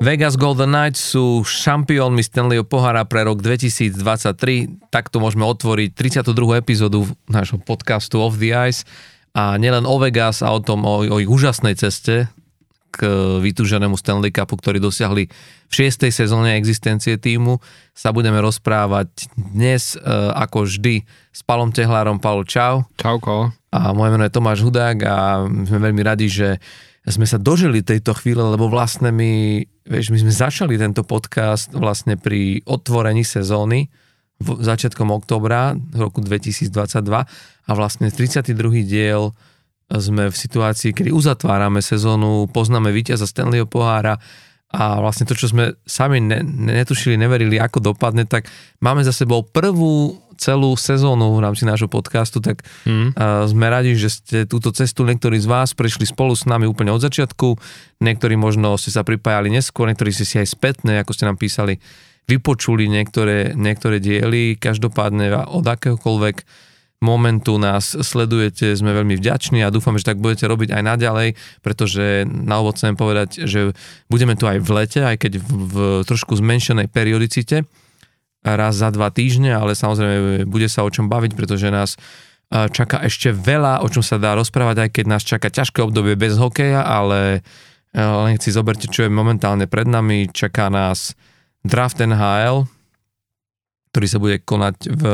Vegas Golden Knights sú šampiónmi Stanleyho pohára pre rok 2023. Takto môžeme otvoriť 32. epizódu nášho podcastu Off the Ice. A nielen o Vegas a o tom, o, o ich úžasnej ceste k vytúženému Stanley Cupu, ktorý dosiahli v 6. sezóne existencie týmu, sa budeme rozprávať dnes, e, ako vždy, s Palom Tehlárom. Palo, čau. Čauko. A moje meno je Tomáš Hudák a sme veľmi radi, že sme sa dožili tejto chvíle, lebo vlastne my, vieš, my sme začali tento podcast vlastne pri otvorení sezóny v začiatkom oktobra roku 2022 a vlastne 32. diel sme v situácii, kedy uzatvárame sezónu, poznáme víťaza Stanleyho pohára a vlastne to, čo sme sami ne, netušili, neverili, ako dopadne, tak máme za sebou prvú celú sezónu v rámci nášho podcastu, tak mm. uh, sme radi, že ste túto cestu niektorí z vás prešli spolu s nami úplne od začiatku, niektorí možno ste sa pripájali neskôr, niektorí ste si aj spätne, ako ste nám písali, vypočuli niektoré, niektoré diely, každopádne od akéhokoľvek momentu nás sledujete, sme veľmi vďační a dúfam, že tak budete robiť aj naďalej, pretože na úvod chcem povedať, že budeme tu aj v lete, aj keď v, v trošku zmenšenej periodicite, raz za dva týždne, ale samozrejme bude sa o čom baviť, pretože nás čaká ešte veľa, o čom sa dá rozprávať, aj keď nás čaká ťažké obdobie bez hokeja, ale len si zoberte, čo je momentálne pred nami. Čaká nás draft NHL, ktorý sa bude konať v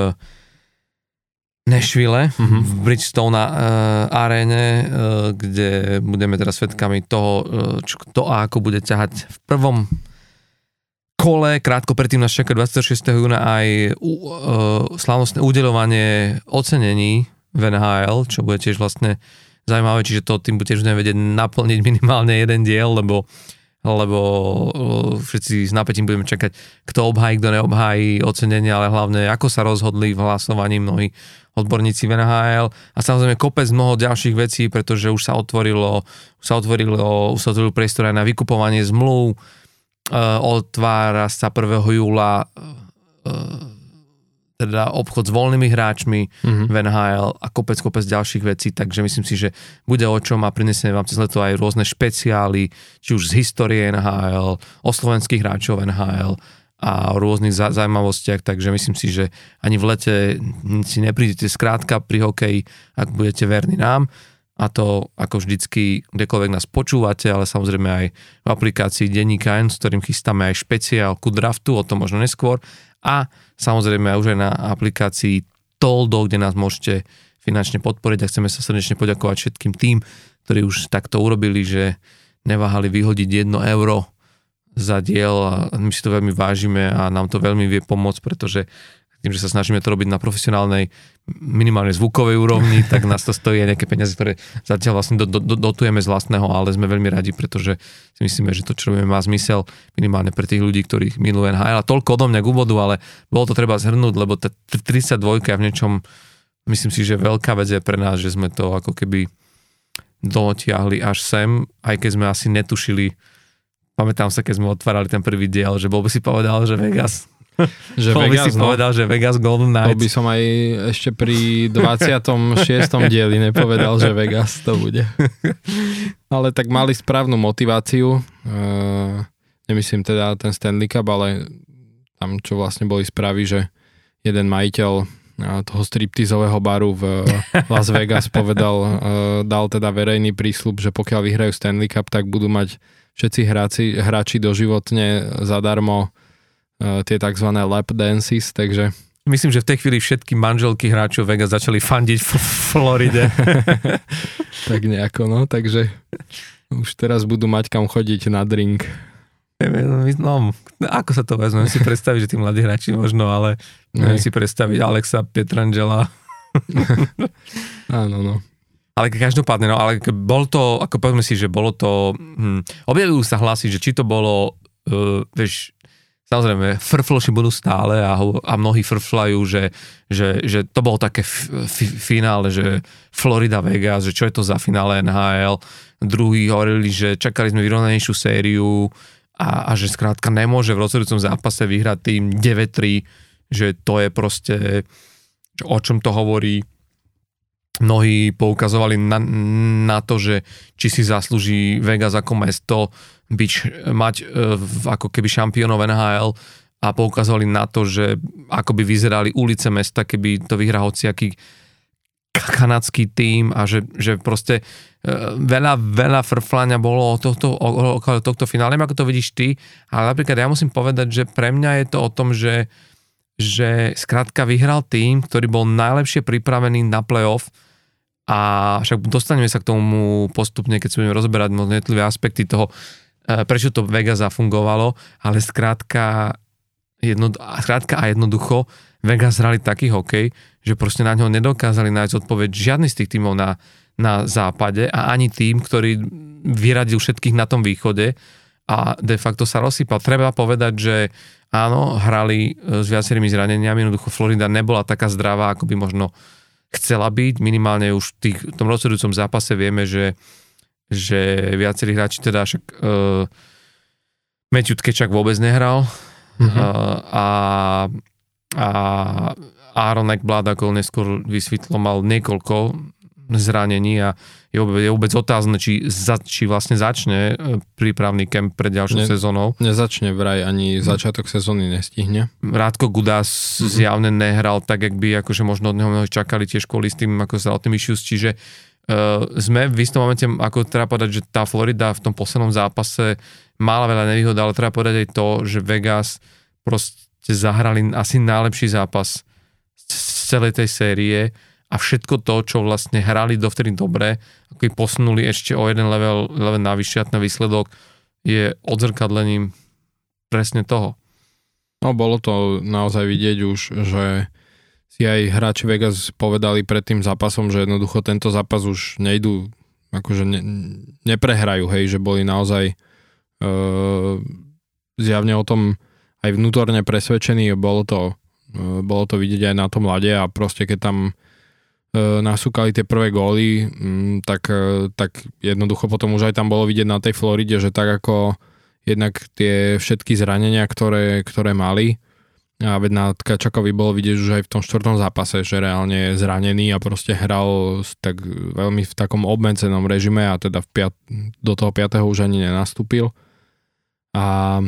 Nashville, mm-hmm. v Bridgestone uh, aréne, uh, kde budeme teraz svetkami toho, uh, čo, to a ako bude ťahať v prvom kole, krátko predtým nás čaká 26. júna aj uh, slavnostné udelovanie ocenení v NHL, čo bude tiež vlastne zaujímavé, čiže to tým tiež budeme vedieť naplniť minimálne jeden diel, lebo lebo všetci s napätím budeme čakať, kto obhájí, kto neobhájí ocenenie, ale hlavne ako sa rozhodli v hlasovaní mnohí odborníci v NHL a samozrejme kopec mnoho ďalších vecí, pretože už sa otvorilo, už sa otvorilo, už sa otvoril priestor aj na vykupovanie zmluv, otvára sa 1. júla uh, teda obchod s voľnými hráčmi mm-hmm. v NHL a kopec, kopec ďalších vecí, takže myslím si, že bude o čom a prinesieme vám cez leto aj rôzne špeciály, či už z histórie NHL, o slovenských hráčov NHL a o rôznych zaujímavostiach, takže myslím si, že ani v lete si neprídete skrátka pri hokeji, ak budete verní nám a to ako vždycky, kdekoľvek nás počúvate, ale samozrejme aj v aplikácii Denníka N, s ktorým chystáme aj špeciál ku draftu, o tom možno neskôr. A samozrejme už aj na aplikácii Toldo, kde nás môžete finančne podporiť a chceme sa srdečne poďakovať všetkým tým, ktorí už takto urobili, že neváhali vyhodiť 1 euro za diel a my si to veľmi vážime a nám to veľmi vie pomôcť, pretože tým, že sa snažíme to robiť na profesionálnej, minimálne zvukovej úrovni, tak nás to stojí aj nejaké peniaze, ktoré zatiaľ vlastne do, do, dotujeme z vlastného, ale sme veľmi radi, pretože si myslíme, že to, čo robíme, má zmysel minimálne pre tých ľudí, ktorých miluje NHL. A toľko odo mňa k úvodu, ale bolo to treba zhrnúť, lebo tá 32 je v niečom, myslím si, že veľká vec je pre nás, že sme to ako keby dotiahli až sem, aj keď sme asi netušili, pamätám sa, keď sme otvárali ten prvý diel, že bol by si povedal, že Vegas že Vegas, by si no, povedal, že Vegas Golden Knights. To by som aj ešte pri 26. dieli nepovedal, že Vegas to bude. Ale tak mali správnu motiváciu. Uh, nemyslím teda ten Stanley Cup, ale tam čo vlastne boli správy, že jeden majiteľ uh, toho striptizového baru v Las Vegas povedal, uh, dal teda verejný prísľub, že pokiaľ vyhrajú Stanley Cup, tak budú mať všetci hráči, hráči doživotne zadarmo tie tzv. lap dances, takže... Myslím, že v tej chvíli všetky manželky hráčov Vegas začali fandiť v Floride. tak nejako, no, takže už teraz budú mať kam chodiť na drink. No, ako sa to vezme? si predstaviť, že tí mladí hráči možno, ale neviem si predstaviť Alexa Pietrangela. Áno, no. Ale každopádne, no, ale bol to, ako povedzme si, že bolo to, hm, objavujú sa hlasy, že či to bolo, uh, vieš, Samozrejme, frfloši budú stále a, a mnohí frflajú, že, že, že to bolo také f, f, finále, že Florida Vegas, že čo je to za finále NHL. Druhí hovorili, že čakali sme vyrovnanejšiu sériu a, a že skrátka nemôže v rozhodujúcom zápase vyhrať tým 9-3, že to je proste, o čom to hovorí. Mnohí poukazovali na, na to, že či si zaslúži Vegas ako mesto byť, mať e, ako keby šampiónov NHL a poukazovali na to, že ako by vyzerali ulice mesta, keby to vyhral hociaký kanadský tým a že, že proste e, veľa, veľa frflania bolo o tohto, o, o tohto finále, ako to vidíš ty, ale napríklad ja musím povedať, že pre mňa je to o tom, že, že skrátka vyhral tým, ktorý bol najlepšie pripravený na playoff a však dostaneme sa k tomu postupne, keď si budeme rozoberať jednotlivé aspekty toho, e, prečo to Vega zafungovalo, ale skrátka, jedno, skrátka a jednoducho Vegas hrali taký hokej, že proste na ňo nedokázali nájsť odpoveď žiadny z tých tímov na, na západe a ani tým, ktorý vyradil všetkých na tom východe a de facto sa rozsypal. Treba povedať, že áno, hrali e, s viacerými zraneniami, jednoducho Florida nebola taká zdravá, ako by možno chcela byť. Minimálne už v, tých, v tom rozhodujúcom zápase vieme, že, že viacerí hráči teda však uh, Matthew Tkečak vôbec nehral mm-hmm. uh, a a Aaron Ekblad, ako neskôr vysvetlo, mal niekoľko zranení a je vôbec, je vôbec otázne, či, za, či vlastne začne e, prípravný kemp pred ďalšou ne, sezónou. Nezačne vraj, ani začiatok sezóny nestihne. Rádko Gudas mm-hmm. zjavne nehral tak, jak by akože možno od neho čakali tiež kvôli s tým, ako sa o tým issues, čiže uh, sme v istom momente, ako treba povedať, že tá Florida v tom poslednom zápase mala veľa nevýhod, ale treba povedať aj to, že Vegas proste zahrali asi najlepší zápas z celej tej série a všetko to, čo vlastne hrali dovtedy dobre, ako posunuli ešte o jeden level, level navyššie a výsledok je odzrkadlením presne toho. No bolo to naozaj vidieť už, že si aj hráči Vegas povedali pred tým zápasom, že jednoducho tento zápas už nejdu, akože ne, neprehrajú, hej, že boli naozaj uh, zjavne o tom aj vnútorne presvedčený, bolo to, e, bolo to vidieť aj na tom lade a proste keď tam e, nasúkali tie prvé góly, mm, tak, e, tak jednoducho potom už aj tam bolo vidieť na tej Floride, že tak ako jednak tie všetky zranenia, ktoré, ktoré mali, a veď na Tkačakovi bolo vidieť už aj v tom štvrtom zápase, že reálne je zranený a proste hral tak veľmi v takom obmedzenom režime a teda v piat, do toho 5. už ani nenastúpil. A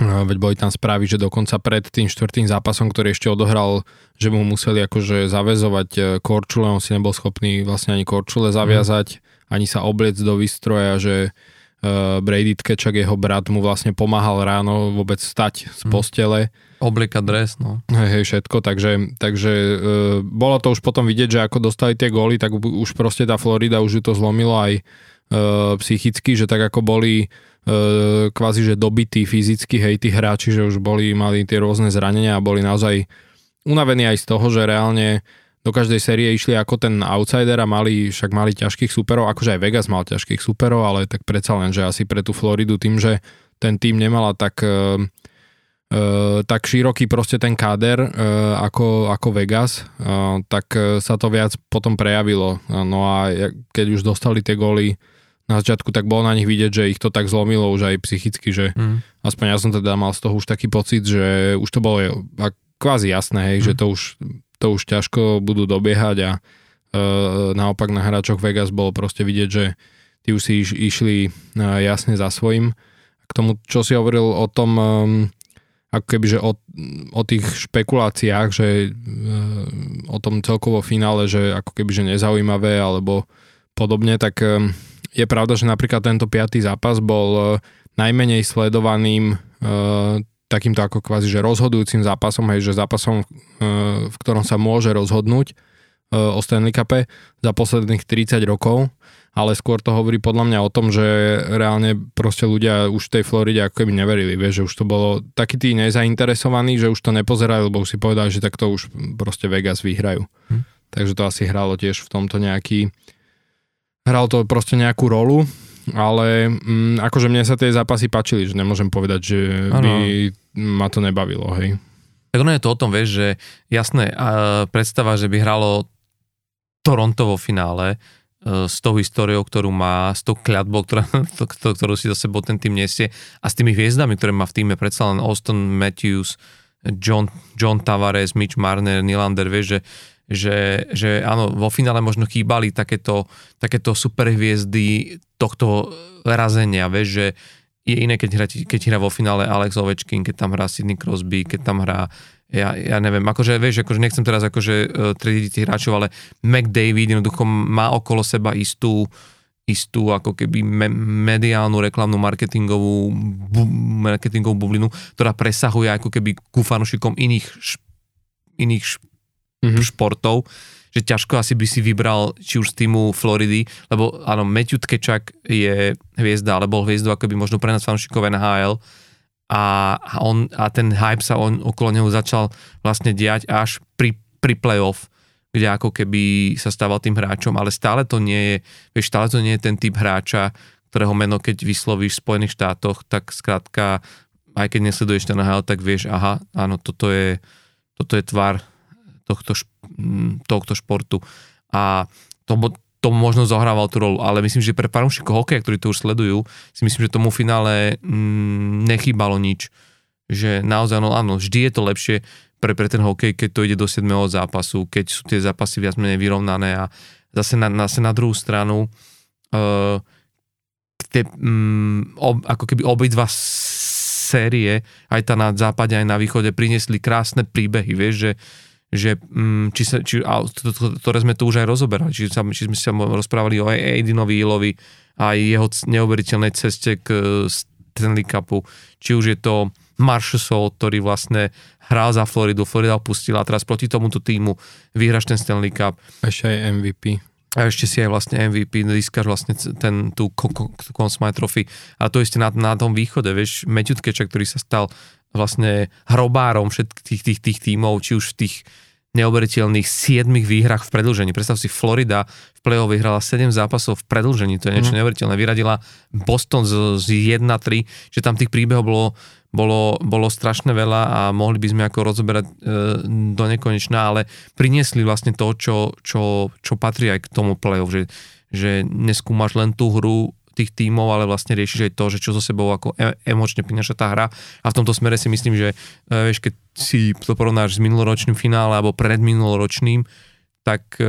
Veď boli tam správy, že dokonca pred tým štvrtým zápasom, ktorý ešte odohral, že mu museli akože zavezovať e, korčule, on si nebol schopný vlastne ani korčule zaviazať, mm. ani sa obliec do výstroja, že uh, Brady Tkečak, jeho brat, mu vlastne pomáhal ráno vôbec stať z mhm. postele. Oblika dres, no. Hej, hej, všetko, takže, takže uh, bolo to už potom vidieť, že ako dostali tie góly, tak už proste tá Florida už ju to zlomilo aj uh, psychicky, že tak ako boli E, kvázi, že dobití fyzicky, hej, tí hráči, že už boli, mali tie rôzne zranenia a boli naozaj unavení aj z toho, že reálne do každej série išli ako ten outsider a mali, však mali ťažkých superov, akože aj Vegas mal ťažkých superov, ale tak predsa len, že asi pre tú Floridu tým, že ten tým nemala tak, uh, uh, tak široký proste ten káder uh, ako, ako Vegas, uh, tak sa to viac potom prejavilo. No a keď už dostali tie góly na začiatku, tak bolo na nich vidieť, že ich to tak zlomilo už aj psychicky, že mm. aspoň ja som teda mal z toho už taký pocit, že už to bolo kvázi jasné, hej, mm. že to už, to už ťažko budú dobiehať a e, naopak na hráčoch Vegas bolo proste vidieť, že tí už si iš, išli e, jasne za svojím. K tomu, čo si hovoril o tom, e, ako keby, že o, o tých špekuláciách, že e, o tom celkovo finále, že ako keby, že nezaujímavé alebo podobne, tak e, je pravda, že napríklad tento piatý zápas bol e, najmenej sledovaným e, takýmto ako kvázi, že rozhodujúcim zápasom, hej, že zápasom, e, v ktorom sa môže rozhodnúť o Stanley Cup za posledných 30 rokov, ale skôr to hovorí podľa mňa o tom, že reálne proste ľudia už v tej Floride ako keby neverili, vieš, že už to bolo takí tí nezainteresovaní, že už to nepozerali, lebo už si povedali, že takto už proste Vegas vyhrajú. Hm. Takže to asi hralo tiež v tomto nejaký hral to proste nejakú rolu, ale mm, akože mne sa tie zápasy páčili, že nemôžem povedať, že ano. by ma to nebavilo, hej. Tak ono je to o tom, vieš, že jasné, a predstava, že by hralo Toronto vo finále e, s tou históriou, ktorú má, s tou kľadbou, ktorá, to, ktorú si za sebou ten tým nesie a s tými hviezdami, ktoré má v týme, predsa len Austin Matthews, John, John Tavares, Mitch Marner, Nylander, vieš, že že, že áno, vo finále možno chýbali takéto, takéto superhviezdy tohto razenia, vieš, že je iné, keď hrá, keď hrá vo finále Alex Ovečkin, keď tam hrá Sidney Crosby, keď tam hrá ja, ja neviem, akože vieš, akože nechcem teraz akože uh, triediť tých hráčov, ale McDavid jednoducho má okolo seba istú, istú ako keby me, mediálnu, reklamnú, marketingovú, bu, marketingovú bublinu, ktorá presahuje ako keby ku fanušikom iných, š, iných š, mm-hmm. športov, že ťažko asi by si vybral či už z týmu Floridy, lebo áno, Matthew Tkečak je hviezda, ale bol hviezdou ako by možno pre nás fanúšikov NHL, a, on, a ten hype sa on okolo neho začal vlastne diať až pri, pri playoff, kde ako keby sa stával tým hráčom, ale stále to nie je, vieš, stále to nie je ten typ hráča, ktorého meno keď vyslovíš v Spojených štátoch, tak skrátka, aj keď nesleduješ ten NHL, tak vieš, aha, áno, toto je, toto je tvar tohto, tohto športu. A to, to možno zohrával tú rolu, ale myslím, že pre fanúšikov hokeja, ktorí to už sledujú, si myslím, že tomu finále mm, nechýbalo nič. Že naozaj, no áno, vždy je to lepšie pre, pre ten hokej, keď to ide do 7. zápasu, keď sú tie zápasy viac menej vyrovnané a zase na, zase na druhú stranu uh, tie, um, ob, ako keby obidva série, aj tá na západe, aj na východe, priniesli krásne príbehy, vieš, že že mm, či sa, či, a to, to, ktoré sme tu už aj rozoberali, či, sa, či sme sa rozprávali o Aidinovi Ilovi a jeho neuveriteľnej ceste k Stanley Cupu, či už je to Marshall, ktorý vlastne hral za Floridu, Florida opustila a teraz proti tomuto týmu vyhraš ten Stanley Cup. Ešte aj MVP. A ešte si aj vlastne MVP, získaš vlastne ten, tú Conn Smythe Trophy. A to ešte na, na tom východe, vieš, Matthew Tkečak, ktorý sa stal vlastne hrobárom všetkých tých, tých, tých tímov, či už v tých neuveriteľných 7 výhrách v predlžení. Predstav si, Florida v play-off vyhrala 7 zápasov v predlžení, to je niečo mm. neuveriteľné. Vyradila Boston z, z 1-3, že tam tých príbehov bolo, bolo, bolo strašne veľa a mohli by sme ako rozoberať e, do nekonečná, ale priniesli vlastne to, čo, čo, čo patrí aj k tomu play-off, že, že neskúmaš len tú hru tých tímov, ale vlastne riešiš aj to, že čo so sebou ako e- emočne prináša tá hra. A v tomto smere si myslím, že e, vieš, keď si to porovnáš s minuloročným finále alebo pred minuloročným, tak e,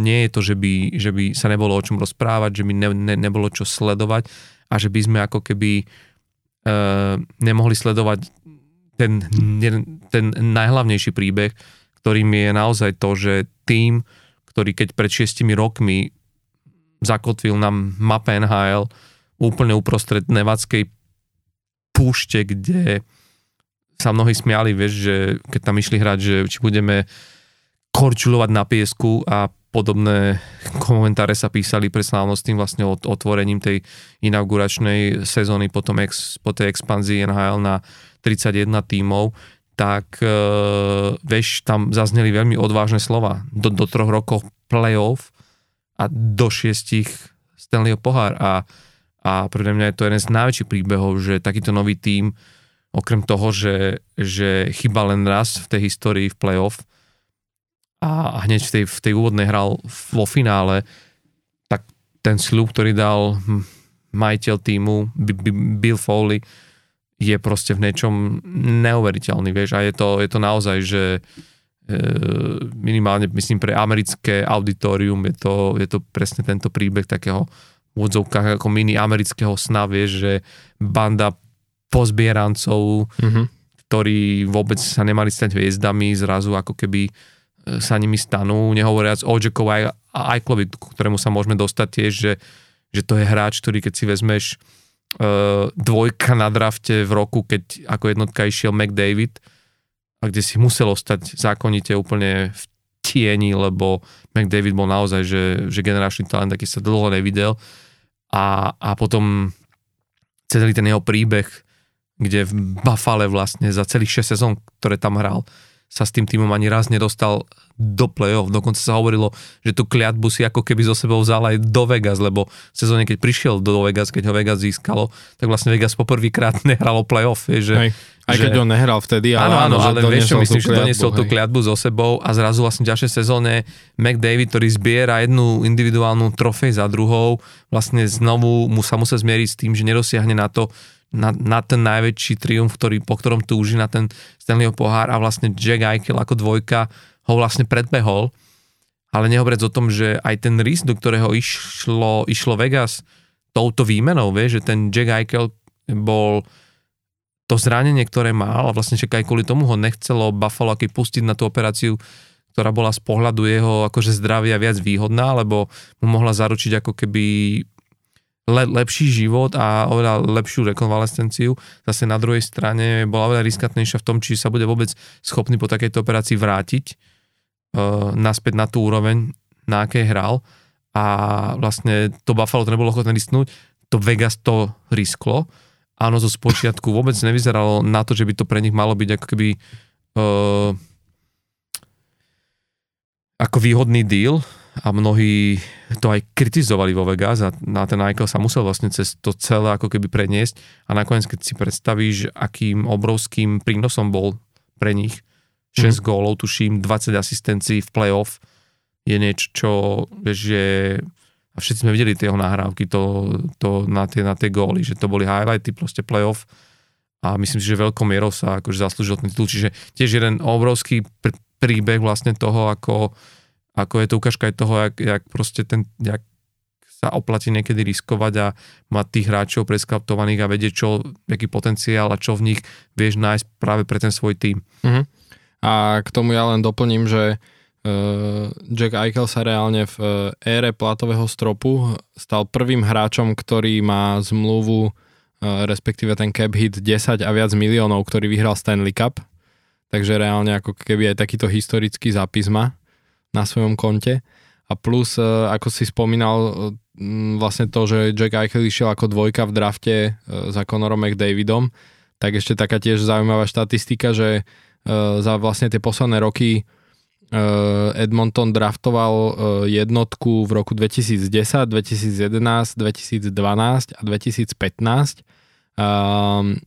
nie je to, že by, že by sa nebolo o čom rozprávať, že by ne, ne, nebolo čo sledovať a že by sme ako keby e, nemohli sledovať ten, ten najhlavnejší príbeh, ktorým je naozaj to, že tým, ktorý keď pred šiestimi rokmi zakotvil na mape NHL úplne uprostred nevadskej púšte, kde sa mnohí smiali, vieš, že keď tam išli hrať, že či budeme korčulovať na piesku a podobné komentáre sa písali pre slávnostným vlastne od otvorením tej inauguračnej sezóny potom ex, po tej expanzii NHL na 31 tímov, tak e, vieš, tam zazneli veľmi odvážne slova. Do, do troch rokov playoff a do šiestich Stanleyho pohár. A, a pre mňa je to jeden z najväčších príbehov, že takýto nový tím, okrem toho, že, že chyba len raz v tej histórii v playoff a hneď v tej, v tej úvodnej hral vo finále, tak ten sľub, ktorý dal majiteľ týmu Bill Foley, je proste v niečom neuveriteľný, vieš, a je to, je to naozaj, že E, minimálne myslím pre americké auditorium je to, je to presne tento príbeh takého v odzovkách ako mini amerického sna, vieš, že banda pozbierancov, mm-hmm. ktorí vôbec sa nemali stať hviezdami, zrazu ako keby e, sa nimi stanú, nehovoriac o Jackovi a Eichlovi, k ktorému sa môžeme dostať tiež, že, že to je hráč, ktorý keď si vezmeš uh, dvojka na drafte v roku, keď ako jednotka išiel McDavid, a kde si muselo stať zákonite úplne v tieni, lebo McDavid bol naozaj, že, že generačný talent, aký sa dlho nevidel. A, a potom celý ten jeho príbeh, kde v Buffale vlastne za celých 6 sezón, ktoré tam hral, sa s tým týmom ani raz nedostal do play-off. Dokonca sa hovorilo, že tú kliatbu si ako keby zo sebou vzal aj do Vegas, lebo v sezóne, keď prišiel do Vegas, keď ho Vegas získalo, tak vlastne Vegas poprvýkrát nehralo play-off. Je, že, Hej. Aj keď že... on nehral vtedy, ale áno, áno, ale vieš čo, myslím, že doniesol tú kliatbu so sebou a zrazu vlastne v ďalšej sezóne McDavid, ktorý zbiera jednu individuálnu trofej za druhou, vlastne znovu mu sa musel zmieriť s tým, že nedosiahne na to, na, na ten najväčší triumf, ktorý, po ktorom túži na ten Stanleyho pohár a vlastne Jack Eichel ako dvojka ho vlastne predbehol. Ale nehovoriac o tom, že aj ten risk, do ktorého išlo, išlo Vegas touto výmenou, vie, že ten Jack Eichel bol to zranenie, ktoré mal a vlastne čak aj kvôli tomu ho nechcelo Buffalo aký pustiť na tú operáciu, ktorá bola z pohľadu jeho akože zdravia viac výhodná, lebo mu mohla zaručiť ako keby le, lepší život a oveľa lepšiu rekonvalescenciu. Zase na druhej strane bola oveľa riskantnejšia v tom, či sa bude vôbec schopný po takejto operácii vrátiť uh, naspäť na tú úroveň, na akej hral a vlastne to Buffalo to nebolo ochotné risknúť, to Vegas to risklo. Áno, zo spočiatku vôbec nevyzeralo na to, že by to pre nich malo byť ako keby uh, ako výhodný deal a mnohí to aj kritizovali vo Vegas a na ten Eichel sa musel vlastne cez to celé ako keby preniesť a nakoniec keď si predstavíš, akým obrovským prínosom bol pre nich 6 mm. gólov, tuším, 20 asistencií v playoff je niečo, čo, že a všetci sme videli tie jeho nahrávky to, to na, tie, na tie góly, že to boli highlighty, proste playoff a myslím si, že veľkou mierou sa akože zaslúžil ten titul, čiže tiež jeden obrovský pr- príbeh vlastne toho, ako, ako je to ukážka aj toho, jak, jak proste ten, jak sa oplatí niekedy riskovať a mať tých hráčov preskautovaných a vedieť, čo, aký potenciál a čo v nich vieš nájsť práve pre ten svoj tým. Uh-huh. A k tomu ja len doplním, že uh, Jack Eichel sa reálne v uh, ére platového stropu stal prvým hráčom, ktorý má zmluvu, uh, respektíve ten cap hit 10 a viac miliónov, ktorý vyhral Stanley Cup. Takže reálne ako keby aj takýto historický zápis má na svojom konte. A plus, uh, ako si spomínal, uh, vlastne to, že Jack Eichel išiel ako dvojka v drafte uh, za Conorom McDavidom, tak ešte taká tiež zaujímavá štatistika, že za vlastne tie posledné roky Edmonton draftoval jednotku v roku 2010, 2011, 2012 a 2015. Ehm,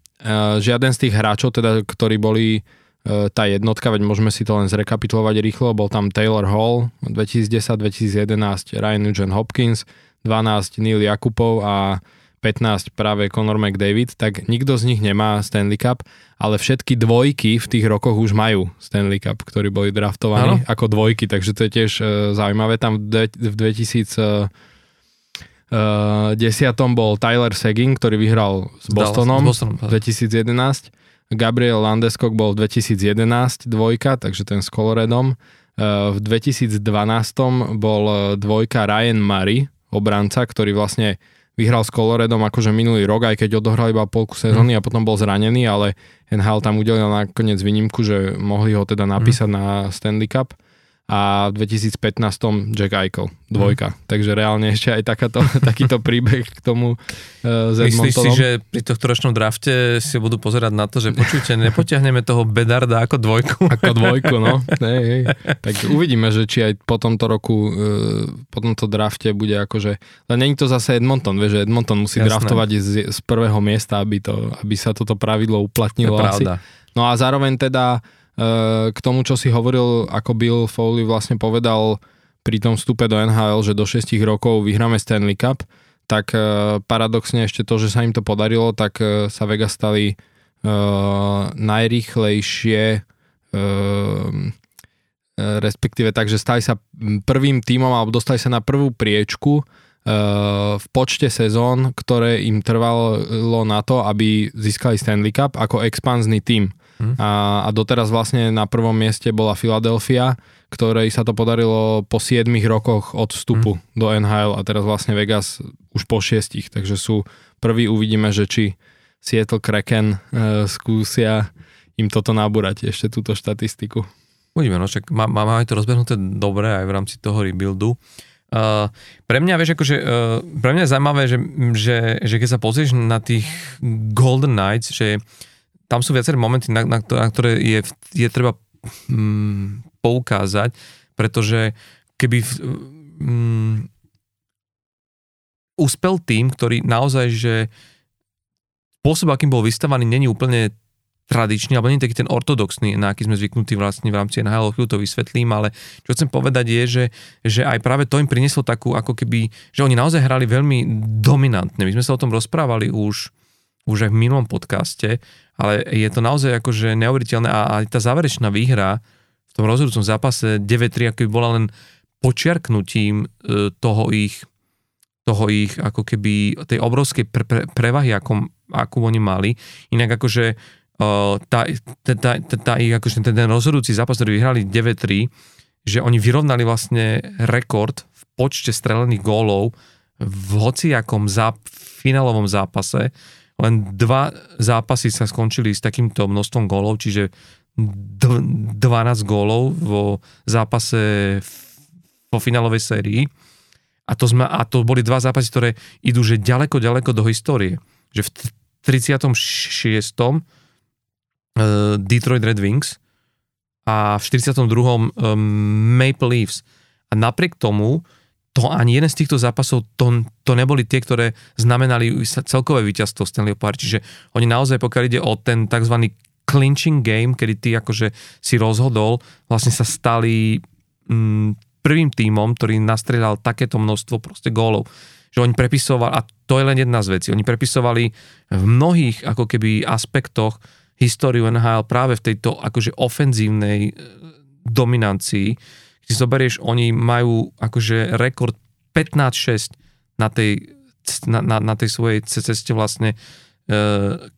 žiaden z tých hráčov, teda, ktorí boli tá jednotka, veď môžeme si to len zrekapitulovať rýchlo, bol tam Taylor Hall 2010-2011, Ryan Nugent Hopkins, 12 Neil Jakubov a 15 práve Conor McDavid, tak nikto z nich nemá Stanley Cup, ale všetky dvojky v tých rokoch už majú Stanley Cup, ktorí boli draftovaní ano. ako dvojky, takže to je tiež uh, zaujímavé. Tam v, v 2010 uh, bol Tyler Seguin, ktorý vyhral s Bostonom, Dallas, Bostonom 2011. Gabriel Landeskog bol v 2011 dvojka, takže ten s Coloredom. Uh, v 2012 bol dvojka Ryan Murray, obranca, ktorý vlastne vyhral s Coloredom akože minulý rok, aj keď odohral iba polku sezóny mm. a potom bol zranený, ale NHL tam udelil nakoniec výnimku, že mohli ho teda napísať mm. na Stanley Cup a v 2015 Jack Eichel, dvojka. Mm. Takže reálne ešte aj takáto, takýto príbeh k tomu uh, z Myslíš si, že pri tohto ročnom drafte si budú pozerať na to, že počujte, nepotiahneme toho Bedarda ako dvojku? Ako dvojku, no. Hej, hej. Tak uvidíme, že či aj po tomto roku, uh, po tomto drafte bude akože... Len není to zase Edmonton, vieš, že Edmonton musí Jasné. draftovať z, z prvého miesta, aby, to, aby sa toto pravidlo uplatnilo asi. No a zároveň teda k tomu, čo si hovoril, ako Bill Foley vlastne povedal pri tom vstupe do NHL, že do 6 rokov vyhráme Stanley Cup, tak eh, paradoxne ešte to, že sa im to podarilo, tak eh, sa Vegas stali najrýchlejšie respektíve tak, že stali sa prvým tímom alebo dostali sa na prvú priečku v počte sezón, ktoré im trvalo na to, aby získali Stanley Cup ako expanzný tím. Hmm. A, a doteraz vlastne na prvom mieste bola Philadelphia, ktorej sa to podarilo po 7 rokoch od vstupu hmm. do NHL a teraz vlastne Vegas už po 6, takže sú prví uvidíme, že či Seattle Kraken e, skúsia im toto nabúrať, ešte túto štatistiku. Uvidíme, no však má, máme to rozbehnuté dobre aj v rámci toho rebuildu. Uh, pre mňa, vieš, akože, uh, pre mňa je zaujímavé, že, že, že keď sa pozrieš na tých Golden Knights, že tam sú viaceré momenty, na, na, na ktoré je, je treba mm, poukázať, pretože keby mm, úspel tým, ktorý naozaj, že spôsob, akým bol vystavaný, není úplne tradičný, alebo nie taký ten ortodoxný, na aký sme zvyknutí vlastne v rámci NHL, chvíľu to vysvetlím, ale čo chcem povedať je, že, že aj práve to im prinieslo takú, ako keby, že oni naozaj hrali veľmi dominantne. My sme sa o tom rozprávali už, už aj v minulom podcaste, ale je to naozaj akože neuveriteľné a aj tá záverečná výhra v tom rozhodujúcom zápase 9-3, ako by bola len počiarknutím e, toho ich, toho ich ako keby tej obrovskej pre, pre, prevahy, ako, akú oni mali. Inak akože uh, tá, tá, tá, tá, ich, akože ten, ten rozhodujúci zápas, ktorý vyhrali 9-3, že oni vyrovnali vlastne rekord v počte strelených gólov v hociakom záp- finálovom zápase. Len dva zápasy sa skončili s takýmto množstvom gólov, čiže 12 gólov vo zápase vo finálovej sérii. A to, sme, a to boli dva zápasy, ktoré idú že ďaleko, ďaleko do histórie. Že v 36. Uh, Detroit Red Wings a v 42. Um, Maple Leafs. A napriek tomu to ani jeden z týchto zápasov, to, to neboli tie, ktoré znamenali celkové víťazstvo Stanley Pohár. Čiže oni naozaj, pokiaľ ide o ten tzv. clinching game, kedy ty akože si rozhodol, vlastne sa stali mm, prvým tímom, ktorý nastrelal takéto množstvo proste gólov. Že oni prepisovali, a to je len jedna z vecí, oni prepisovali v mnohých ako keby aspektoch históriu NHL práve v tejto akože ofenzívnej e, dominancii, si zoberieš, oni majú akože rekord 15-6 na tej, na, na, na tej svojej ceste vlastne e,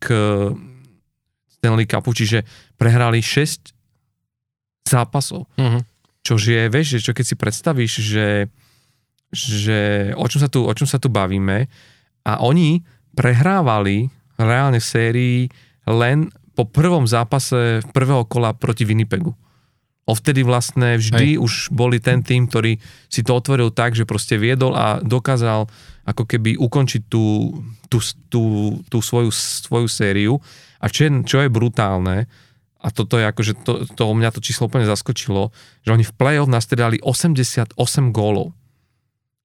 k Stanley Cupu, čiže prehrali 6 zápasov. Uh-huh. Čož je, vieš, že čo keď si predstavíš, že, že o, čom sa tu, o čom sa tu bavíme a oni prehrávali reálne v sérii len po prvom zápase prvého kola proti Winnipegu vtedy vlastne vždy Hej. už boli ten tým, ktorý si to otvoril tak, že proste viedol a dokázal ako keby ukončiť tú, tú, tú, tú svoju, svoju sériu. A čo je, čo je brutálne, a toto je akože, to, to mňa to číslo úplne zaskočilo, že oni v play-off nastriedali 88 gólov.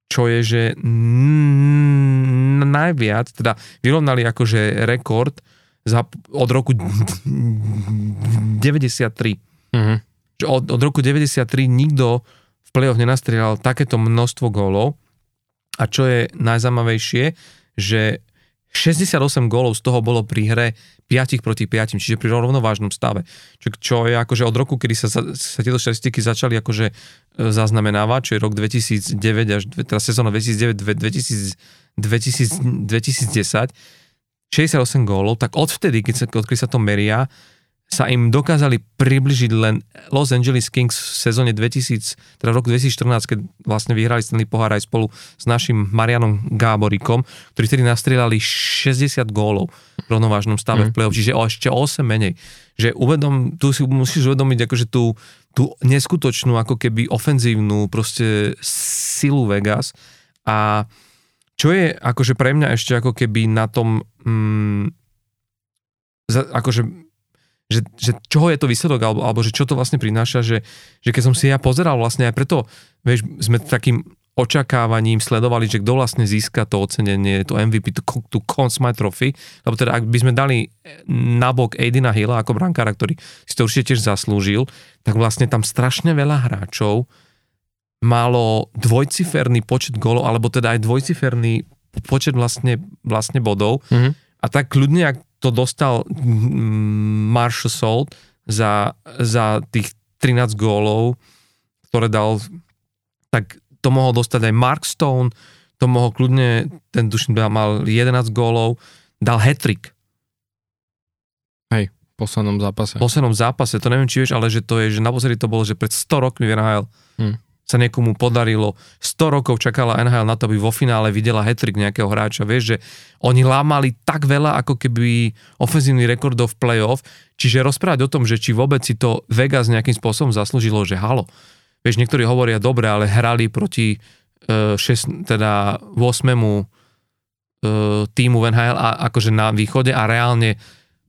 Čo je, že n- najviac, teda vyrovnali akože rekord za, od roku 93. Mm-hmm že od, od roku 93 nikto v play-off nenastrieľal takéto množstvo gólov a čo je najzaujímavejšie, že 68 gólov z toho bolo pri hre 5 proti 5, čiže pri rovnovážnom stave. Čo, čo je akože od roku, kedy sa, sa tieto štatistiky začali akože e, zaznamenávať, čo je rok 2009 až teda sezóna 2009 2000, 2000, 2010, 68 gólov, tak odvtedy, keď sa, odkedy sa to meria, sa im dokázali približiť len Los Angeles Kings v sezóne 2000, teda v roku 2014, keď vlastne vyhrali Stanley pohár aj spolu s našim Marianom Gáborikom, ktorí vtedy nastrieľali 60 gólov v rovnovážnom stave mm. v play-off, čiže o ešte 8 menej. Že uvedom, tu si musíš uvedomiť akože tú, tú neskutočnú ako keby ofenzívnu proste silu Vegas a čo je akože pre mňa ešte ako keby na tom mm, akože že, že čoho je to výsledok, alebo, alebo že čo to vlastne prináša, že, že keď som si ja pozeral vlastne aj preto, vieš, sme takým očakávaním sledovali, že kto vlastne získa to ocenenie, to MVP, tú, tú Conn Smythe Trophy, lebo teda ak by sme dali nabok Aidina Hilla ako brankára, ktorý si to určite tiež zaslúžil, tak vlastne tam strašne veľa hráčov malo dvojciferný počet golov, alebo teda aj dvojciferný počet vlastne, vlastne bodov. Mm-hmm. A tak kľudne, ak to dostal Marshall Salt za, za tých 13 gólov, ktoré dal, tak to mohol dostať aj Mark Stone, to mohol kľudne, ten dušný mal 11 gólov, dal hetrik. Hej, v poslednom zápase. V poslednom zápase, to neviem, či vieš, ale že to je, že naposledy to bolo, že pred 100 rokmi v NHL. Hmm sa niekomu podarilo. 100 rokov čakala NHL na to, aby vo finále videla hetrik nejakého hráča. Vieš, že oni lámali tak veľa, ako keby ofenzívny rekordov v playoff, čiže rozprávať o tom, že či vôbec si to Vegas nejakým spôsobom zaslúžilo, že halo. Vieš, niektorí hovoria, dobre, ale hrali proti uh, šest, teda 8. Uh, e, týmu v NHL a akože na východe a reálne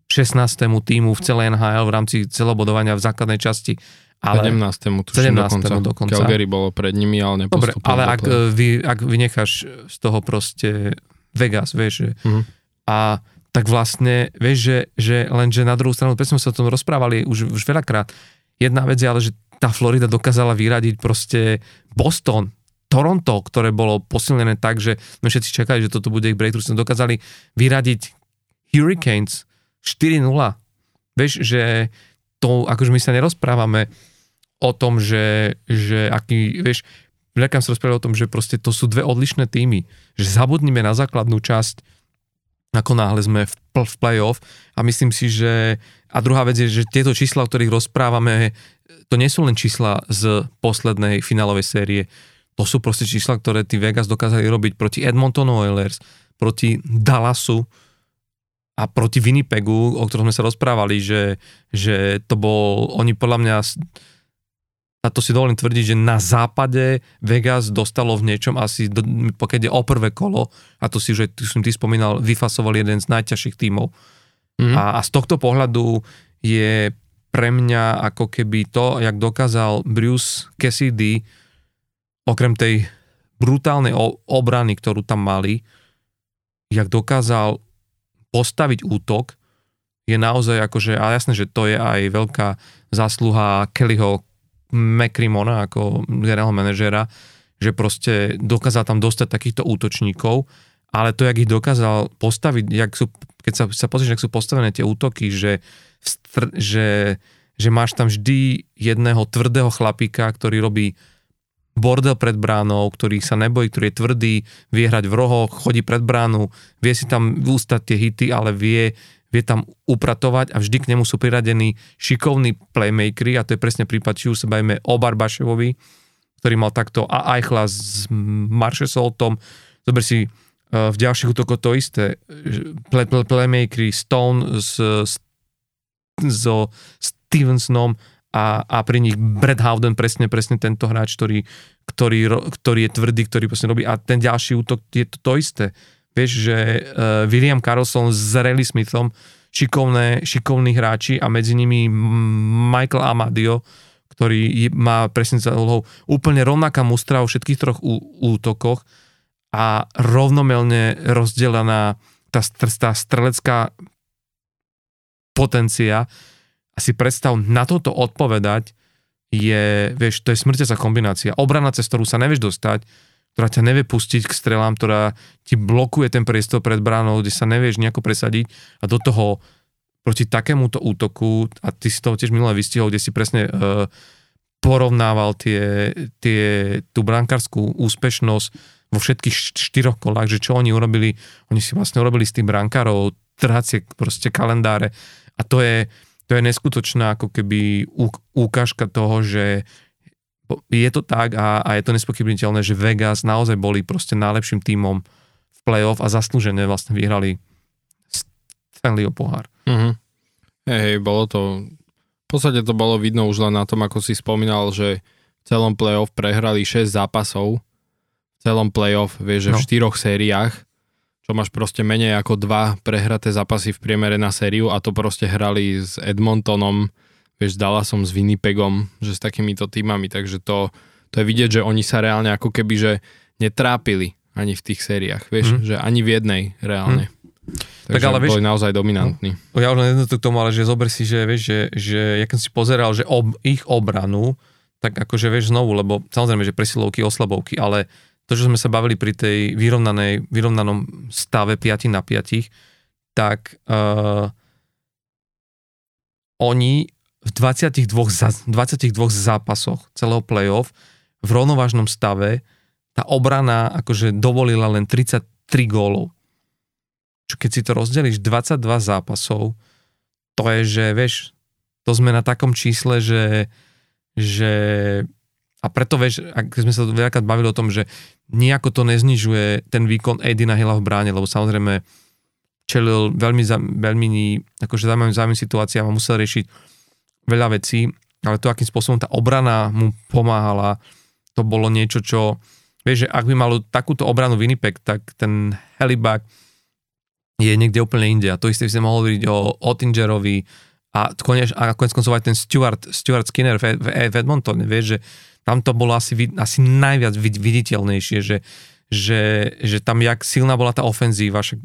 16. týmu v celej NHL v rámci celobodovania v základnej časti ale 17. tuším 17. dokonca. dokonca. Calgary bolo pred nimi, ale nepostupovalo. Dobre, ale ak, to... vy, ak vynecháš z toho proste Vegas, vieš, že, uh-huh. a tak vlastne, vieš, že, že lenže na druhú stranu, sme sa o tom rozprávali už, už veľakrát. Jedna vec je ale, že tá Florida dokázala vyradiť proste Boston, Toronto, ktoré bolo posilnené tak, že sme všetci čakali, že toto bude ich breakthrough, sme dokázali vyradiť Hurricanes 4-0. Vieš, že to, akože my sa nerozprávame o tom, že, že aký, vieš, veľkám sa rozprávali o tom, že proste to sú dve odlišné týmy, že zabudnime na základnú časť, ako náhle sme v, v play-off. A myslím si, že a druhá vec je, že tieto čísla, o ktorých rozprávame, to nie sú len čísla z poslednej finálovej série, to sú proste čísla, ktoré tí Vegas dokázali robiť proti Edmontonu Oilers, proti Dallasu, a proti Winnipegu, o ktorom sme sa rozprávali, že, že to bol, oni podľa mňa, a to si dovolím tvrdiť, že na západe Vegas dostalo v niečom asi, pokiaľ je o prvé kolo, a to si, že tu som ty spomínal, vyfasoval jeden z najťažších tímov. Mm-hmm. A, a z tohto pohľadu je pre mňa ako keby to, jak dokázal Bruce Cassidy, okrem tej brutálnej obrany, ktorú tam mali, jak dokázal postaviť útok je naozaj akože, a jasné, že to je aj veľká zásluha Kellyho McCrimona ako generálneho manažera, že proste dokázal tam dostať takýchto útočníkov, ale to, jak ich dokázal postaviť, jak sú, keď sa, sa pozrieš, jak sú postavené tie útoky, že, že, že máš tam vždy jedného tvrdého chlapíka, ktorý robí bordel pred bránou, ktorý sa nebojí, ktorý je tvrdý, vie hrať v rohoch, chodí pred bránu, vie si tam ústať tie hity, ale vie, vie tam upratovať a vždy k nemu sú priradení šikovní playmakery a to je presne prípad, či už sa bavíme o Barbaševovi, ktorý mal takto a Eichla s Maršesoltom. Zober si e, v ďalších útokoch to isté. Play, play, playmakery Stone s, so Stevensonom a, a pri nich Brad Howden presne, presne tento hráč, ktorý, ktorý, ktorý je tvrdý, ktorý presne robí a ten ďalší útok je to, to isté. Vieš, že uh, William Carlson s Rayleigh Smithom šikovné, šikovní hráči a medzi nimi Michael Amadio, ktorý má presne za úlohou úplne rovnaká mustra vo všetkých troch ú, útokoch a rovnomelne rozdelená tá, tá strelecká potencia a si predstav, na toto odpovedať je, vieš, to je smrťacá kombinácia. Obrana, cez ktorú sa nevieš dostať, ktorá ťa nevie pustiť k strelám, ktorá ti blokuje ten priestor pred bránou, kde sa nevieš nejako presadiť. A do toho proti takémuto útoku, a ty si to tiež minulé vystihol, kde si presne uh, porovnával tie, tie, tú brankárskú úspešnosť vo všetkých štyroch kolách, že čo oni urobili, oni si vlastne urobili z tých brankárov trhacie proste kalendáre. A to je, to je neskutočná ako keby ukážka toho, že je to tak a, a je to nespochybniteľné, že Vegas naozaj boli proste najlepším tímom v playoff a zaslúžené vlastne vyhrali Stanleyho pohár. Mm-hmm. Hej, hej, bolo to, v podstate to bolo vidno už len na tom, ako si spomínal, že v celom playoff prehrali 6 zápasov, v celom playoff, vieš, že no. v štyroch sériách čo máš proste menej ako dva prehraté zápasy v priemere na sériu a to proste hrali s Edmontonom, vieš, s Dallasom, s Winnipegom, že s takýmito týmami, takže to, to je vidieť, že oni sa reálne ako keby, že netrápili ani v tých sériách, vieš, mm. že ani v jednej reálne. Mm. Takže tak ale vieš, boli naozaj dominantní. No, ja už len jedno k tomu, ale že zober si, že vieš, že, že ja keď si pozeral, že ob, ich obranu, tak akože vieš znovu, lebo samozrejme, že presilovky, oslabovky, ale to, čo sme sa bavili pri tej vyrovnanej, vyrovnanom stave 5 na 5, tak uh, oni v 22, za, 22 zápasoch celého playoff v rovnovážnom stave tá obrana akože dovolila len 33 gólov. Čo keď si to rozdelíš 22 zápasov, to je, že vieš, to sme na takom čísle, že, že a preto, vieš, ak sme sa veľakrát bavili o tom, že nejako to neznižuje ten výkon Edina Hilla v bráne, lebo samozrejme čelil veľmi, veľmi akože zaujímavým, zaujímavým situáciám a musel riešiť veľa vecí, ale to, akým spôsobom tá obrana mu pomáhala, to bolo niečo, čo, vieš, že ak by malo takúto obranu Winnipeg, tak ten Helibak je niekde úplne inde. A to isté by sme mohli hovoriť o Ottingerovi a konec, a konec koncov aj ten Stuart, Stuart Skinner v, v, v Edmontone, vieš, že tam to bolo asi, asi najviac viditeľnejšie, že, že, že tam jak silná bola tá ofenzíva, však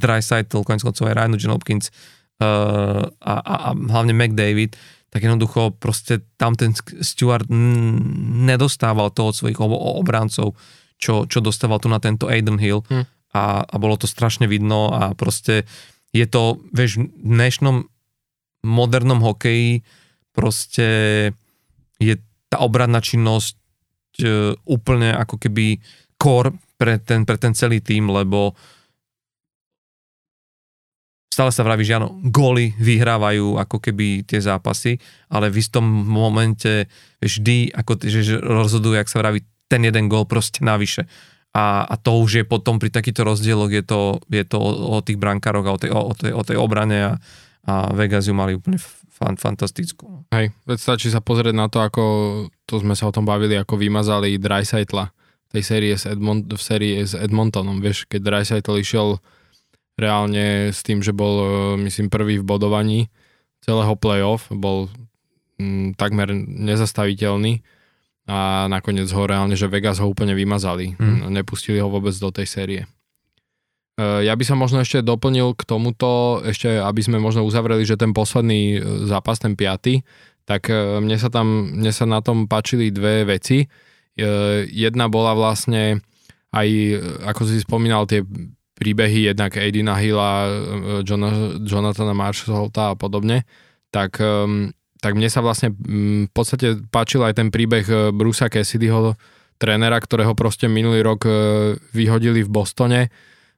Dreisaitl, konec koncov aj Ryan Hopkins uh, a, a, a hlavne McDavid, tak jednoducho proste tam ten Stuart nedostával to od svojich obrancov, čo, čo dostával tu na tento Aiden Hill hm. a, a bolo to strašne vidno a proste je to, vieš, v dnešnom modernom hokeji proste je tá obradná činnosť uh, úplne ako keby core pre ten, pre ten celý tým, lebo stále sa vraví, že áno, góly vyhrávajú ako keby tie zápasy, ale v istom momente vždy ako, že, rozhodujú, ak sa vraví, ten jeden gól proste navyše. A, a to už je potom pri takýchto rozdieloch, je to, je to o, o tých brankároch a o tej, o, o tej, o tej obrane a, a Vegas ju mali úplne fan, fantastickú. Hej, veď stačí sa pozrieť na to, ako to sme sa o tom bavili, ako vymazali Dreisaitla tej série s Edmont, v sérii s Edmontonom, vieš, keď Dreisaitl išiel reálne s tým, že bol, e, myslím, prvý v bodovaní celého playoff, bol mm, takmer nezastaviteľný a nakoniec ho reálne, že Vegas ho úplne vymazali. Mm. Nepustili ho vôbec do tej série. E, ja by som možno ešte doplnil k tomuto, ešte aby sme možno uzavreli, že ten posledný e, zápas, ten piaty, tak mne sa tam, mne sa na tom páčili dve veci. Jedna bola vlastne aj, ako si spomínal, tie príbehy, jednak Aidina Hilla, e, Jonathana Marshalta a podobne, tak, tak mne sa vlastne v podstate páčil aj ten príbeh Brusa Cassidyho, trénera, ktorého proste minulý rok vyhodili v Bostone.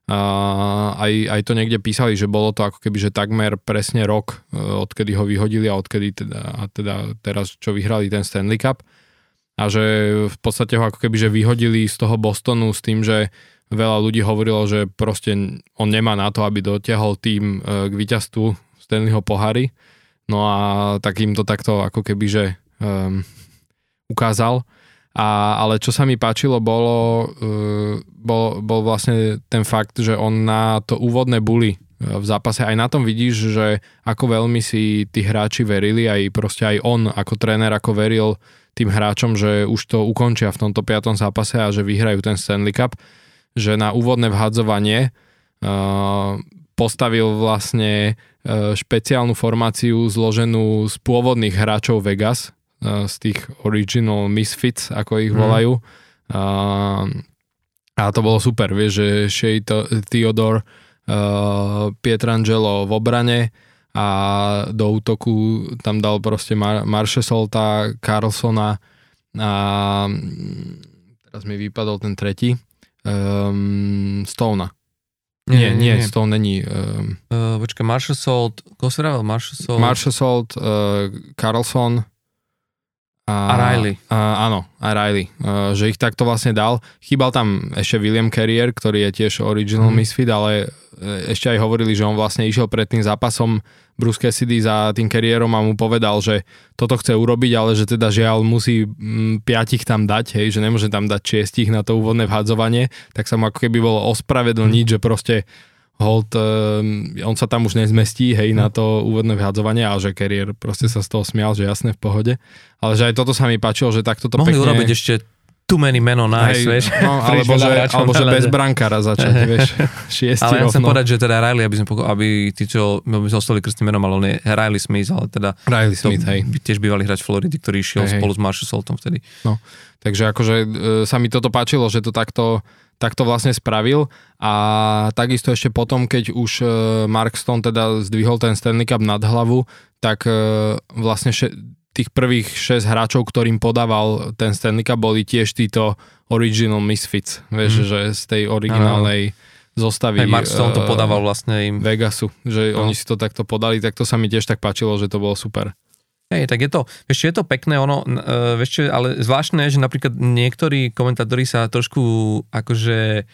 Aj, aj to niekde písali, že bolo to ako keby, že takmer presne rok, odkedy ho vyhodili a odkedy teda, a teda teraz, čo vyhrali ten Stanley Cup. A že v podstate ho ako keby, že vyhodili z toho Bostonu s tým, že veľa ľudí hovorilo, že proste on nemá na to, aby dotiahol tým e, k víťazstvu Stanleyho pohary. No a tak im to takto ako keby, že um, ukázal. A, ale čo sa mi páčilo, bolo, uh, bol, bol vlastne ten fakt, že on na to úvodné buly v zápase, aj na tom vidíš, že ako veľmi si tí hráči verili, aj proste aj on ako tréner, ako veril tým hráčom, že už to ukončia v tomto piatom zápase a že vyhrajú ten Stanley Cup že na úvodné vhadzovanie uh, postavil vlastne špeciálnu formáciu zloženú z pôvodných hráčov Vegas, z tých original misfits, ako ich mhm. volajú. Mm. A to bolo super, vieš, že Shea Theodore, Pietrangelo v obrane a do útoku tam dal proste Mar- Solta, Carlsona a mm, teraz mi vypadol ten tretí um, Stona. Nie, nie, nie, nie. Stone není. Um, uh, počkaj, Marshall Salt, koho si Marshall Salt? Marshall Salt, uh, Carlson, a, a Riley. A, áno, a Riley. A, že ich takto vlastne dal. Chýbal tam ešte William Carrier, ktorý je tiež original mm. misfit, ale e, ešte aj hovorili, že on vlastne išiel pred tým zápasom Bruce Cassidy za tým kariérom a mu povedal, že toto chce urobiť, ale že teda žiaľ musí m, piatich tam dať, hej, že nemôže tam dať šiestich na to úvodné vhadzovanie, tak sa mu ako keby bolo ospravedlniť, mm. že proste hold, um, on sa tam už nezmestí, hej, na to úvodné vyhadzovanie, ale že kariér proste sa z toho smial, že jasné v pohode. Ale že aj toto sa mi páčilo, že takto to Mohli pekne... urobiť ešte too many men on ice, vieš. No, alebo, že, alebo že bez brankára začať, vieš. Šiesti ale ja chcem povedať, že teda Riley, aby sme, aby tí, čo by sme ostali krstným menom, ale on je Riley Smith, ale teda Riley Smith, hej. tiež bývalý hráč Floridy, ktorý išiel hej, spolu hej. s Marshall Saltom vtedy. No, takže akože e, sa mi toto páčilo, že to takto tak to vlastne spravil a takisto ešte potom, keď už e, Mark Stone teda zdvihol ten Stanley Cup nad hlavu, tak e, vlastne tých prvých 6 hráčov, ktorým podával ten Stanley Cup, boli tiež títo original misfits, vieš, mm. že z tej originálnej zostavy. Hey, Mark Stone to e, podával vlastne im. Vegasu, že no. oni si to takto podali, tak to sa mi tiež tak páčilo, že to bolo super. Hej, tak je to, vieš, je to pekné, ono, vieš čo, ale zvláštne, že napríklad niektorí komentátori sa trošku akože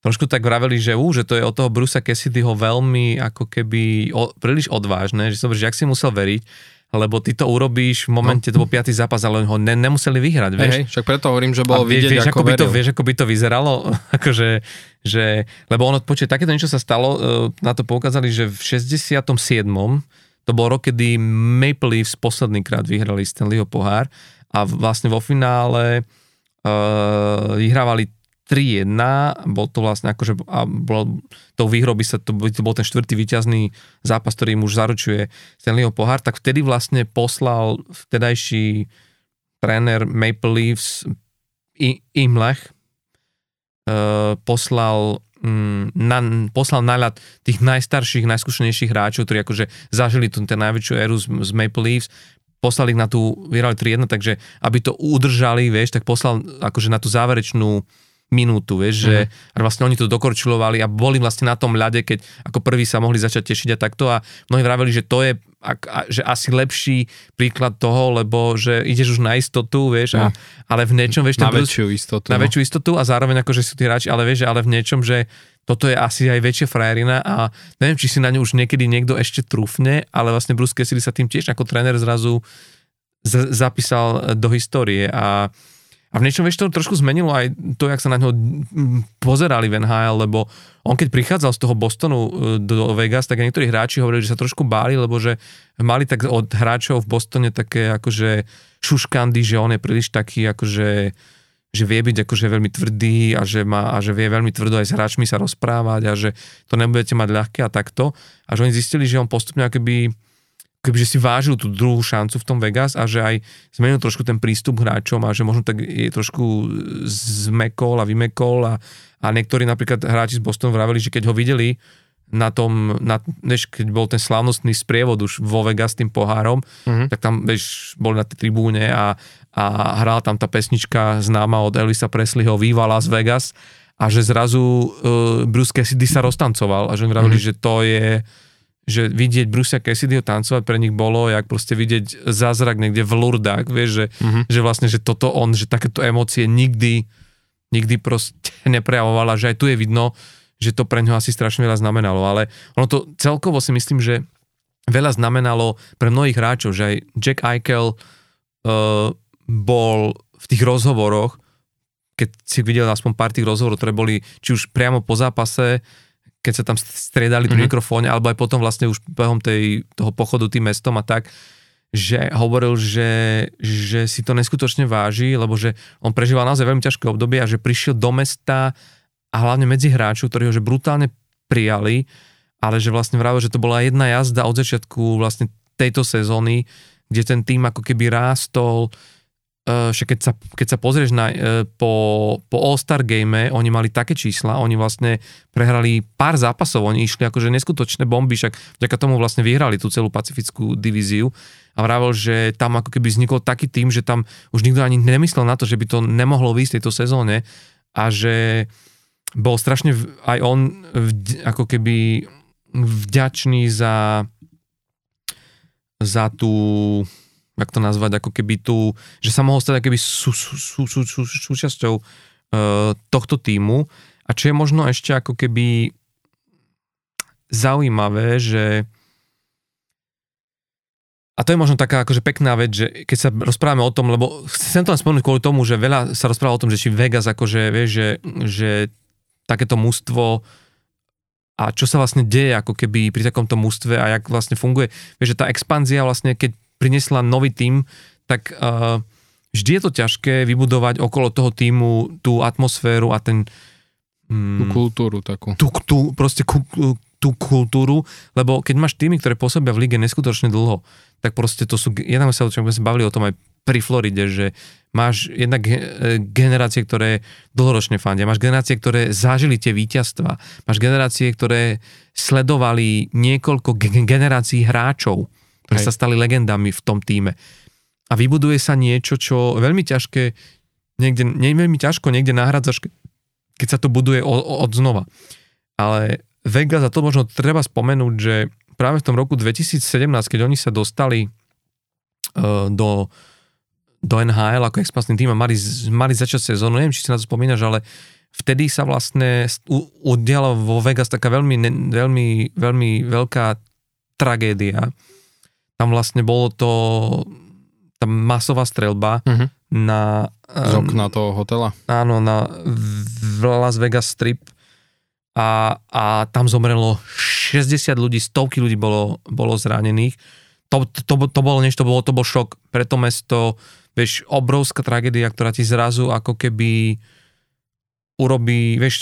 trošku tak vraveli, že ú, že to je od toho Brusa Cassidyho veľmi ako keby o, príliš odvážne, že som že ak si musel veriť, lebo ty to urobíš v momente, no. to bol piatý zápas, ale ho ne, nemuseli vyhrať, vieš. Hej, však preto hovorím, že bolo vidieť, vieš, ako, ako by to, Vieš, ako by to vyzeralo, akože, že, lebo ono, počuť, takéto niečo sa stalo, uh, na to poukázali, že v 67 to bol rok, kedy Maple Leafs posledný krát vyhrali Stanleyho pohár a vlastne vo finále uh, vyhrávali 3-1, bol to vlastne akože, a bol, tou výhrou by sa, to, to bol ten štvrtý výťazný zápas, ktorý im už zaručuje Stanleyho pohár, tak vtedy vlastne poslal vtedajší tréner Maple Leafs Imlech, uh, poslal Mm, na, poslal na ľad tých najstarších, najskúšenejších hráčov, ktorí akože zažili tú ten najväčšiu éru z, z Maple Leafs, poslali ich na tú, vyhrali 3-1, takže aby to udržali, vieš, tak poslal akože na tú záverečnú minútu, vieš, že mm. vlastne oni to dokorčilovali a boli vlastne na tom ľade, keď ako prvý sa mohli začať tešiť a takto a mnohí vraveli, že to je ak, a, že asi lepší príklad toho, lebo že ideš už na istotu, vieš, a, ale v niečom, vieš, na väčšiu istotu. Na no. väčšiu istotu a zároveň že sú tí hráči, ale vieš, ale v niečom, že toto je asi aj väčšia frajerina a neviem, či si na ňu už niekedy niekto ešte trúfne, ale vlastne Bruce Cassidy sa tým tiež ako tréner zrazu z- zapísal do histórie a a v niečom, vieš, to trošku zmenilo aj to, jak sa na ňo pozerali v NHL, lebo on keď prichádzal z toho Bostonu e, do Vegas, tak niektorí hráči hovorili, že sa trošku báli, lebo že mali tak od hráčov v Bostone také akože šuškandy, že on je príliš taký akože že vie byť akože veľmi tvrdý a že, má, a že vie veľmi tvrdo aj s hráčmi sa rozprávať a že to nebudete mať ľahké a takto. A že oni zistili, že on postupne akoby kebyže si vážil tú druhú šancu v tom Vegas a že aj zmenil trošku ten prístup hráčom a že možno tak je trošku zmekol a vymekol a, a niektorí napríklad hráči z Bostonu vraveli, že keď ho videli na tom, na, než keď bol ten slávnostný sprievod už vo Vegas s tým pohárom, mm-hmm. tak tam vieš, boli na tej tribúne a, a hrala tam tá pesnička známa od Elisa Presleyho Viva Las Vegas a že zrazu uh, Bruce Cassidy sa roztancoval a že oni vraveli, mm-hmm. že to je že vidieť Brucia Cassidyho tancovať pre nich bolo, jak proste vidieť zázrak niekde v Lurdách, vieš, že, uh-huh. že vlastne, že toto on, že takéto emócie nikdy, nikdy proste neprejavovala, že aj tu je vidno, že to pre ňo asi strašne veľa znamenalo, ale ono to celkovo si myslím, že veľa znamenalo pre mnohých hráčov, že aj Jack Eichel uh, bol v tých rozhovoroch, keď si videl aspoň pár tých rozhovorov, ktoré boli či už priamo po zápase, keď sa tam striedali pri mm-hmm. mikrofóne, alebo aj potom vlastne už behom tej, toho pochodu tým mestom a tak, že hovoril, že, že si to neskutočne váži, lebo že on prežíval naozaj veľmi ťažké obdobie a že prišiel do mesta a hlavne medzi hráčov, ktorí ho že brutálne prijali, ale že vlastne vravil, že to bola jedna jazda od začiatku vlastne tejto sezóny, kde ten tým ako keby rástol, že keď sa, keď sa pozrieš na, eh, po, po All-Star game, oni mali také čísla, oni vlastne prehrali pár zápasov, oni išli akože neskutočné bomby, však vďaka tomu vlastne vyhrali tú celú pacifickú divíziu. A vravel, že tam ako keby vznikol taký tým, že tam už nikto ani nemyslel na to, že by to nemohlo výjsť tejto sezóne a že bol strašne aj on ako keby vďačný za za tú jak to nazvať, ako keby tu, že sa mohol stať keby sú, sú, sú, sú, sú, súčasťou uh, tohto týmu. A čo je možno ešte ako keby zaujímavé, že a to je možno taká akože pekná vec, že keď sa rozprávame o tom, lebo chcem to len spomenúť kvôli tomu, že veľa sa rozpráva o tom, že či Vegas akože, vieš, že, že takéto mústvo a čo sa vlastne deje ako keby pri takomto mústve a jak vlastne funguje. Vieš, že tá expanzia vlastne, keď priniesla nový tím, tak uh, vždy je to ťažké vybudovať okolo toho týmu tú atmosféru a ten... Mm, tú kultúru takú. Tú, tú, proste ku, tú kultúru, lebo keď máš týmy, ktoré pôsobia v lige neskutočne dlho, tak proste to sú, jednak sa, sme sa bavili o tom aj pri Floride, že máš jednak generácie, ktoré dlhoročne fandia, máš generácie, ktoré zažili tie víťazstva, máš generácie, ktoré sledovali niekoľko generácií hráčov, ktoré Hej. sa stali legendami v tom týme. A vybuduje sa niečo, čo veľmi ťažké, niekde, nie veľmi ťažko niekde nahradzaš, keď sa to buduje od znova. Ale Vegas, a to možno treba spomenúť, že práve v tom roku 2017, keď oni sa dostali uh, do, do NHL ako expansný tým a mali, mali začať sezónu, neviem, či si na to spomínaš, ale vtedy sa vlastne udiala vo Vegas taká veľmi, veľmi, veľmi veľká tragédia, tam vlastne bolo to tá masová strelba uh-huh. na... Z okna toho hotela? Áno, na Las Vegas Strip a, a tam zomrelo 60 ľudí, stovky ľudí bolo, bolo zranených. To, to, to, to bolo niečo, to bolo, to bol šok pre to mesto, vieš, obrovská tragédia, ktorá ti zrazu ako keby urobí, vieš,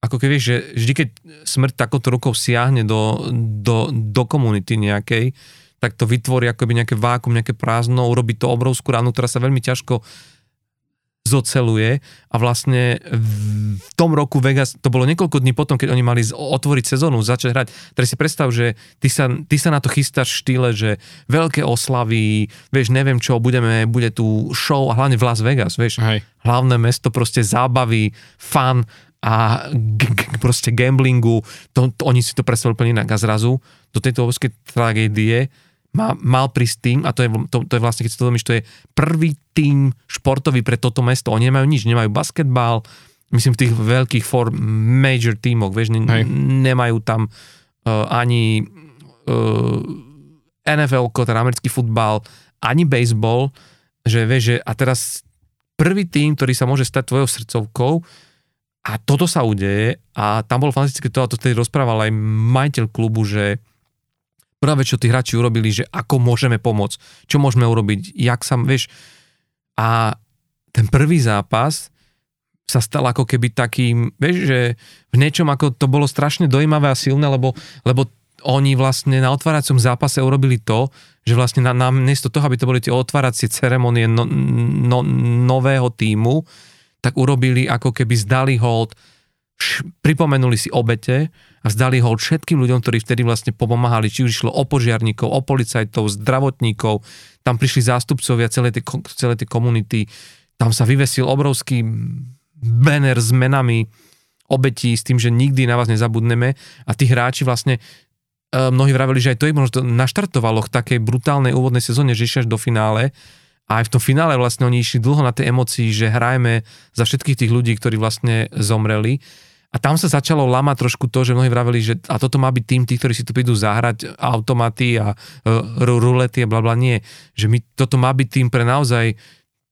ako vieš, že vždy, keď smrť takouto rukou siahne do, do, do komunity nejakej, tak to vytvorí akoby nejaké vákum, nejaké prázdno, urobí to obrovskú ránu, ktorá sa veľmi ťažko zoceluje a vlastne v tom roku Vegas, to bolo niekoľko dní potom, keď oni mali otvoriť sezónu, začať hrať. Teraz si predstav, že ty sa, ty sa na to chystáš v štýle, že veľké oslavy, vieš, neviem čo, budeme, bude tu show a hlavne v Las Vegas, vieš, Hej. hlavné mesto proste zábavy, fun a g- g- proste gamblingu, to, to, oni si to predstavili úplne inak a zrazu do tejto obrovskej tragédie má, mal prísť tým, a to je, to, to je vlastne, keď si to domíš, to je prvý tým športový pre toto mesto. Oni nemajú nič, nemajú basketbal, myslím v tých veľkých four major tímoch, vieš, ne, Hej. nemajú tam uh, ani uh, NFL, teda americký futbal, ani baseball, že vieš, že a teraz prvý tým, ktorý sa môže stať tvojou srdcovkou a toto sa udeje a tam bolo fantastické to, a to tedy rozprával aj majiteľ klubu, že prvá vec, čo tí hráči urobili, že ako môžeme pomôcť, čo môžeme urobiť, jak sa, vieš, a ten prvý zápas sa stal ako keby takým, vieš, že v niečom ako to bolo strašne dojímavé a silné, lebo, lebo oni vlastne na otváracom zápase urobili to, že vlastne na, na miesto toho, aby to boli tie otváracie ceremonie no, no, nového týmu, tak urobili ako keby zdali hold, pripomenuli si obete a zdali hold všetkým ľuďom, ktorí vtedy vlastne pomáhali, či už išlo o požiarníkov, o policajtov, zdravotníkov, tam prišli zástupcovia celej tej, celej tej komunity, tam sa vyvesil obrovský banner s menami obetí s tým, že nikdy na vás nezabudneme. A tí hráči vlastne e, mnohí vraveli, že aj to ich možno naštartovalo k takej brutálnej úvodnej sezóne, že išli do finále a aj v tom finále vlastne oni išli dlho na tej emocii, že hrajeme za všetkých tých ľudí, ktorí vlastne zomreli. A tam sa začalo lamať trošku to, že mnohí vraveli, že a toto má byť tým, tí, ktorí si tu prídu zahrať automaty a uh, rulety a bla bla nie. Že my, toto má byť tým pre naozaj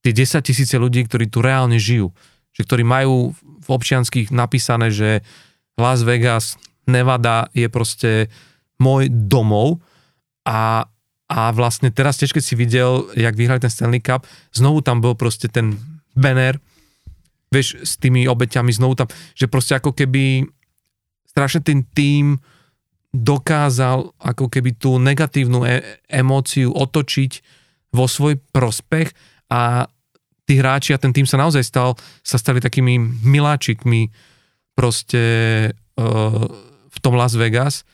tie 10 tisíce ľudí, ktorí tu reálne žijú. Že ktorí majú v občianských napísané, že Las Vegas, Nevada je proste môj domov a a vlastne teraz tiež, keď si videl, jak vyhrali ten Stanley Cup, znovu tam bol proste ten banner, vieš, s tými obeťami znovu tam, že proste ako keby strašne ten tým dokázal ako keby tú negatívnu e- emóciu otočiť vo svoj prospech a tí hráči a ten tým sa naozaj stal, sa stali takými miláčikmi proste uh, v tom Las Vegas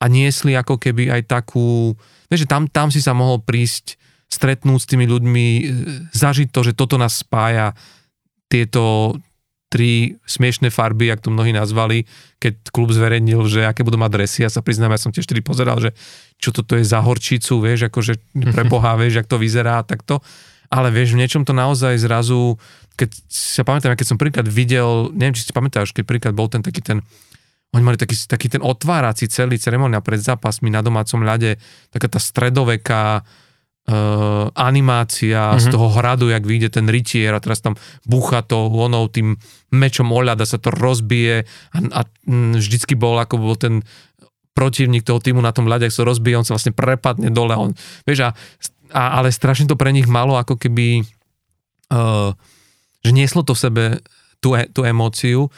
a niesli ako keby aj takú, vieš, že tam, tam si sa mohol prísť stretnúť s tými ľuďmi, e, zažiť to, že toto nás spája, tieto tri smiešné farby, jak to mnohí nazvali, keď klub zverejnil, že aké budú mať dresy. Ja sa priznám, ja som tiež vtedy pozeral, že čo toto je za horčicu, vieš, akože pre Boha, vieš, jak to vyzerá takto. Ale vieš, v niečom to naozaj zrazu, keď sa pamätám, keď som príklad videl, neviem, či si pamätáš, keď príklad bol ten taký ten oni mali taký, taký ten otvárací celý ceremonia pred zápasmi na domácom ľade, taká tá stredoveká uh, animácia mm-hmm. z toho hradu, jak vyjde ten rytier a teraz tam búcha to onou tým mečom oľada sa to rozbije a, a mm, vždycky bol ako bol ten protivník toho týmu na tom ľade, ak sa rozbije, on sa vlastne prepadne dole. On, vieš, a, a, ale strašne to pre nich malo ako keby uh, že nieslo to v sebe tú, e- tú emóciu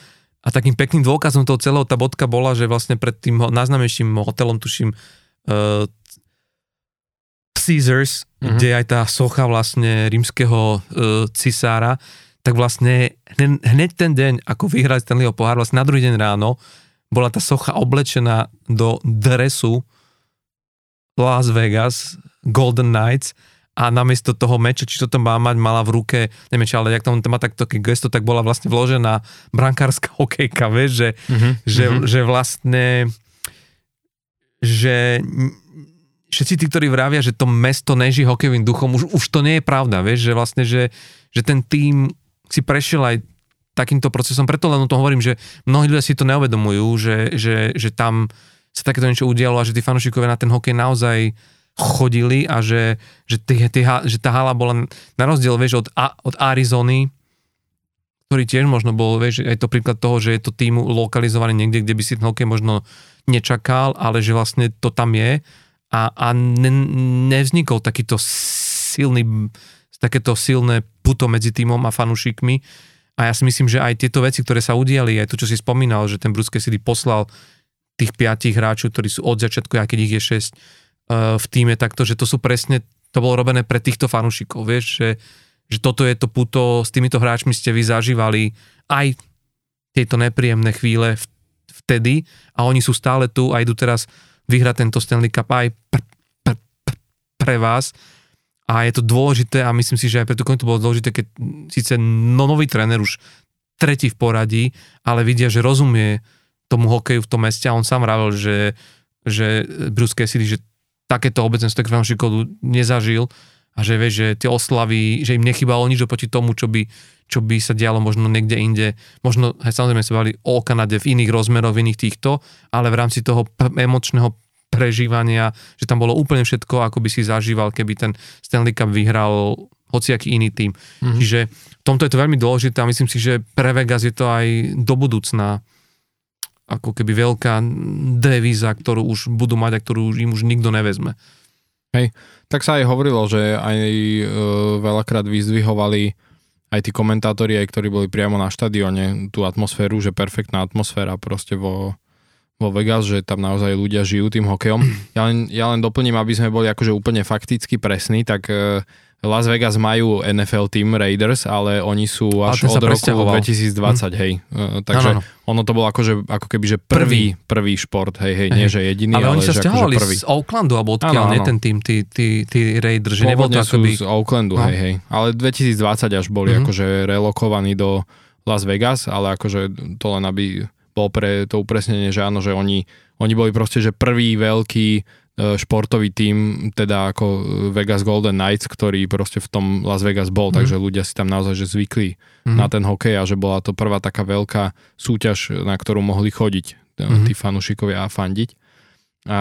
a takým pekným dôkazom toho celého tá bodka bola, že vlastne pred tým najznámejším hotelom, tuším, uh, Caesars, mm-hmm. kde je aj tá socha vlastne rímskeho uh, cisára, tak vlastne hneď, hneď ten deň, ako vyhrali Stanleyho pohár, vlastne na druhý deň ráno, bola tá socha oblečená do dresu Las Vegas, Golden Knights a namiesto toho meča, či to tam má mať, mala v ruke, neviem čo, ale jak tam má takto gesto, tak bola vlastne vložená brankárska hokejka, vieš, že, Mhm, že, mhm. že vlastne že všetci tí, ktorí vravia, že to mesto neží hokejovým duchom, už, už to nie je pravda, vieš, že vlastne, že, že ten tým si prešiel aj takýmto procesom, preto len o tom hovorím, že mnohí ľudia si to neuvedomujú, že, že, že tam sa takéto niečo udialo a že tí fanúšikovia na ten hokej naozaj chodili a že, že, tí, tí, že tá hala bola na rozdiel, vieš, od, od Arizony, ktorý tiež možno bol, vieš, aj to príklad toho, že je to tým lokalizovaný niekde, kde by si ten hokej možno nečakal, ale že vlastne to tam je. A, a ne, nevznikol takýto silný, takéto silné puto medzi týmom a fanúšikmi. A ja si myslím, že aj tieto veci, ktoré sa udiali, aj to, čo si spomínal, že ten Bruce Cassidy poslal tých piatich hráčov, ktorí sú od začiatku, aj keď ich je 6 uh, v týme takto, že to sú presne, to bolo robené pre týchto fanúšikov, vieš, že, že toto je to puto, s týmito hráčmi ste vy zažívali aj tieto nepríjemné chvíle vtedy a oni sú stále tu a idú teraz vyhrať tento Stanley Cup aj pr, pr, pr, pre vás. A je to dôležité a myslím si, že aj preto to bolo dôležité, keď síce no, nový tréner už tretí v poradí, ale vidia, že rozumie tomu hokeju v tom meste a on sám vravel, že, že Bruce Cassidy, že takéto obecenstvo fanúšikov nezažil a že vie, že tie oslavy, že im nechybalo nič oproti tomu, čo by, čo by sa dialo možno niekde inde. Možno, aj samozrejme sa bavili o Kanade v iných rozmeroch, v iných týchto, ale v rámci toho emočného prežívania, že tam bolo úplne všetko, ako by si zažíval, keby ten Stanley Cup vyhral hociaký iný tým. Mm-hmm. Čiže v tomto je to veľmi dôležité a myslím si, že pre Vegas je to aj do budúcna ako keby veľká devíza, ktorú už budú mať a ktorú im už nikto nevezme. Hej, tak sa aj hovorilo, že aj e, veľakrát vyzdvihovali aj tí komentátori, aj ktorí boli priamo na štadióne, tú atmosféru, že perfektná atmosféra proste vo, vo Vegas, že tam naozaj ľudia žijú tým hokejom. Ja len, ja len doplním, aby sme boli akože úplne fakticky presní, tak uh, Las Vegas majú NFL Team Raiders, ale oni sú až od roku 2020, hm. hej. Uh, takže no, no, no. ono to bolo akože, ako keby, že prvý, prvý šport, hej, hej, nie že jediný, ale, ale oni sa že akože prvý. z Oaklandu, alebo odkiaľ, nie ten tým, tí, tí, tí Raiders, že nebol to akoby... z Oaklandu, no. hej, hej. Ale 2020 až boli mm-hmm. akože relokovaní do Las Vegas, ale akože to len aby bol pre to upresnenie, že áno, že oni, oni boli proste, že prvý veľký športový tím, teda ako Vegas Golden Knights, ktorý proste v tom Las Vegas bol, mm. takže ľudia si tam naozaj že zvykli mm. na ten hokej a že bola to prvá taká veľká súťaž, na ktorú mohli chodiť mm. tí fanúšikovia a fandiť. A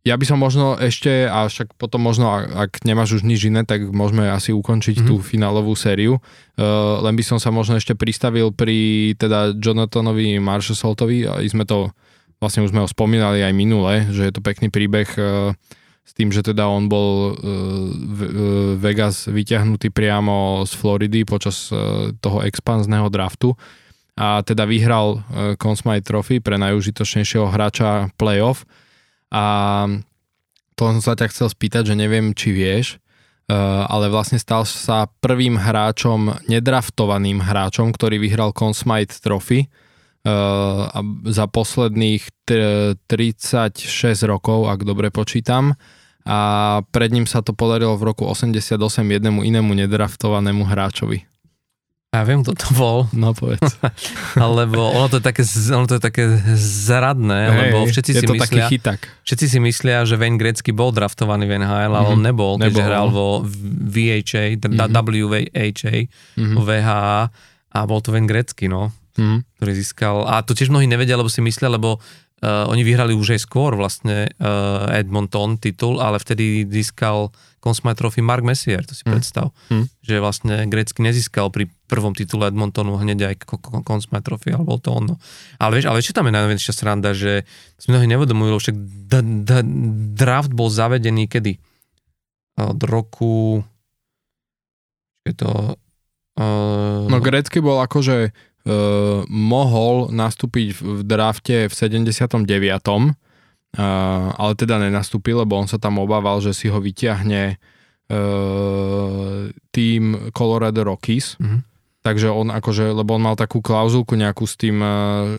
ja by som možno ešte, a však potom možno, ak nemáš už nič iné, tak môžeme asi ukončiť mm-hmm. tú finálovú sériu. Uh, len by som sa možno ešte pristavil pri teda Jonathanovi a sme to, vlastne už sme ho spomínali aj minule, že je to pekný príbeh uh, s tým, že teda on bol v, uh, Vegas vyťahnutý priamo z Floridy počas toho expanzného draftu. A teda vyhral Conn Smythe Trophy pre najužitočnejšieho hráča playoff. A to som sa ťa chcel spýtať, že neviem, či vieš, ale vlastne stal sa prvým hráčom, nedraftovaným hráčom, ktorý vyhral Conn Smythe Trophy a za posledných t- 36 rokov, ak dobre počítam. A pred ním sa to podarilo v roku 88 jednému inému nedraftovanému hráčovi. Ja viem, kto to bol. No povedz. Lebo ono to je také, ono to je také zaradné, hey, lebo všetci si myslia, všetci si myslia, že Wayne Gretzky bol draftovaný v NHL, ale mm-hmm. on nebol, nebol, keďže hral vo VHA, teda mm-hmm. WHA, mm-hmm. VHA a bol to Wayne Gretzky, no, mm-hmm. ktorý získal, a to tiež mnohí nevedia, lebo si myslia, lebo uh, oni vyhrali už aj skôr vlastne uh, Edmonton titul, ale vtedy získal Conn Trophy Mark Messier, to si mm. predstav. Mm. Že vlastne Grecky nezískal pri prvom titule Edmontonu hneď aj Conn Trophy, ale bol to ono. Ale vieš, ale čo tam je najväčšia sranda, že si mnohí nevedomujú, však d- d- draft bol zavedený kedy? Od roku... Je to... Uh... No Grecky bol akože uh, mohol nastúpiť v drafte v 79 Uh, ale teda nenastúpil, lebo on sa tam obával, že si ho vyťahne uh, tým Colorado Rockies. Mm-hmm. Takže on akože, lebo on mal takú klauzulku nejakú s tým uh,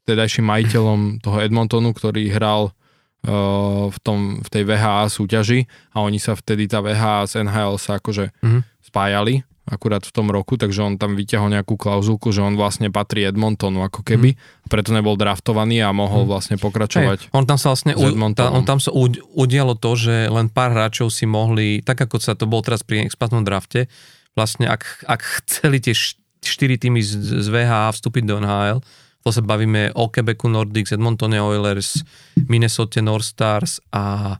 vtedajším majiteľom toho Edmontonu, ktorý hral uh, v, tom, v tej VHA súťaži a oni sa vtedy, tá VHA s NHL sa akože mm-hmm. spájali akurát v tom roku, takže on tam vyťahol nejakú klauzulku, že on vlastne patrí Edmontonu ako keby, mm. preto nebol draftovaný a mohol mm. vlastne pokračovať. Hey, on tam sa vlastne u, tá, on tam sa udialo to, že len pár hráčov si mohli, tak ako sa to bol teraz pri expatnom drafte, vlastne ak, ak chceli tie štyri týmy z, z VHA vstúpiť do NHL, to sa bavíme o Quebecu Nordics, Edmontone Oilers, Minnesota North Stars a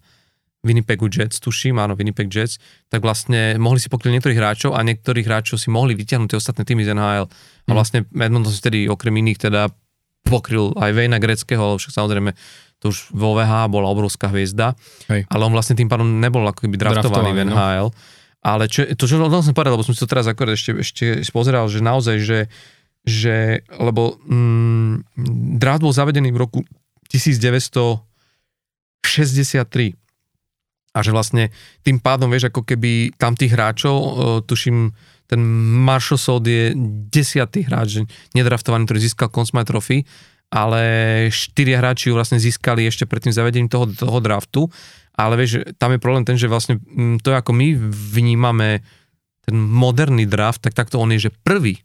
Winnipegu Jets, tuším, áno, Winnipeg Jets, tak vlastne mohli si pokryť niektorých hráčov a niektorých hráčov si mohli vyťahnuť tie ostatné týmy z NHL. A mhm. vlastne Edmonton si tedy okrem iných teda pokryl aj Vejna Greckého, ale však samozrejme to už vo VH bola obrovská hviezda, Hej. ale on vlastne tým pádom nebol ako keby draftovaný, draftovaný v NHL. No. Ale čo, to, čo som povedal, lebo som si to teraz akorát ešte, ešte pozeral, že naozaj, že, že lebo mm, draft bol zavedený v roku 1963 A že vlastne tým pádom, vieš, ako keby tam tých hráčov, uh, tuším, ten Marshall je desiatý hráč, nedraftovaný, ktorý získal Consmite Trophy, ale štyria hráči ju vlastne získali ešte pred tým zavedením toho, toho draftu, ale vieš, tam je problém ten, že vlastne mm, to, ako my vnímame ten moderný draft, tak takto on je, že prvý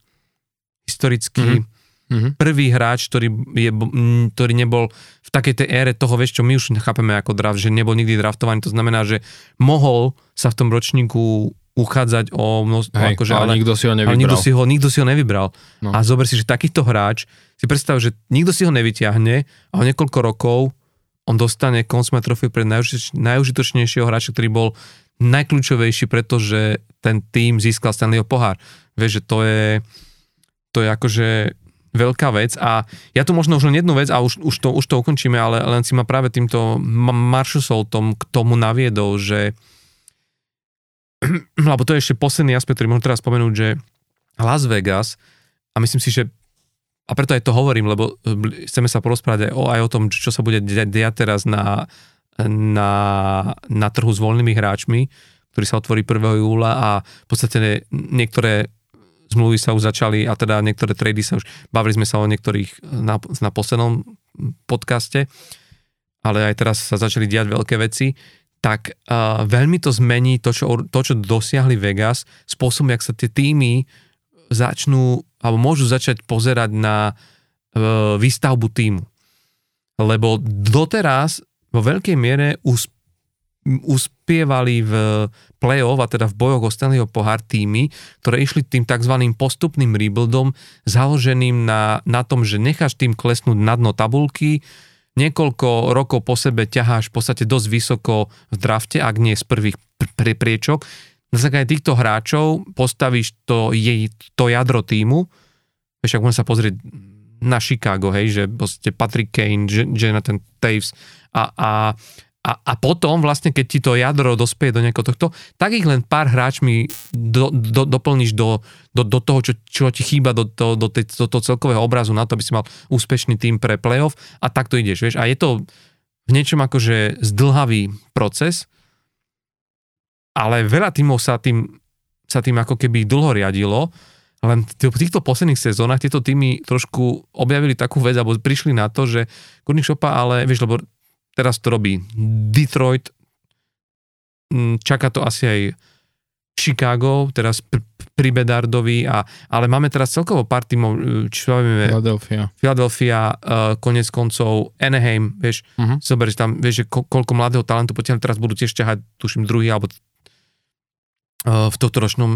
historický mm-hmm. Prvý hráč, ktorý, je, ktorý nebol v takej tej ére toho, vieš, čo my už chápeme ako draft, že nebol nikdy draftovaný, to znamená, že mohol sa v tom ročníku uchádzať o množstvo, Hej, akože, ale, ale nikto si ho nevybral. Ale nikto si ho, nikto si ho nevybral. No. A zober si, že takýto hráč, si predstav, že nikto si ho nevyťahne a o niekoľko rokov on dostane Consme Trophy pre najužitoč, najužitočnejšieho hráča, ktorý bol najkľúčovejší, pretože ten tým získal Stanleyho pohár. Vieš, že to je, to je akože veľká vec a ja tu možno už len jednu vec a už, už, to, už to ukončíme, ale len si ma práve týmto Marshallom k tomu naviedol, že lebo to je ešte posledný aspekt, ktorý môžem teraz spomenúť, že Las Vegas, a myslím si, že a preto aj to hovorím, lebo e, chceme sa porozprávať aj o, aj o tom, čo sa bude diať teraz na, na, na trhu s voľnými hráčmi, ktorý sa otvorí 1. júla a v podstate niektoré zmluvy sa už začali a teda niektoré trady sa už, bavili sme sa o niektorých na, na poslednom podcaste, ale aj teraz sa začali diať veľké veci tak uh, veľmi to zmení to čo, to, čo dosiahli Vegas, spôsobom, jak sa tie týmy začnú, alebo môžu začať pozerať na uh, výstavbu týmu. Lebo doteraz vo veľkej miere us, uspievali v play-off, a teda v bojoch o Stanleyho pohár týmy, ktoré išli tým tzv. postupným rebuildom, založeným na, na tom, že necháš tým klesnúť na dno tabulky, niekoľko rokov po sebe ťaháš v podstate dosť vysoko v drafte, ak nie z prvých pr- priečok. Na základe týchto hráčov postavíš to, jej, to jadro týmu. Vieš, ak môžem sa pozrieť na Chicago, hej, že Patrick Kane, Jonathan Taves a, a a, a potom vlastne, keď ti to jadro dospie do nejakého tohto, tak ich len pár hráčmi do, do, doplníš do, do, do toho, čo, čo ti chýba do, do, do, tej, do toho celkového obrazu na to, aby si mal úspešný tým pre playoff a takto ideš, vieš. A je to v niečom akože zdlhavý proces, ale veľa tímov sa tým, sa tým ako keby dlho riadilo, len v týchto posledných sezónach tieto týmy trošku objavili takú vec, alebo prišli na to, že Kurník Šopa, ale vieš, lebo teraz to robí Detroit, mm, čaká to asi aj Chicago, teraz pri Bedardovi, a, ale máme teraz celkovo pár tímov, e, čo bavíme... Philadelphia. Philadelphia, uh, konec koncov, Anaheim, vieš, uh-huh. zoberieš tam, vieš, že ko, koľko mladého talentu potiaľ teraz budú tiež ťahať, tuším, druhý alebo uh, v tohto ročnom,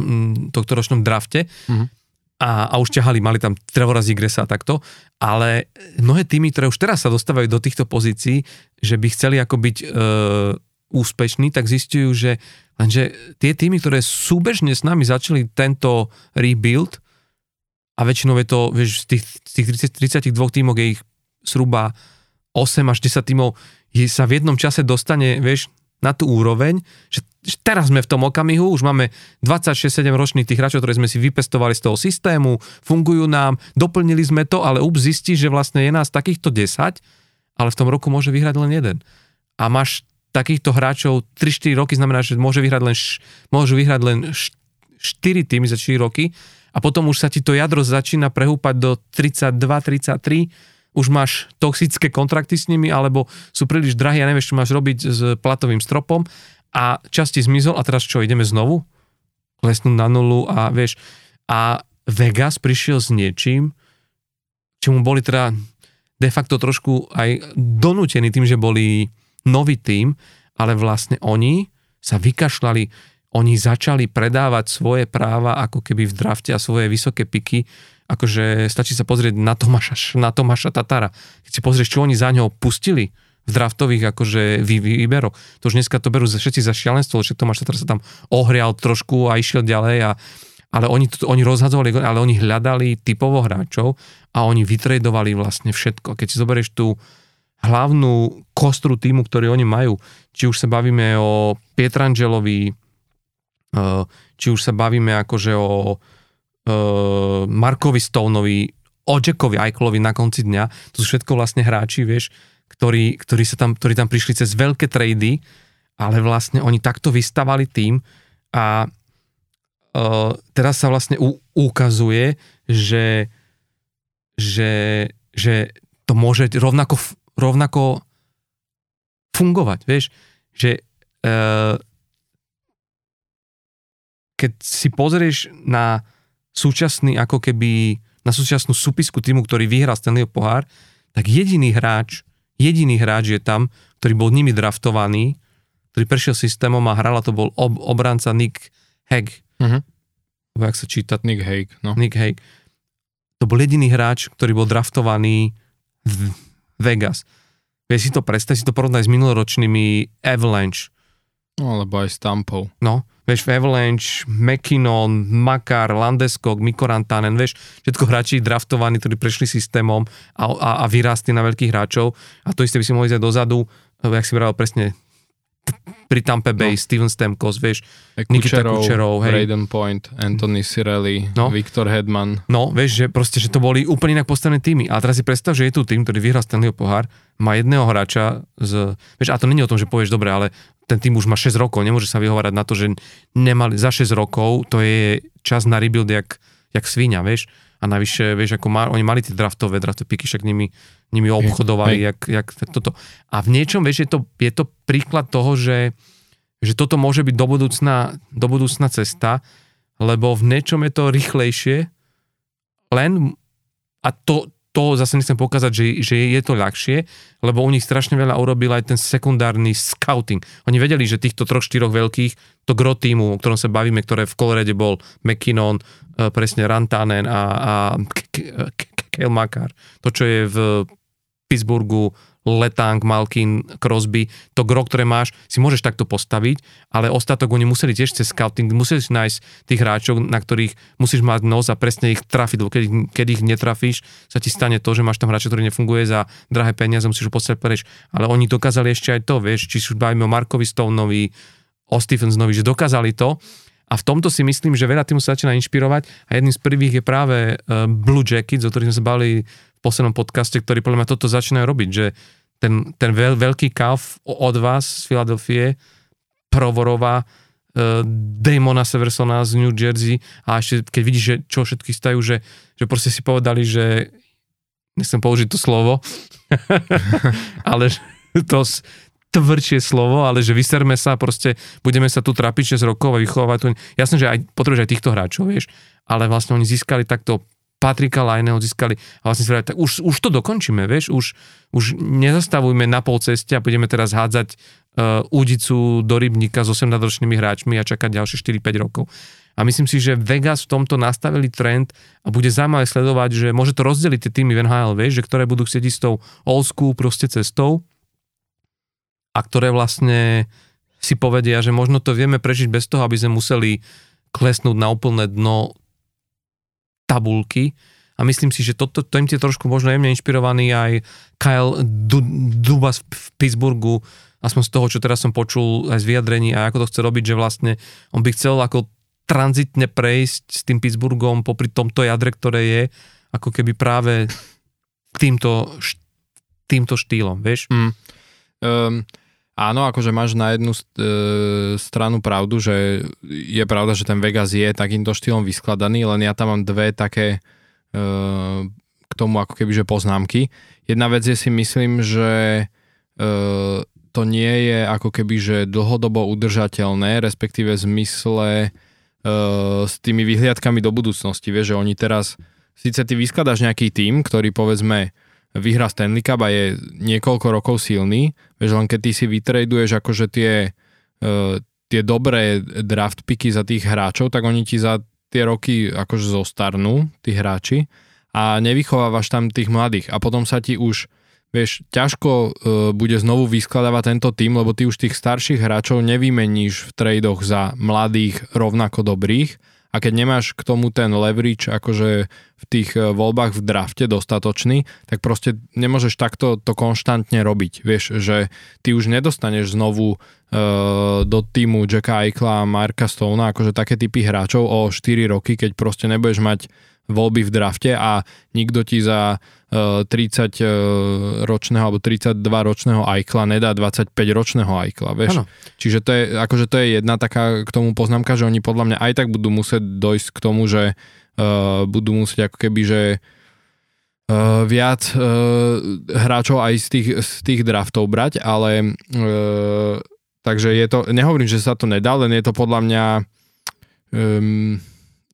tohto ročnom drafte. Uh-huh a, a už ťahali, mali tam Trevora Zigresa a takto, ale mnohé týmy, ktoré už teraz sa dostávajú do týchto pozícií, že by chceli ako byť e, úspešní, tak zistujú, že lenže tie týmy, ktoré súbežne s nami začali tento rebuild a väčšinou je to, vieš, z tých, z tých 30, 32 tímov je ich zhruba 8 až 10 tímov je, sa v jednom čase dostane, vieš, na tú úroveň, že teraz sme v tom okamihu, už máme 26-7 ročných tých hráčov, ktoré sme si vypestovali z toho systému, fungujú nám, doplnili sme to, ale UP zistí, že vlastne je nás takýchto 10, ale v tom roku môže vyhrať len jeden. A máš takýchto hráčov 3-4 roky, znamená, že môže vyhrať len, môžu vyhrať len 4 týmy za 4 roky a potom už sa ti to jadro začína prehúpať do 32-33 už máš toxické kontrakty s nimi, alebo sú príliš drahé a nevieš, čo máš robiť s platovým stropom a časti zmizol a teraz čo, ideme znovu? Klesnúť na nulu a vieš, a Vegas prišiel s niečím, čomu boli teda de facto trošku aj donútení tým, že boli nový tým, ale vlastne oni sa vykašľali, oni začali predávať svoje práva ako keby v drafte a svoje vysoké piky akože stačí sa pozrieť na Tomáša, na Tomáša Tatara. Keď si pozrieš, čo oni za ňou pustili v draftových akože výberoch. To už dneska to berú všetci za šialenstvo, že Tomáš Tatar sa tam ohrial trošku a išiel ďalej a ale oni, oni rozhadzovali, ale oni hľadali typovo hráčov a oni vytredovali vlastne všetko. Keď si zoberieš tú hlavnú kostru týmu, ktorý oni majú, či už sa bavíme o Pietrangelovi, eh, či už sa bavíme akože o uh, Markovi Stoneovi, o Jackovi Eichelovi na konci dňa. To sú všetko vlastne hráči, vieš, ktorí, ktorí, sa tam, ktorí tam prišli cez veľké trady ale vlastne oni takto vystavali tým a uh, teraz sa vlastne u, ukazuje, že, že, že to môže rovnako, rovnako fungovať, vieš, že uh, keď si pozrieš na súčasný, ako keby na súčasnú súpisku týmu, ktorý vyhral Stanleyho pohár, tak jediný hráč, jediný hráč je tam, ktorý bol nimi draftovaný, ktorý prešiel systémom a hral a to bol ob, obranca Nick Hag. Uh-huh. Jak sa číta? Nick Hag, no. Nick Hag. To bol jediný hráč, ktorý bol draftovaný v Vegas. Vieš si to predstaviť, si to porovnať s minuloročnými Avalanche. No, alebo aj s Tampou. No, vieš, Avalanche, McKinnon, Makar, Landeskog, Mikorantanen, vieš, všetko hráči draftovaní, ktorí prešli systémom a, a, a vyrástli na veľkých hráčov a to isté by si mohli ísť dozadu, jak si vral presne pri Tampa Bay, no. Steven Stamkos, vieš, Nikita Kucherov, hej. Raiden Point, Anthony Cirelli, no. Viktor Hedman. No, vieš, že proste, že to boli úplne inak postavené týmy. A teraz si predstav, že je tu tým, ktorý vyhral Stanleyho pohár, má jedného hráča z... Vieš, a to je o tom, že povieš dobre, ale ten tým už má 6 rokov, nemôže sa vyhovárať na to, že nemali za 6 rokov, to je čas na rebuild jak, jak svíňa, vieš. A navyše, vieš, ako má, oni mali tie draftové, draftové piky, však nimi, nimi obchodovali, jak, jak toto. A v niečom, vieš, je to, je to príklad toho, že, že toto môže byť do budúcna, do budúcna cesta, lebo v niečom je to rýchlejšie, len a to, to zase nechcem pokázať, že, že je to ľahšie, lebo u nich strašne veľa urobil aj ten sekundárny scouting. Oni vedeli, že týchto troch, štyroch veľkých, to gro týmu, o ktorom sa bavíme, ktoré v Kolorede bol McKinnon, presne Rantanen a, a Kale Makar, to, čo je v Pittsburghu Letang, Malkin, Crosby, to gro, ktoré máš, si môžeš takto postaviť, ale ostatok oni museli tiež cez scouting, musíš nájsť tých hráčov, na ktorých musíš mať nos a presne ich trafiť, lebo keď, keď ich netrafíš, sa ti stane to, že máš tam hráča, ktorý nefunguje za drahé peniaze, musíš ho postaviť preč. Ale oni dokázali ešte aj to, vieš, či už bavíme o Markovi Stoneovi, o Stephensnovi, že dokázali to, a v tomto si myslím, že veľa týmu sa začína inšpirovať a jedným z prvých je práve uh, Blue Jackets, o ktorých sme sa bavili v poslednom podcaste, ktorí podľa mňa toto začínajú robiť, že ten, ten veľ, veľký kauf od vás z Filadelfie, Provorova, uh, Damona Seversona z New Jersey a ešte keď vidíš, že čo všetky stajú, že, že proste si povedali, že nechcem použiť to slovo, ale to tvrdšie slovo, ale že vyserme sa, proste budeme sa tu trapiť 6 rokov a vychovávať tu. Jasné, že aj potrebuješ aj týchto hráčov, vieš, ale vlastne oni získali takto Patrika Lajneho získali a vlastne si tak už, už to dokončíme, vieš, už, už nezastavujme na pol ceste a budeme teraz hádzať uh, údicu do rybníka s 18-ročnými hráčmi a čakať ďalšie 4-5 rokov. A myslím si, že Vegas v tomto nastavili trend a bude zaujímavé sledovať, že môže to rozdeliť tie týmy v NHL, vieš, že ktoré budú chcieť s tou old school proste cestou a ktoré vlastne si povedia, že možno to vieme prežiť bez toho, aby sme museli klesnúť na úplné dno tabulky a myslím si, že toto to, im tie trošku možno jemne inšpirovaný aj Kyle Dubas v Pittsburghu, aspoň z toho, čo teraz som počul aj z vyjadrení a ako to chce robiť, že vlastne on by chcel ako tranzitne prejsť s tým Pittsburghom popri tomto jadre, ktoré je, ako keby práve týmto, týmto štýlom, vieš? Mm. Um, Áno, akože máš na jednu e, stranu pravdu, že je pravda, že ten Vegas je takýmto štýlom vyskladaný, len ja tam mám dve také e, k tomu ako keby, že poznámky. Jedna vec je si myslím, že e, to nie je ako keby, že dlhodobo udržateľné, respektíve v zmysle s tými vyhliadkami do budúcnosti. Vieš, že oni teraz, síce ty vyskladaš nejaký tým, ktorý povedzme vyhrá Stanley Cup a je niekoľko rokov silný, vieš, len keď ty si vytraduješ akože tie, uh, tie dobré draft picky za tých hráčov, tak oni ti za tie roky akože zostarnú, tí hráči a nevychovávaš tam tých mladých. A potom sa ti už vieš, ťažko uh, bude znovu vyskladávať tento tým, lebo ty už tých starších hráčov nevymeníš v tradoch za mladých rovnako dobrých a keď nemáš k tomu ten leverage akože v tých e, voľbách v drafte dostatočný, tak proste nemôžeš takto to konštantne robiť. Vieš, že ty už nedostaneš znovu e, do týmu Jacka Eichla a Marka Stona, akože také typy hráčov o 4 roky, keď proste nebudeš mať voľby v drafte a nikto ti za 30 ročného alebo 32 ročného Aikla nedá 25 ročného Aikla, vieš. Ano. Čiže to je, akože to je jedna taká k tomu poznámka, že oni podľa mňa aj tak budú musieť dojsť k tomu, že uh, budú musieť ako keby, že uh, viac uh, hráčov aj z tých, z tých draftov brať, ale uh, takže je to, nehovorím, že sa to nedá, len je to podľa mňa um,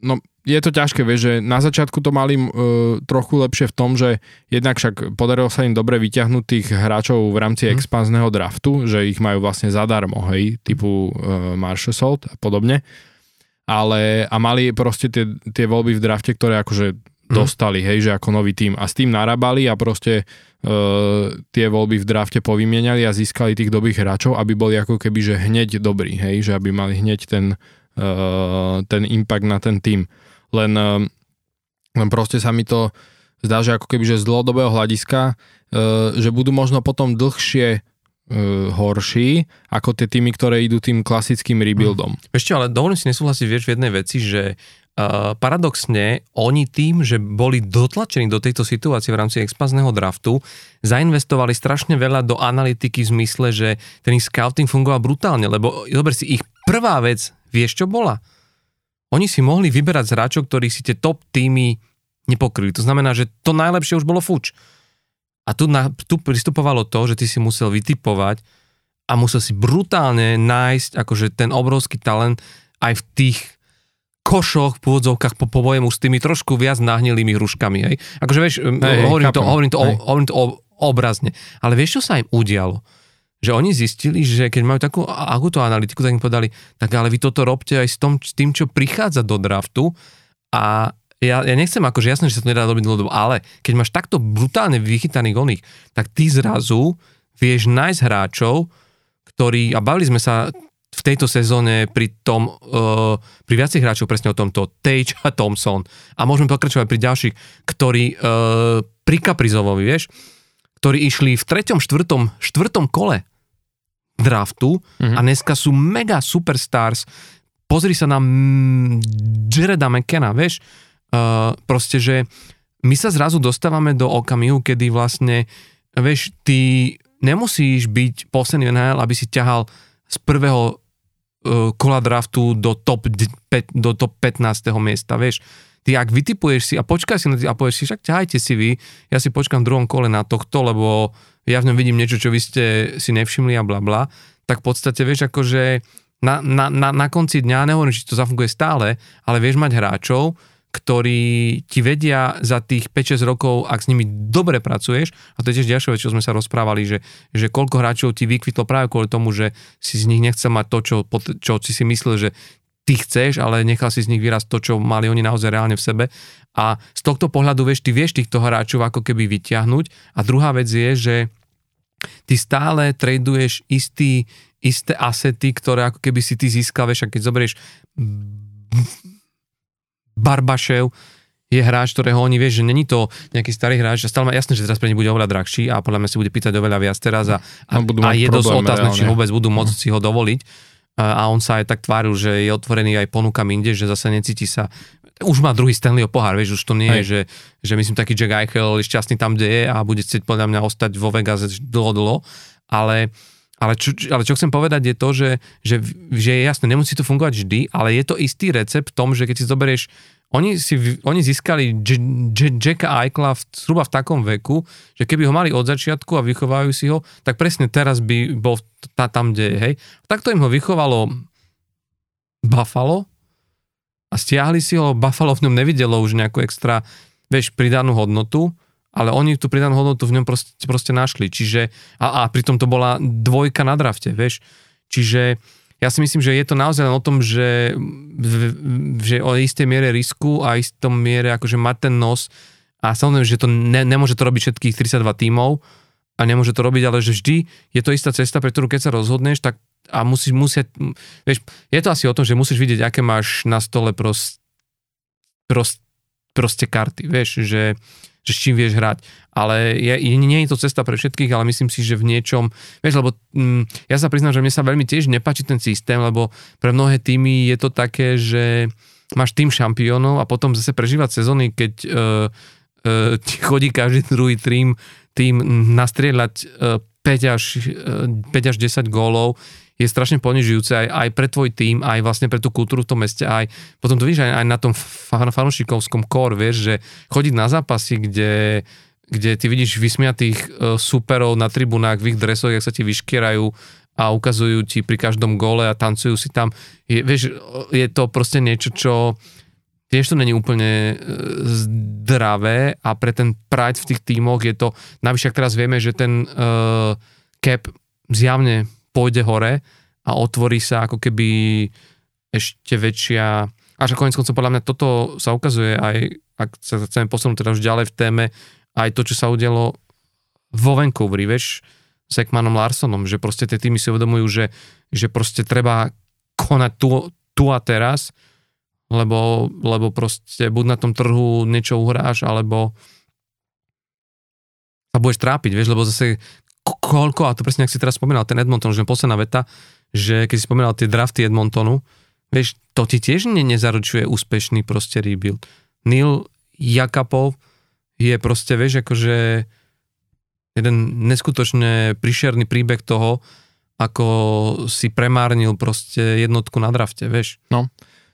no je to ťažké, vieš, že na začiatku to mali uh, trochu lepšie v tom, že jednak však podarilo sa im dobre vyťahnuť tých hráčov v rámci hmm. expanzného draftu, že ich majú vlastne zadarmo, hej, typu uh, Marshall Salt a podobne. Ale, a mali proste tie, tie voľby v drafte, ktoré akože hmm. dostali, hej, že ako nový tým a s tým narábali a proste uh, tie voľby v drafte povymieniali a získali tých dobrých hráčov, aby boli ako keby, že hneď dobrí, hej, že aby mali hneď ten, uh, ten impact na ten tým len, eh, len proste sa mi to zdá, že ako keby, že z dlhodobého hľadiska, eh, že budú možno potom dlhšie eh, horší ako tie týmy, ktoré idú tým klasickým rebuildom. Hmm. Ešte ale dovolím si nesúhlasiť vieš v jednej veci, že Uh, paradoxne, oni tým, že boli dotlačení do tejto situácie v rámci expanzného draftu, zainvestovali strašne veľa do analytiky v zmysle, že ten ich scouting fungoval brutálne, lebo zober si, ich prvá vec, vieš čo bola? Oni si mohli vyberať z hráčov, ktorí si tie top týmy nepokryli. To znamená, že to najlepšie už bolo fuč. A tu, na, tu pristupovalo to, že ty si musel vytipovať a musel si brutálne nájsť akože ten obrovský talent aj v tých košoch, v pôvodzovkách po povojemu s tými trošku viac nahnilými hruškami. Hej. Akože vieš, hey, hovorím, hey, to, hovorím, to, hovorím to obrazne. Ale vieš, čo sa im udialo? Že oni zistili, že keď majú takú autoanalytiku, tak im povedali, tak ale vy toto robte aj s, tom, tým, čo prichádza do draftu. A ja, ja nechcem akože jasné, že sa to nedá robiť dlhodobo, ale keď máš takto brutálne vychytaných oných, tak ty zrazu vieš nájsť hráčov, ktorí, a bavili sme sa v tejto sezóne pri tom, uh, pri viacej hráčov presne o tomto, Tage a Thompson. A môžeme pokračovať pri ďalších, ktorí uh, pri Kaprizovovi, vieš, ktorí išli v treťom, štvrtom, štvrtom kole draftu mm-hmm. a dneska sú mega superstars. Pozri sa na mm, Jareda McKenna, vieš, uh, proste, že my sa zrazu dostávame do okamihu, kedy vlastne, vieš, ty nemusíš byť posledný NHL, aby si ťahal z prvého uh, kola draftu do top, do top 15. miesta, vieš. Ty ak vytipuješ si a počkaj si na ty a povieš si, však ťahajte si vy, ja si počkám v druhom kole na tohto, lebo ja v ňom vidím niečo, čo vy ste si nevšimli a bla bla, tak v podstate vieš akože na, na, na, na konci dňa, nehovorím, či to zafunguje stále, ale vieš mať hráčov, ktorí ti vedia za tých 5-6 rokov, ak s nimi dobre pracuješ, a to je tiež ďalšia vec, čo sme sa rozprávali, že, že koľko hráčov ti vykvitlo práve kvôli tomu, že si z nich nechcel mať to, čo, čo si si myslel, že ty chceš, ale nechal si z nich vyrast to, čo mali oni naozaj reálne v sebe a z tohto pohľadu, vieš, ty vieš týchto hráčov ako keby vyťahnuť. A druhá vec je, že ty stále traduješ istý, isté asety, ktoré ako keby si ty získal, vieš, a keď zoberieš Barbašev, je hráč, ktorého oni vieš, že není to nejaký starý hráč, a stále má jasné, že teraz pre ne bude oveľa drahší a podľa mňa si bude pýtať oveľa viac teraz a, a, no, a je dosť otázne, či vôbec budú môcť no. si ho dovoliť a on sa aj tak tváril, že je otvorený aj ponúkam inde, že zase necíti sa. Už má druhý Stanleyho pohár, vieš, už to nie je, že, že myslím taký Jack Eichel je šťastný tam, kde je a bude chcieť podľa mňa ostať vo Vegas dlho, dlho, ale ale čo, ale čo chcem povedať je to, že, že, že je jasné, nemusí to fungovať vždy, ale je to istý recept v tom, že keď si zoberieš, oni, si, oni získali J, J, Jacka Eichla v, zhruba v takom veku, že keby ho mali od začiatku a vychovajú si ho, tak presne teraz by bol tam, kde je, hej. Takto im ho vychovalo Buffalo, a stiahli si ho, Buffalo v ňom nevidelo už nejakú extra, vieš, pridanú hodnotu, ale oni tú pridanú hodnotu v ňom proste, proste našli, čiže, a, a pritom to bola dvojka na drafte, vieš, čiže ja si myslím, že je to naozaj o tom, že, že o istej miere risku a istom miere akože mať ten nos. A samozrejme, že to ne, nemôže to robiť všetkých 32 tímov a nemôže to robiť, ale že vždy je to istá cesta, pre ktorú keď sa rozhodneš, tak a musíš musieť, vieš, je to asi o tom, že musíš vidieť, aké máš na stole prost, prost, proste karty, vieš, že, že s čím vieš hrať. Ale je, nie je to cesta pre všetkých, ale myslím si, že v niečom, vieš, lebo mm, ja sa priznám, že mne sa veľmi tiež nepáči ten systém, lebo pre mnohé týmy je to také, že máš tým šampiónov a potom zase prežívať sezóny, keď uh, ti chodí každý druhý tým, tým nastrieľať uh, 5 až, uh, 5 až 10 gólov, je strašne ponižujúce aj, aj pre tvoj tým, aj vlastne pre tú kultúru v tom meste, aj potom to vidíš aj, aj na tom fanúšikovskom core, vieš, že chodiť na zápasy, kde, kde ty vidíš vysmiatých uh, superov na tribunách v ich dresoch, jak sa ti vyškierajú a ukazujú ti pri každom gole a tancujú si tam. Je, vieš, je to proste niečo, čo tiež to není úplne e, zdravé a pre ten Pride v tých tímoch je to, navyše ak teraz vieme, že ten uh, cap zjavne pôjde hore a otvorí sa ako keby ešte väčšia, až konec koncov podľa mňa toto sa ukazuje aj, ak sa chceme posunúť teda už ďalej v téme, aj to, čo sa udialo vo Vancouveri, vieš, s Ekmanom Larsonom, že proste tie týmy si uvedomujú, že, že proste treba konať tu, tu a teraz, lebo, lebo proste buď na tom trhu niečo uhráš, alebo sa budeš trápiť, vieš, lebo zase koľko, a to presne, ak si teraz spomínal, ten Edmonton, že posledná veta, že keď si spomínal tie drafty Edmontonu, vieš, to ti tiež ne, nezaručuje úspešný proste rebuild. Neil Jakapov je proste, vieš, akože jeden neskutočne prišerný príbeh toho, ako si premárnil proste jednotku na drafte, vieš. No,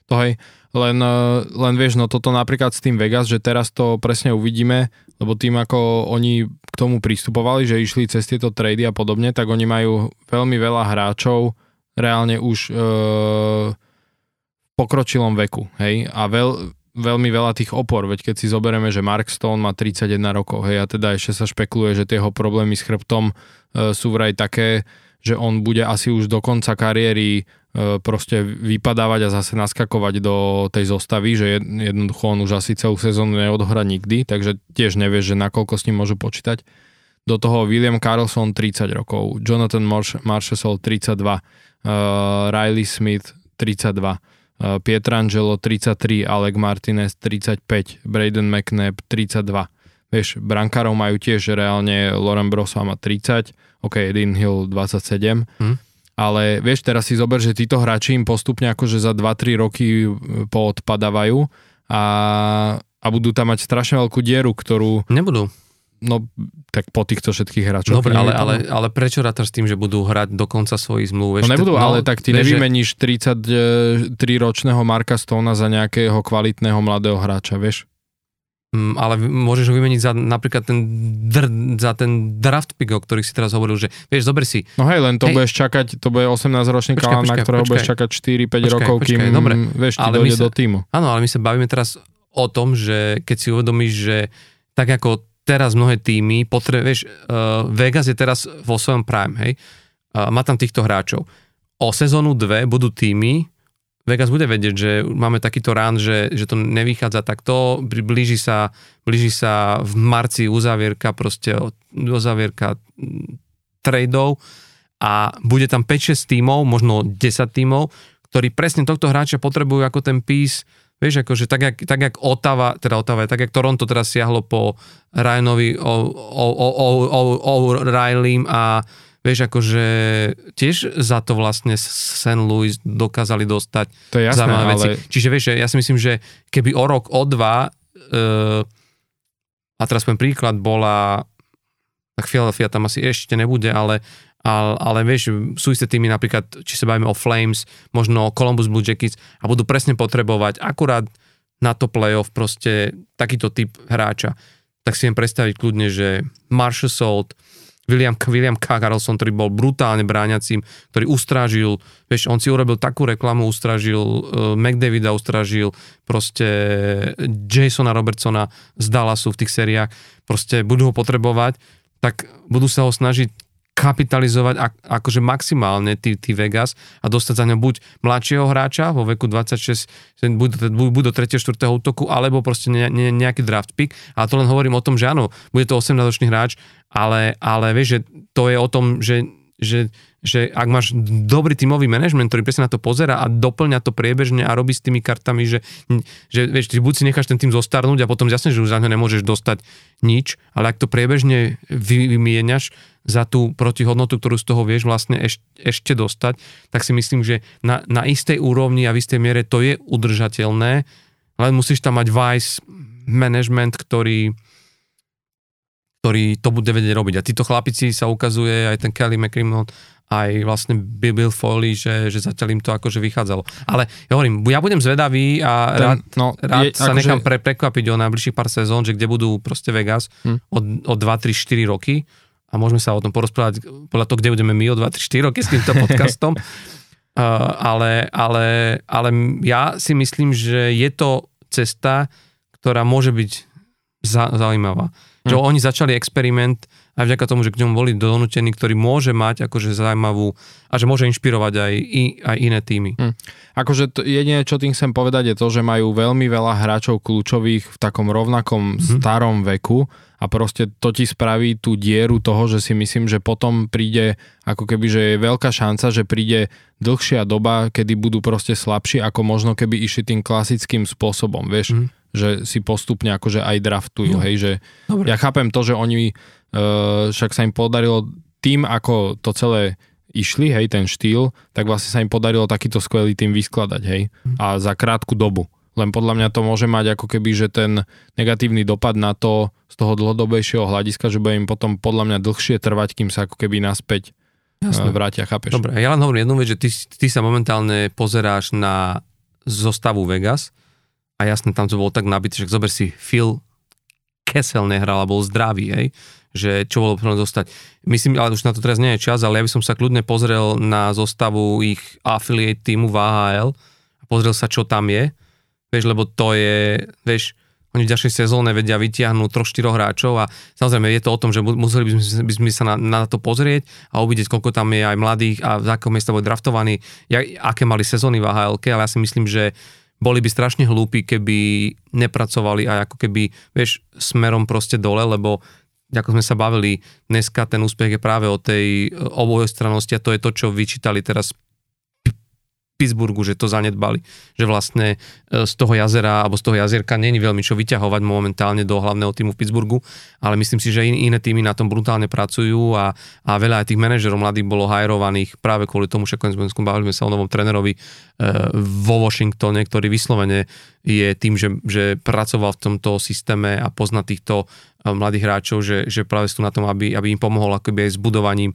to hej. Len, eh, len vieš, no toto napríklad s tým Vegas, že teraz to presne uvidíme, lebo tým ako oni k tomu pristupovali, že išli cez tieto trady a podobne, tak oni majú veľmi veľa hráčov reálne už e, v pokročilom veku, hej, a veľ, veľmi veľa tých opor, veď keď si zoberieme, že Mark Stone má 31 rokov, hej, a teda ešte sa špekuluje, že tie problémy s chrbtom e, sú vraj také, že on bude asi už do konca kariéry proste vypadávať a zase naskakovať do tej zostavy, že jednoducho on už asi celú sezónu neodhra nikdy, takže tiež nevieš, že nakoľko s ním môžu počítať. Do toho William Carlson 30 rokov, Jonathan Marshall 32, uh, Riley Smith 32, Eh, Pietrangelo 33, Alec Martinez 35, Braden McNabb 32. Vieš, brankárov majú tiež reálne, Loren Brosa má 30, ok, Dean Hill 27, hmm. Ale vieš, teraz si zober, že títo hráči im postupne akože za 2-3 roky eh, poodpadávajú a, a budú tam mať strašne veľkú dieru, ktorú... Nebudú. No, tak po týchto všetkých hráčoch. Dobre, ale, ale, ale prečo rátaš s tým, že budú hrať do konca svojich zmluv? No nebudú, no, ale tak ty nevymeníš 33-ročného Marka Stona za nejakého kvalitného mladého hráča, vieš? Mm, ale môžeš ho vymeniť za napríklad ten, dr, za ten draft pick, o ktorých si teraz hovoril, že vieš, zober si. No hej, len to hej. budeš čakať, to bude 18-ročný kalán, na ktorého počkaj, budeš čakať 4-5 rokov, počkaj, kým dobre, vieš, ti dojde sa, do týmu. Áno, ale my sa bavíme teraz o tom, že keď si uvedomíš, že tak ako teraz mnohé týmy, potre, vieš, uh, Vegas je teraz vo svojom prime, hej, uh, má tam týchto hráčov. O sezónu 2 budú týmy, Vegas bude vedieť, že máme takýto rán, že, že to nevychádza takto, blíži sa, blíži sa v marci uzavierka, proste uzavierka tradeov a bude tam 5-6 tímov, možno 10 tímov, ktorí presne tohto hráča potrebujú ako ten pís Vieš, akože tak, jak, tak jak Otava, teda Otava, tak jak Toronto teraz siahlo po Ryanovi o, o, o, o, o, o Ryleym a vieš, akože tiež za to vlastne St. Louis dokázali dostať to je jasné, ale... veci. Čiže vieš, ja si myslím, že keby o rok, o dva uh, a teraz poviem príklad, bola tak Philadelphia tam asi ešte nebude, ale ale, ale vieš, sú isté týmy napríklad, či sa bavíme o Flames, možno Columbus Blue Jackets a budú presne potrebovať akurát na to playoff proste takýto typ hráča. Tak si viem predstaviť kľudne, že Marshall Salt, William, William K. Carlson, ktorý bol brutálne bráňacím, ktorý ustrážil, vieš, on si urobil takú reklamu, ustrážil uh, McDavida, ustrážil proste Jasona Robertsona z Dallasu v tých seriách, proste budú ho potrebovať, tak budú sa ho snažiť kapitalizovať ak, akože maximálne tí, tí Vegas a dostať za ňo buď mladšieho hráča vo veku 26, buď, buď do 3. 4. útoku, alebo proste ne, ne, nejaký draft pick. A to len hovorím o tom, že áno, bude to 18-ročný hráč, ale, ale vieš, že to je o tom, že, že, že ak máš dobrý tímový manažment, ktorý presne na to pozera a doplňa to priebežne a robí s tými kartami, že, že vieš, ty buď si necháš ten tým zostarnúť a potom jasne, že už za ňo nemôžeš dostať nič, ale ak to priebežne vymieňaš za tú protihodnotu, ktorú z toho vieš vlastne eš, ešte dostať, tak si myslím, že na, na istej úrovni a v istej miere to je udržateľné, len musíš tam mať vice management, ktorý, ktorý to bude vedieť robiť. A títo chlapici sa ukazuje, aj ten Kelly McCrimmon, aj vlastne Bill Foley, že, že zatiaľ im to akože vychádzalo. Ale ja hovorím, ja budem zvedavý a Ten, rád, no, rád je, sa akože... nechám pre, prekvapiť o najbližších pár sezón, že kde budú proste Vegas hm. od, od 2, 3, 4 roky a môžeme sa o tom porozprávať podľa toho, kde budeme my o 2, 3, 4 roky s týmto podcastom. uh, ale, ale, ale ja si myslím, že je to cesta, ktorá môže byť za, zaujímavá. Hm. Že oni začali experiment aj vďaka tomu, že k ňom boli donútení, ktorý môže mať akože zaujímavú a že môže inšpirovať aj, i, aj iné týmy. Hm. Akože to, jedine, čo tým chcem povedať, je to, že majú veľmi veľa hráčov kľúčových v takom rovnakom hm. starom veku a proste to ti spraví tú dieru toho, že si myslím, že potom príde, ako keby, že je veľká šanca, že príde dlhšia doba, kedy budú proste slabší, ako možno keby išli tým klasickým spôsobom, vieš, mm. že si postupne akože aj draftujú, no. hej, že Dobre. ja chápem to, že oni však sa im podarilo tým, ako to celé išli, hej, ten štýl, tak vlastne sa im podarilo takýto skvelý tým vyskladať, hej, mhm. a za krátku dobu. Len podľa mňa to môže mať ako keby, že ten negatívny dopad na to z toho dlhodobejšieho hľadiska, že bude im potom podľa mňa dlhšie trvať, kým sa ako keby naspäť Jasne. vrátia, chápeš? Dobre, ja len hovorím jednu vec, že ty, ty sa momentálne pozeráš na zostavu Vegas a jasne, tam to bolo tak nabité, že zober si Phil Kessel nehral a bol zdravý, hej že čo bolo potrebné dostať. Myslím, ale už na to teraz nie je čas, ale ja by som sa kľudne pozrel na zostavu ich affiliate týmu v AHL a pozrel sa, čo tam je. Vieš, lebo to je, vieš, oni v ďalšej sezóne vedia vytiahnuť troch, štyroch hráčov a samozrejme je to o tom, že museli by sme, by sme sa na, na to pozrieť a uvidieť, koľko tam je aj mladých a z akého miesta boli draftovaní, jak, aké mali sezóny v AHL, ale ja si myslím, že boli by strašne hlúpi, keby nepracovali aj ako keby, vieš, smerom proste dole, lebo ako sme sa bavili, dneska ten úspech je práve o tej obojstrannosti a to je to, čo vyčítali teraz Pittsburghu, že to zanedbali. Že vlastne e, z toho jazera alebo z toho jazierka není veľmi čo vyťahovať momentálne do hlavného týmu v Pittsburghu, ale myslím si, že in, iné týmy na tom brutálne pracujú a, a veľa aj tých manažerov mladých bolo hajrovaných práve kvôli tomu, že konec bavili sme sa o novom trénerovi e, vo Washingtone, ktorý vyslovene je tým, že, že pracoval v tomto systéme a pozná týchto e, mladých hráčov, že, že práve sú na tom, aby, aby im pomohol akoby aj s budovaním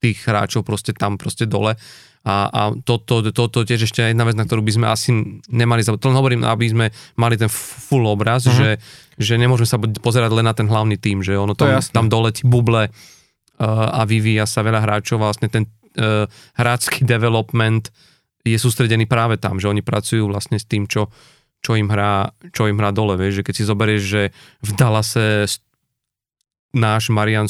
tých hráčov proste tam proste dole. A, a toto to, to, to tiež ešte jedna vec, na ktorú by sme asi nemali zabudnúť. To len hovorím, aby sme mali ten full obraz, uh-huh. že, že nemôžeme sa pozerať len na ten hlavný tým, že ono tam, tam dole ti buble uh, a vyvíja sa veľa hráčov, vlastne ten uh, hrácky development je sústredený práve tam, že oni pracujú vlastne s tým, čo, čo im hrá, čo im hrá dole, vieš, že keď si zoberieš, že v Dallase náš Marian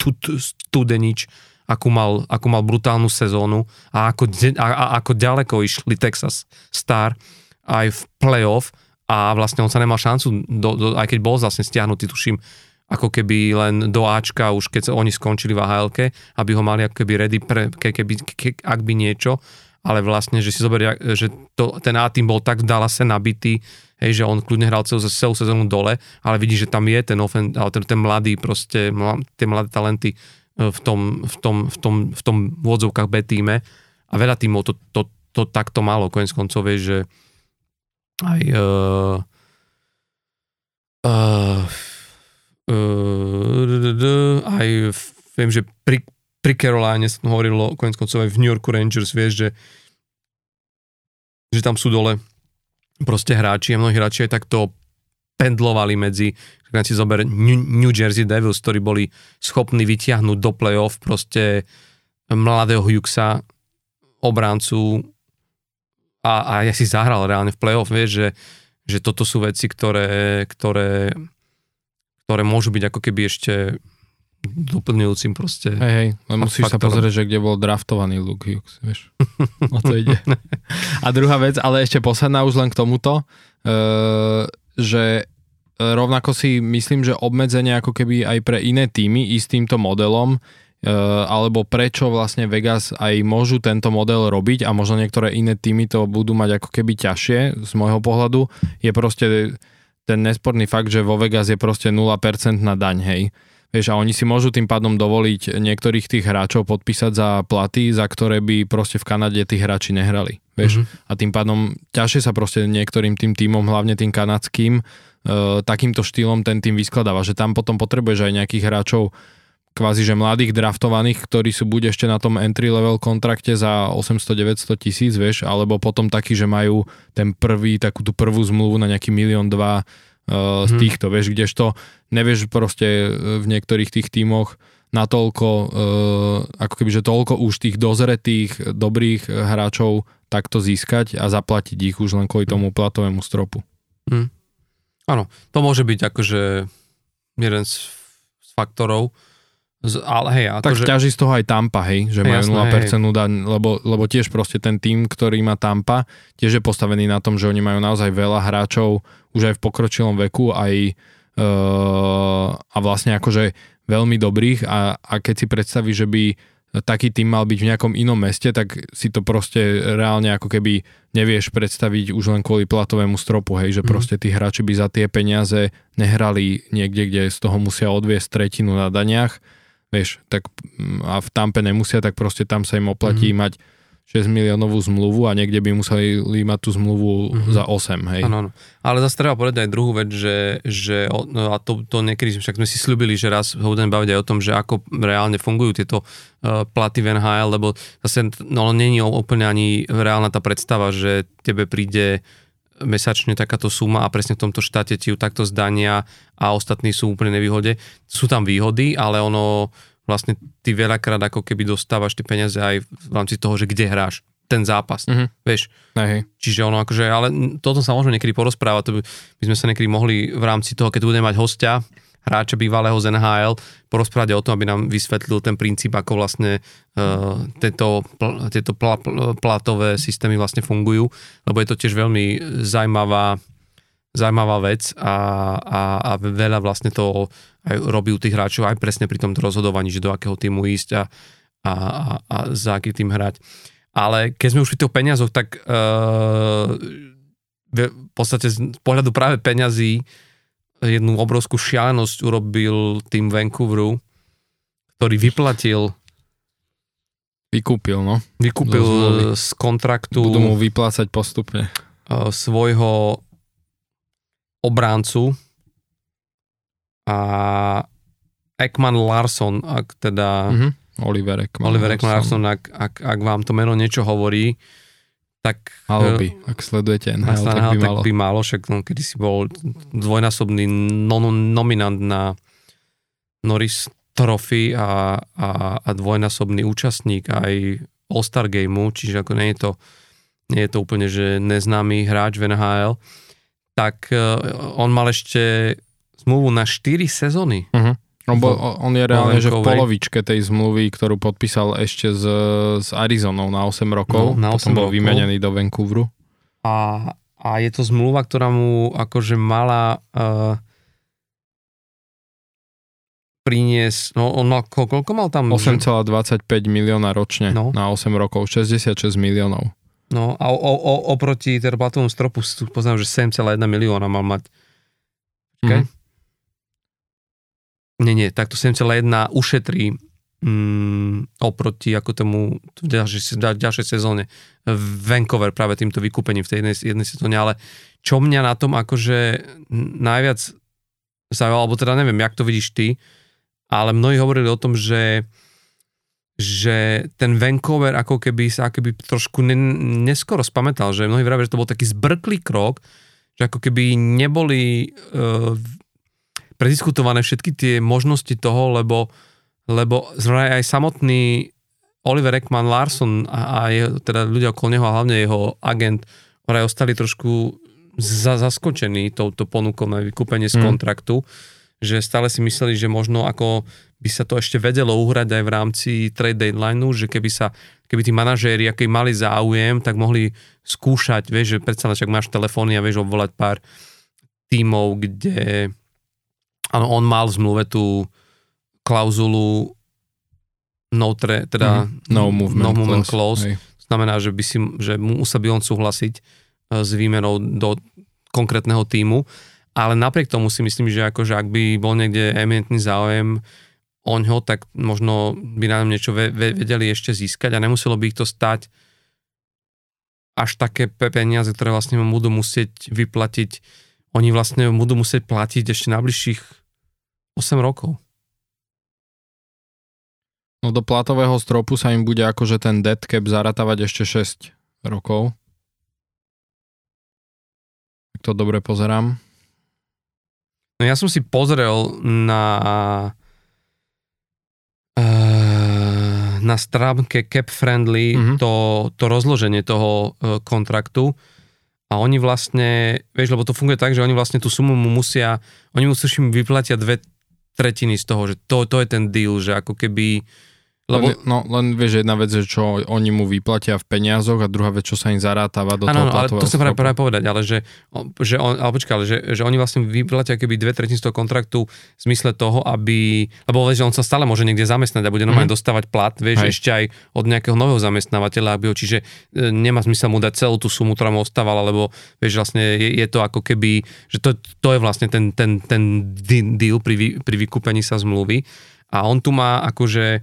Studenič akú mal, akú mal brutálnu sezónu a ako, a, a ako ďaleko išli Texas Star aj v playoff a vlastne on sa nemal šancu, do, do, aj keď bol vlastne stiahnutý, tuším, ako keby len do Ačka, už keď oni skončili v ahl aby ho mali ako keby ready, pre, ke, keby, ke, ak by niečo, ale vlastne, že si zoberie, že to, ten A-tým bol tak v Dallase nabitý, hej, že on kľudne hral celú, celú sezónu dole, ale vidí, že tam je ten, ofen, ten, ten mladý proste, tie mladé talenty v tom, v tom, v tom, v tom vôdzovkách B týme a veľa týmov to, to, to takto malo, konec koncov vieš, že aj uh, uh, uh, aj viem, že pri, pri Caroline sa hovorilo konec koncov aj v New Yorku Rangers, vieš, že že tam sú dole proste hráči a mnohí hráči aj takto pendlovali medzi keď si zober New, Jersey Devils, ktorí boli schopní vytiahnuť do play-off proste mladého Hughesa, obrancu a, a ja si zahral reálne v play-off, vieš, že, že toto sú veci, ktoré, ktoré, ktoré môžu byť ako keby ešte doplňujúcim proste. Hej, hej, len musíš faktorom. sa pozrieť, že kde bol draftovaný Luke Hughes, vieš. o to ide. A druhá vec, ale ešte posledná už len k tomuto, uh, že rovnako si myslím, že obmedzenie ako keby aj pre iné týmy ísť týmto modelom alebo prečo vlastne Vegas aj môžu tento model robiť a možno niektoré iné týmy to budú mať ako keby ťažšie z môjho pohľadu, je proste ten nesporný fakt, že vo Vegas je proste 0% na daň, hej. Vieš, a oni si môžu tým pádom dovoliť niektorých tých hráčov podpísať za platy, za ktoré by proste v Kanade tí hráči nehrali. Vieš? Mm-hmm. A tým pádom ťažšie sa proste niektorým tým týmom, hlavne tým kanadským, e, takýmto štýlom ten tým vyskladáva, že tam potom potrebuješ aj nejakých hráčov, kvázi že mladých draftovaných, ktorí sú buď ešte na tom entry level kontrakte za 800-900 tisíc, vieš, alebo potom takí, že majú ten prvý, takú tú prvú zmluvu na nejaký milión dva uh, z mhm. týchto, vieš, kdežto nevieš proste v niektorých tých tímoch natoľko, uh, ako keby, že toľko už tých dozretých, dobrých hráčov takto získať a zaplatiť ich už len kvôli tomu platovému stropu. Mm. Áno, to môže byť akože jeden z faktorov, z, ale hej, ako tak že... ťaží z toho aj Tampa, hej, že majú 0% daň, lebo, lebo tiež proste ten tým, ktorý má Tampa, tiež je postavený na tom, že oni majú naozaj veľa hráčov už aj v pokročilom veku, aj uh, a vlastne akože veľmi dobrých. A, a keď si predstavíš, že by taký tým mal byť v nejakom inom meste, tak si to proste reálne ako keby nevieš predstaviť už len kvôli platovému stropu, hej, že mm. proste tí hráči by za tie peniaze nehrali niekde, kde z toho musia odviesť tretinu na daniach vieš, tak mm, a v Tampe nemusia, tak proste tam sa im oplatí mm-hmm. mať 6 miliónovú zmluvu a niekde by museli mať tú zmluvu mm-hmm. za 8, hej. Áno. Ale zase treba povedať aj druhú vec, že, že no a to, to niekedy však sme si slúbili, že raz ho budeme baviť aj o tom, že ako reálne fungujú tieto uh, platy v NHL, lebo zase no, není úplne ani reálna tá predstava, že tebe príde mesačne takáto suma a presne v tomto štáte ti ju takto zdania a ostatní sú úplne nevýhode. Sú tam výhody, ale ono vlastne ty veľakrát ako keby dostávaš tie peniaze aj v rámci toho, že kde hráš ten zápas, mm-hmm. vieš. Aj, Čiže ono akože, ale toto sa môžeme niekedy porozprávať, to by, by sme sa niekedy mohli v rámci toho, keď budeme mať hostia, hráča bývalého z NHL porozprávať o tom, aby nám vysvetlil ten princíp, ako vlastne uh, tieto, tieto pl- pl- platové systémy vlastne fungujú, lebo je to tiež veľmi zaujímavá, zaujímavá vec a, a, a veľa vlastne to aj robí u tých hráčov aj presne pri tomto rozhodovaní, že do akého týmu ísť a, a, a, a za aký tým hrať. Ale keď sme už pri tých peniazoch, tak uh, v podstate z pohľadu práve peňazí jednu obrovskú šialenosť urobil tým Vancouveru, ktorý vyplatil Vykúpil, no. Vykúpil z kontraktu Budú mu vyplácať postupne. svojho obráncu a Ekman Larson, ak teda... Mm-hmm. Oliver Ekman Oliver Ekman Larson, ak, ak, ak vám to meno niečo hovorí, tak... Malo by, ak sledujete NHL, tak by malo. Tak by malo, však no, kedy si bol dvojnásobný no, nominant na Norris Trophy a, a, a dvojnásobný účastník aj All-Star Gameu, čiže ako nie je to, nie je to úplne, že neznámy hráč v NHL, tak uh, on mal ešte zmluvu na 4 sezóny. Uh-huh. On, bol, on je reálne, že v polovičke tej zmluvy, ktorú podpísal ešte z, z Arizonou na 8 rokov, no, na 8 potom bol rokov. vymenený do Vancouveru. A, a je to zmluva, ktorá mu akože mala uh, priniesť, no on mal, koľko mal tam? 8,25 milióna ročne no. na 8 rokov, 66 miliónov. No a o, o, oproti teda platovom stropu poznám, že 7,1 milióna mal mať. Okay? Mm-hmm. Nie, nie, takto 7,1 ušetrí mm, oproti ako tomu v ďalšej, ďalšej sezóne Vancouver práve týmto vykúpením v tej jednej, jednej sezóne, ale čo mňa na tom akože najviac zaujalo, alebo teda neviem, jak to vidíš ty, ale mnohí hovorili o tom, že že ten Vancouver ako keby sa ako keby trošku ne, neskoro spamätal, že mnohí vravia, že to bol taký zbrklý krok, že ako keby neboli uh, prediskutované všetky tie možnosti toho, lebo, lebo aj samotný Oliver Ekman Larson a, a jeho, teda ľudia okolo neho a hlavne jeho agent vraj ostali trošku za, zaskočení touto ponukou na vykúpenie z mm. kontraktu, že stále si mysleli, že možno ako by sa to ešte vedelo uhrať aj v rámci trade deadline, že keby sa, keby tí manažéri, aký mali záujem, tak mohli skúšať, vieš, že predsa však máš telefóny a vieš obvolať pár tímov, kde Áno, on mal v zmluve tú klauzulu no, tre, teda mm-hmm. no movement, no movement. To znamená, že, by si, že musel by on súhlasiť uh, s výmenou do konkrétneho týmu, ale napriek tomu si myslím, že akože ak by bol niekde eminentný záujem oňho, tak možno by nám niečo vedeli ešte získať a nemuselo by ich to stať až také peniaze, ktoré vlastne budú musieť vyplatiť, oni vlastne budú musieť platiť ešte na bližších 8 rokov. No do platového stropu sa im bude akože ten dead cap zaratávať ešte 6 rokov. Tak to dobre pozerám. No ja som si pozrel na na stránke Cap Friendly mm-hmm. to, to rozloženie toho uh, kontraktu a oni vlastne, vieš, lebo to funguje tak, že oni vlastne tú sumu mu musia, oni musí im vyplatia dve tretiny z toho, že to, to je ten deal, že ako keby lebo... Len, no, len vieš, jedna vec je, čo oni mu vyplatia v peniazoch a druhá vec, čo sa im zarátava do ano, toho ale to sa práve, práve povedať, ale že, že, on, ale počkaj, ale že, že oni vlastne vyplatia keby dve tretiny z toho kontraktu v zmysle toho, aby, lebo vieš, že on sa stále môže niekde zamestnať a bude normálne mm. dostávať plat, vieš, Hej. ešte aj od nejakého nového zamestnávateľa, aby ho, čiže e, nemá zmysel mu dať celú tú sumu, ktorá mu ostávala, lebo vieš, vlastne je, je to ako keby, že to, to je vlastne ten, ten, ten deal pri, pri vykúpení sa zmluvy a on tu má akože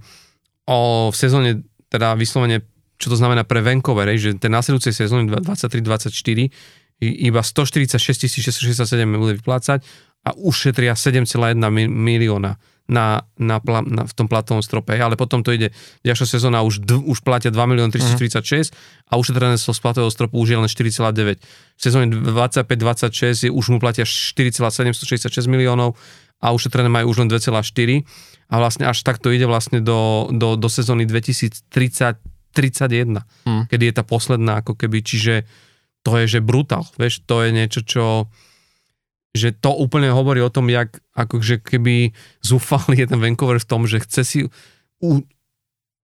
o, v sezóne, teda vyslovene, čo to znamená pre Vancouver, že ten následujúcej sezóny 23-24 iba 146 667 bude vyplácať a ušetria 7,1 milióna na, na, na, v tom platovom strope. Ale potom to ide, ďalšia sezóna už, d, už platia 2 milióny 346 uh-huh. a ušetrené z platového stropu už je len 4,9. V sezóne 25-26 už mu platia 4,766 miliónov a ušetrené majú už len 2,4 a vlastne až takto ide vlastne do, do, do sezóny 2030 31, hmm. kedy je tá posledná ako keby, čiže to je, že brutál, vieš, to je niečo, čo že to úplne hovorí o tom, jak akože keby zúfali je ten Vancouver v tom, že chce si u,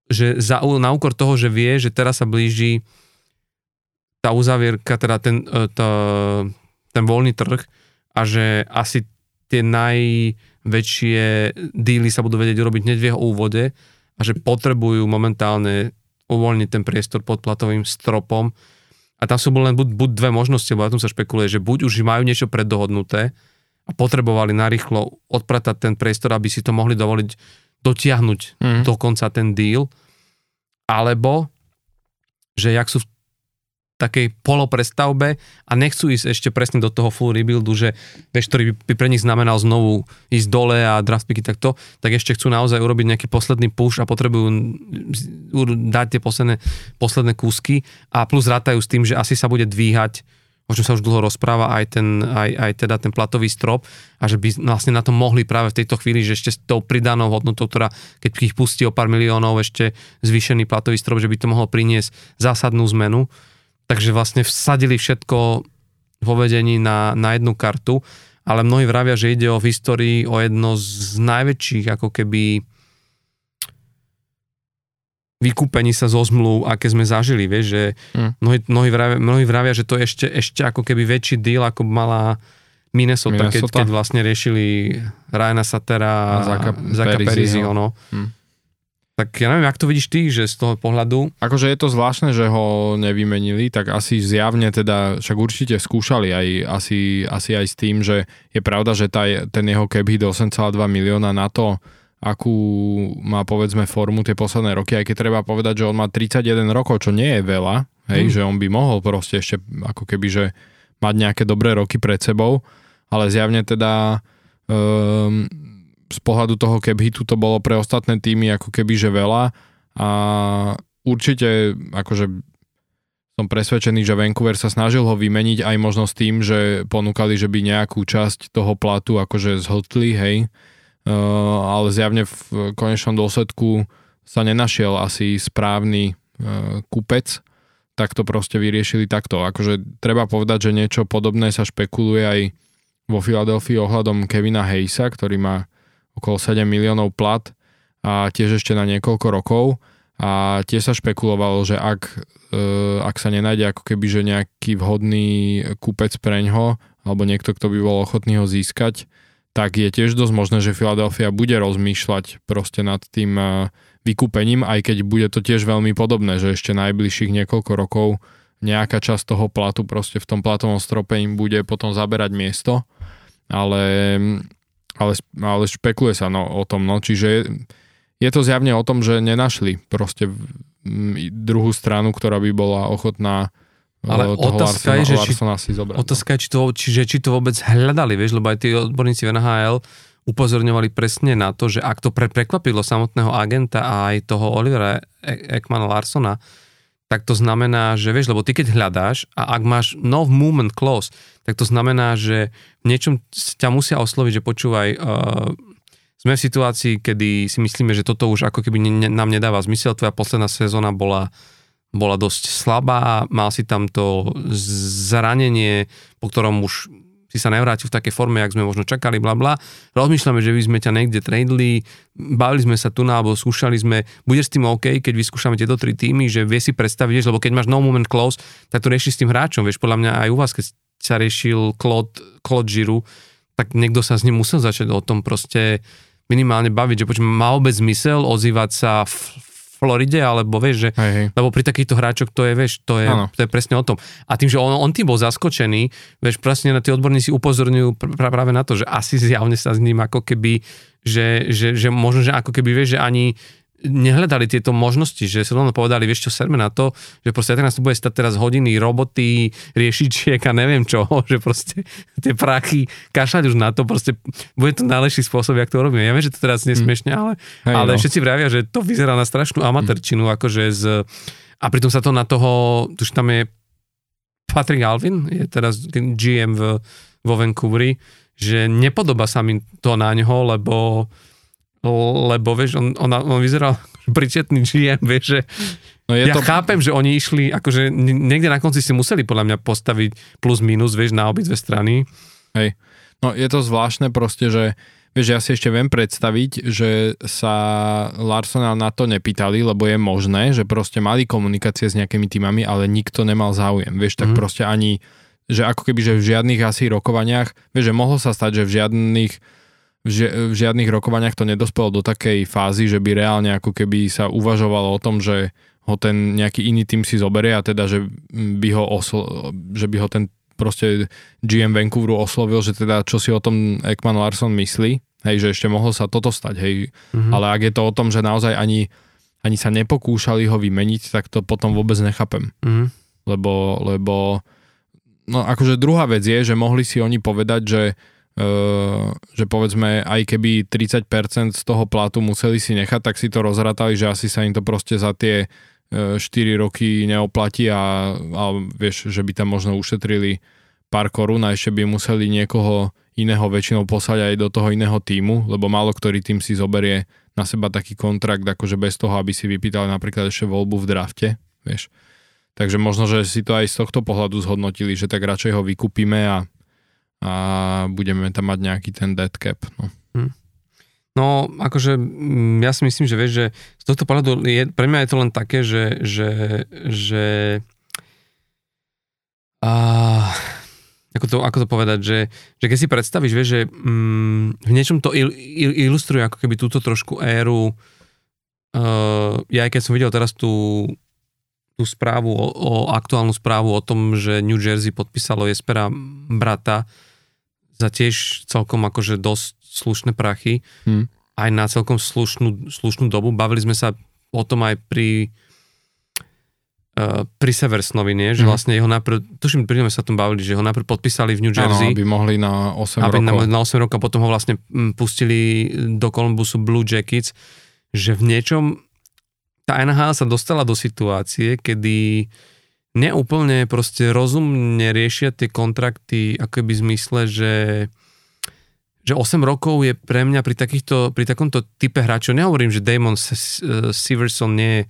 že za, na úkor toho, že vie, že teraz sa blíži tá uzavierka, teda ten, e, to, ten voľný trh a že asi tie naj väčšie díly sa budú vedieť urobiť hneď v jeho úvode a že potrebujú momentálne uvoľniť ten priestor pod platovým stropom. A tam sú len buď, buď dve možnosti, lebo na tom sa špekuluje, že buď už majú niečo preddohodnuté a potrebovali narýchlo odpratať ten priestor, aby si to mohli dovoliť dotiahnuť mm. dokonca ten deal, alebo že jak sú v takej poloprestavbe a nechcú ísť ešte presne do toho full rebuildu, že vieš, ktorý by pre nich znamenal znovu ísť dole a draft picky takto, tak ešte chcú naozaj urobiť nejaký posledný push a potrebujú dať tie posledné, posledné kúsky. A plus rátajú s tým, že asi sa bude dvíhať o čom sa už dlho rozpráva, aj, ten, aj, aj teda ten platový strop a že by vlastne na to mohli práve v tejto chvíli, že ešte s tou pridanou hodnotou, ktorá keď ich pustí o pár miliónov ešte zvýšený platový strop, že by to mohlo priniesť zásadnú zmenu Takže vlastne vsadili všetko vo vedení na, na jednu kartu, ale mnohí vravia, že ide o v histórii o jedno z najväčších ako keby vykúpení sa zo zmluv, aké sme zažili, vieš, že mm. mnohí, mnohí, vravia, mnohí vravia, že to je ešte, ešte ako keby väčší deal, ako mala Minnesota, Minnesota. Keď, keď vlastne riešili Ryana Satera a Zaka, Zaka Perizio, no. Mm. Tak ja neviem, ak to vidíš ty, že z toho pohľadu... Akože je to zvláštne, že ho nevymenili, tak asi zjavne teda, však určite skúšali aj, asi, asi aj s tým, že je pravda, že tá, ten jeho cap hit 8,2 milióna na to, akú má povedzme formu tie posledné roky, aj keď treba povedať, že on má 31 rokov, čo nie je veľa, hej, hmm. že on by mohol proste ešte ako keby, že mať nejaké dobré roky pred sebou, ale zjavne teda um, z pohľadu toho cap hitu to bolo pre ostatné týmy ako keby že veľa. A určite akože som presvedčený, že Vancouver sa snažil ho vymeniť aj možno s tým, že ponúkali, že by nejakú časť toho platu akože zhltli, hej, uh, ale zjavne v konečnom dôsledku sa nenašiel asi správny uh, kupec, tak to proste vyriešili takto. Akože treba povedať, že niečo podobné sa špekuluje aj vo Filadelfii ohľadom Kevina Hayesa, ktorý má okolo 7 miliónov plat a tiež ešte na niekoľko rokov. A tiež sa špekulovalo, že ak, e, ak sa nenájde ako keby že nejaký vhodný kúpec preňho alebo niekto, kto by bol ochotný ho získať, tak je tiež dosť možné, že Philadelphia bude rozmýšľať proste nad tým e, vykúpením, aj keď bude to tiež veľmi podobné, že ešte najbližších niekoľko rokov nejaká časť toho platu proste v tom platovom strope im bude potom zaberať miesto, ale, ale, ale špekuluje sa no, o tom, no, čiže je, je to zjavne o tom, že nenašli proste druhú stranu, ktorá by bola ochotná ale toho otázka Larsona, je, že či, si zobrať. Otázka je, či to, či, že, či to vôbec hľadali, vieš, lebo aj tí odborníci v NHL upozorňovali presne na to, že ak to pre, prekvapilo samotného agenta a aj toho Olivera e- Ekmana Larsona, tak to znamená, že vieš, lebo ty keď hľadáš a ak máš no movement clause, tak to znamená, že v niečom ťa musia osloviť, že počúvaj, uh, sme v situácii, kedy si myslíme, že toto už ako keby ne, nám nedáva zmysel, tvoja posledná sezóna bola bola dosť slabá, mal si tam to zranenie, po ktorom už si sa nevrátil v takej forme, jak sme možno čakali, bla bla. Rozmýšľame, že by sme ťa niekde tradeli, bavili sme sa tu na, alebo skúšali sme, budeš s tým OK, keď vyskúšame tieto tri týmy, že vie si predstaviť, lebo keď máš no moment close, tak to rieši s tým hráčom, vieš, podľa mňa aj u vás, keď sa riešil Claude, Claude Giroux, tak niekto sa s ním musel začať o tom proste minimálne baviť, že počuť, má vôbec zmysel ozývať sa v, Floride, alebo vieš, že, hej, hej. lebo pri takýchto hráčoch to je, vieš, to je, to je presne o tom. A tým, že on, on tým bol zaskočený, vieš, presne na tí odborníci upozorňujú pr- práve na to, že asi zjavne sa s ním ako keby, že, že, že možno, že ako keby, vieš, že ani nehľadali tieto možnosti, že sa len povedali, vieš čo, serme na to, že proste teraz to bude stať teraz hodiny roboty, riešičiek a neviem čo, že proste tie prachy, kašľať už na to, proste bude to najlepší spôsob, jak to robíme. Ja viem, že to teraz nesmiešne, ale, Hej, ale no. všetci vravia, že to vyzerá na strašnú amatérčinu, mm. akože z... A pritom sa to na toho, tuž tam je Patrick Alvin, je teraz GM v, vo Vancouveri, že nepodobá sa mi to na ňo, lebo lebo vieš, on, on, on vyzeral pričetný GM, vieš, že No je ja to... chápem, že oni išli, akože niekde na konci si museli podľa mňa postaviť plus minus, vieš, na obidve strany. Hej. No je to zvláštne proste, že vieš, ja si ešte viem predstaviť, že sa Larsona na to nepýtali, lebo je možné, že proste mali komunikácie s nejakými týmami, ale nikto nemal záujem. Vieš, tak mm. proste ani, že ako keby, že v žiadnych asi rokovaniach, vieš, že mohlo sa stať, že v žiadnych v, ži- v žiadnych rokovaniach to nedospelo do takej fázy, že by reálne ako keby sa uvažovalo o tom, že ho ten nejaký iný tým si zoberie a teda, že by ho, oslo- že by ho ten proste GM Vancouveru oslovil, že teda čo si o tom Ekman Larson myslí, hej, že ešte mohlo sa toto stať, hej, mm-hmm. ale ak je to o tom, že naozaj ani, ani sa nepokúšali ho vymeniť, tak to potom vôbec nechápem. Mm-hmm. Lebo, lebo, no akože druhá vec je, že mohli si oni povedať, že že povedzme aj keby 30% z toho platu museli si nechať, tak si to rozratali, že asi sa im to proste za tie uh, 4 roky neoplatí a, a vieš, že by tam možno ušetrili pár korún a ešte by museli niekoho iného väčšinou poslať aj do toho iného týmu, lebo málo ktorý tým si zoberie na seba taký kontrakt, akože bez toho, aby si vypýtali napríklad ešte voľbu v drafte, vieš. Takže možno, že si to aj z tohto pohľadu zhodnotili, že tak radšej ho vykúpime a a budeme tam mať nejaký ten dead cap. No. Hm. No, akože mm, ja si myslím, že vieš, že z tohto pohľadu je, pre mňa je to len také, že, že, že a, ako, to, ako to povedať, že, že keď si predstavíš, vieš, že mm, v niečom to il, il, ilustruje ako keby túto trošku éru uh, ja aj keď som videl teraz tú tú správu, o, o aktuálnu správu o tom, že New Jersey podpísalo Jespera brata za tiež celkom akože dosť slušné prachy, hmm. aj na celkom slušnú, slušnú dobu. Bavili sme sa o tom aj pri uh, pri Seversnovi, nie? že hmm. vlastne jeho najprv, tuším, pri sa tom bavili, že ho najprv podpísali v New Jersey. Áno, aby mohli na 8 aby rokov. Na, na 8 rokov, potom ho vlastne mm, pustili do Columbusu Blue Jackets, že v niečom tá NHL sa dostala do situácie, kedy neúplne proste rozumne riešia tie kontrakty ako by v zmysle, že že 8 rokov je pre mňa pri, takýchto, pri takomto type hráčov, nehovorím, že Damon Severson nie je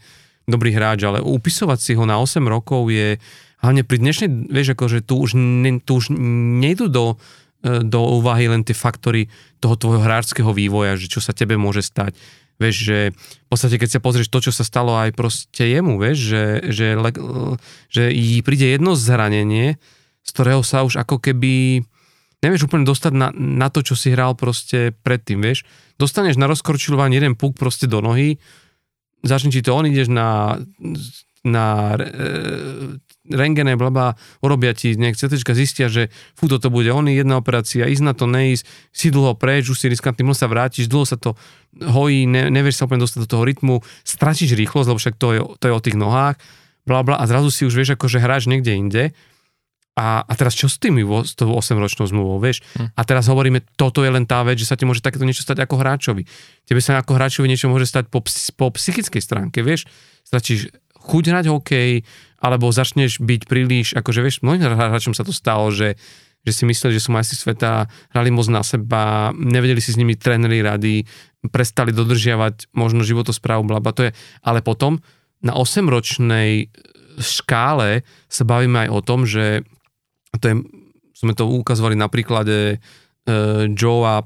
dobrý hráč, ale upisovať si ho na 8 rokov je, hlavne pri dnešnej, vieš, že tu už, tu už nejdu do, e, do úvahy len tie faktory toho tvojho hráčského vývoja, že čo sa tebe môže stať Vieš, že v podstate keď sa pozrieš to, čo sa stalo aj proste jemu, vieš, že, že, že jí príde jedno zranenie, z ktorého sa už ako keby nevieš úplne dostať na, na to, čo si hral proste predtým, vieš. Dostaneš na rozkorčilovanie jeden puk proste do nohy, začne ti to, on ideš na, na e, rengene, blabá, urobia ti nejak CT, zistia, že fú, toto bude on, jedna operácia, ísť na to, neísť, si dlho preč, už si riskantný, sa vrátiš, dlho sa to hojí, ne, nevieš sa úplne dostať do toho rytmu, stratíš rýchlosť, lebo však to je, to je o tých nohách, bla bla, a zrazu si už vieš, ako že hráš niekde inde. A, a teraz čo s tými, s tou 8-ročnou zmluvou, vieš? Hm. A teraz hovoríme, toto je len tá vec, že sa ti môže takéto niečo stať ako hráčovi. Tebe sa ako hráčovi niečo môže stať po, po psychickej stránke, vieš? Stačíš chuť hrať hokej, alebo začneš byť príliš, akože vieš, mnohým hráčom sa to stalo, že, že si mysleli, že sú majstri sveta, hrali moc na seba, nevedeli si s nimi tréneri rady, prestali dodržiavať možno životosprávu, blaba, to je, ale potom na 8-ročnej škále sa bavíme aj o tom, že to je, sme to ukazovali na príklade uh, Joea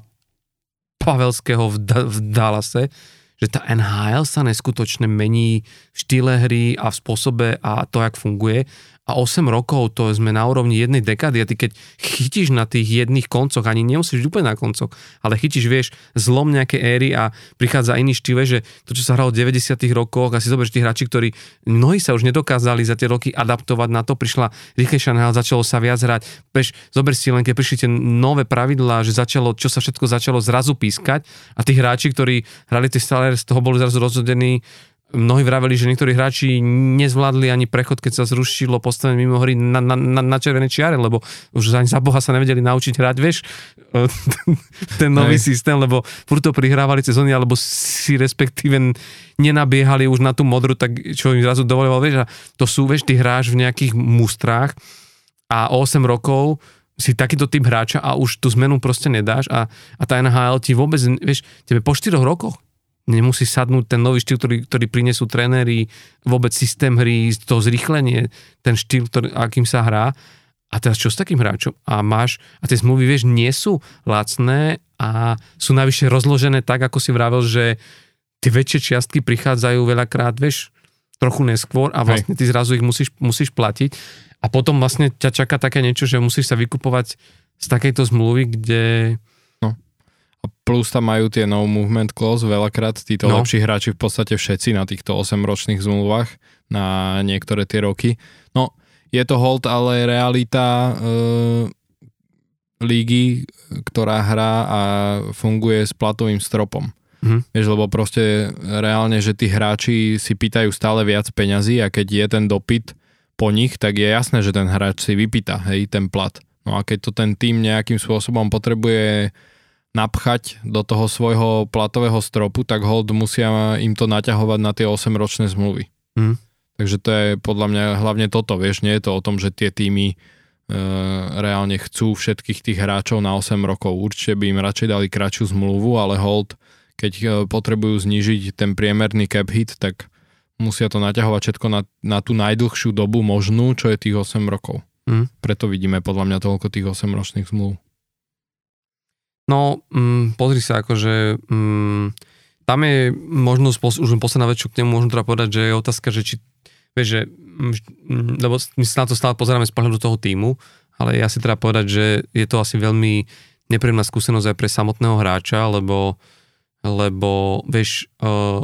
Pavelského v, v Dallase, že tá NHL sa neskutočne mení v štýle hry a v spôsobe a to, jak funguje a 8 rokov to sme na úrovni jednej dekády a ty keď chytíš na tých jedných koncoch, ani nemusíš úplne na koncoch, ale chytíš, vieš, zlom nejaké éry a prichádza iný štýle, že to, čo sa hralo v 90 rokoch, a si zoberieš tí hráči, ktorí mnohí sa už nedokázali za tie roky adaptovať na to, prišla rýchlejšia NHL, začalo sa viac hrať, Peš, zober si len, keď prišli tie nové pravidlá, že začalo, čo sa všetko začalo zrazu pískať a tí hráči, ktorí hrali tie stále, z toho boli zrazu rozhodení mnohí vraveli, že niektorí hráči nezvládli ani prechod, keď sa zrušilo postavenie mimo hry na, na, na, na červené čiare, lebo už ani za Boha sa nevedeli naučiť hrať, vieš, ten nový Hej. systém, lebo furt to prihrávali cez oni, alebo si respektíve nenabiehali už na tú modru, tak čo im zrazu dovoloval, vieš, a to sú, vieš, ty hráš v nejakých mustrách a 8 rokov si takýto typ hráča a už tú zmenu proste nedáš a, a tá NHL ti vôbec, vieš, tebe po 4 rokoch nemusí sadnúť ten nový štýl, ktorý, ktorý prinesú tréneri, vôbec systém hry, to zrýchlenie, ten štýl, ktorý, akým sa hrá. A teraz čo s takým hráčom? A máš, a tie zmluvy, vieš, nie sú lacné a sú navyše rozložené tak, ako si vravel, že tie väčšie čiastky prichádzajú veľakrát, vieš, trochu neskôr a vlastne ty zrazu ich musíš, musíš platiť. A potom vlastne ťa čaká také niečo, že musíš sa vykupovať z takejto zmluvy, kde plus tam majú tie no movement clause veľakrát, títo no. lepší hráči v podstate všetci na týchto 8-ročných zmluvách na niektoré tie roky. No, je to hold, ale realita e, lígy, ktorá hrá a funguje s platovým stropom. Mm. Vieš, lebo proste reálne, že tí hráči si pýtajú stále viac peňazí a keď je ten dopyt po nich, tak je jasné, že ten hráč si vypýta, hej, ten plat. No a keď to ten tým nejakým spôsobom potrebuje napchať do toho svojho platového stropu, tak hold musia im to naťahovať na tie 8-ročné zmluvy. Mm. Takže to je podľa mňa hlavne toto, vieš, nie je to o tom, že tie týmy e, reálne chcú všetkých tých hráčov na 8 rokov. Určite by im radšej dali kratšiu zmluvu, ale hold, keď e, potrebujú znižiť ten priemerný cap hit, tak musia to naťahovať všetko na, na tú najdlhšiu dobu možnú, čo je tých 8 rokov. Mm. Preto vidíme podľa mňa toľko tých 8 ročných zmluv. No, mm, pozri sa, akože mm, tam je možno, už posledná vec, čo k nemu môžem teda povedať, že je otázka, že či, vieš, že, mm, mm, lebo my sa na to stále pozeráme z pohľadu toho týmu, ale ja si teda povedať, že je to asi veľmi nepríjemná skúsenosť aj pre samotného hráča, lebo, lebo vieš, uh,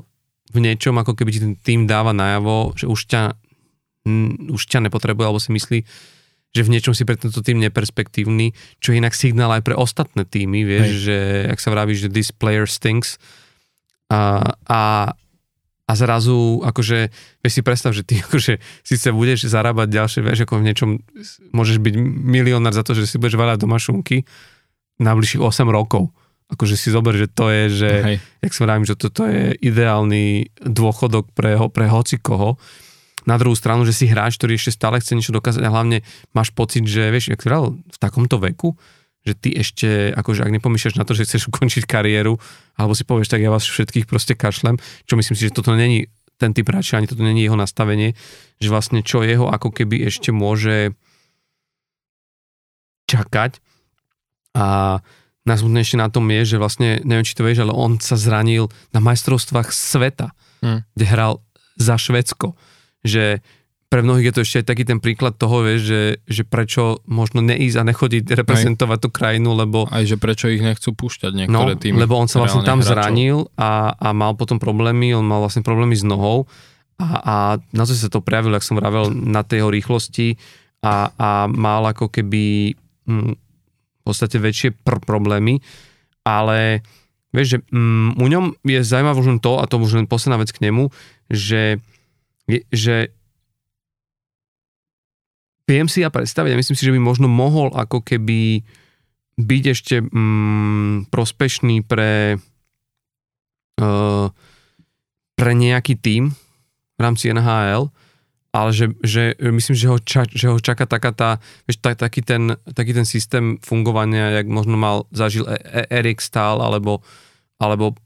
v niečom ako keby ti ten tým dáva najavo, že už ťa, už ťa nepotrebuje, alebo si myslí, že v niečom si pre tento tým neperspektívny, čo je inak signál aj pre ostatné týmy, vieš, Hej. že ak sa vraví, že this player stinks a, a, a zrazu, akože, vieš si predstav, že ty akože síce budeš zarábať ďalšie, vieš, ako v niečom môžeš byť milionár za to, že si budeš vaľať doma šunky na bližších 8 rokov. Akože si zober, že to je, že, Hej. jak sa vravím, že toto je ideálny dôchodok pre, pre hoci koho na druhú stranu, že si hráč, ktorý ešte stále chce niečo dokázať a hlavne máš pocit, že vieš, ak si v takomto veku, že ty ešte, akože ak nepomýšľaš na to, že chceš ukončiť kariéru, alebo si povieš, tak ja vás všetkých proste kašlem, čo myslím si, že toto není ten typ hráča, ani toto není jeho nastavenie, že vlastne čo jeho ako keby ešte môže čakať a najsmutnejšie na tom je, že vlastne, neviem, či to vieš, ale on sa zranil na majstrovstvách sveta, hmm. kde hral za Švedsko že pre mnohých je to ešte aj taký ten príklad toho, vieš, že, že prečo možno neísť a nechodiť reprezentovať aj. tú krajinu, lebo... Aj že prečo ich nechcú púšťať niektoré no, týmy. lebo on sa vlastne tam hráčov. zranil a, a mal potom problémy, on mal vlastne problémy s nohou a, a na to sa to prejavil, ak som vravel, na tej jeho rýchlosti a, a mal ako keby mm, v podstate väčšie pr- problémy, ale vieš, že mm, u ňom je zaujímavé už len to, a to už len posledná vec k nemu, že, že viem si ja predstaviť a myslím si, že by možno mohol ako keby byť ešte mm, prospešný pre uh, pre nejaký tím v rámci NHL, ale že, že myslím, že ho, ča, že ho čaká taká tá, vieš, tak, taký, ten, taký ten systém fungovania, jak možno mal, zažil e- e- Erik Stahl, alebo, alebo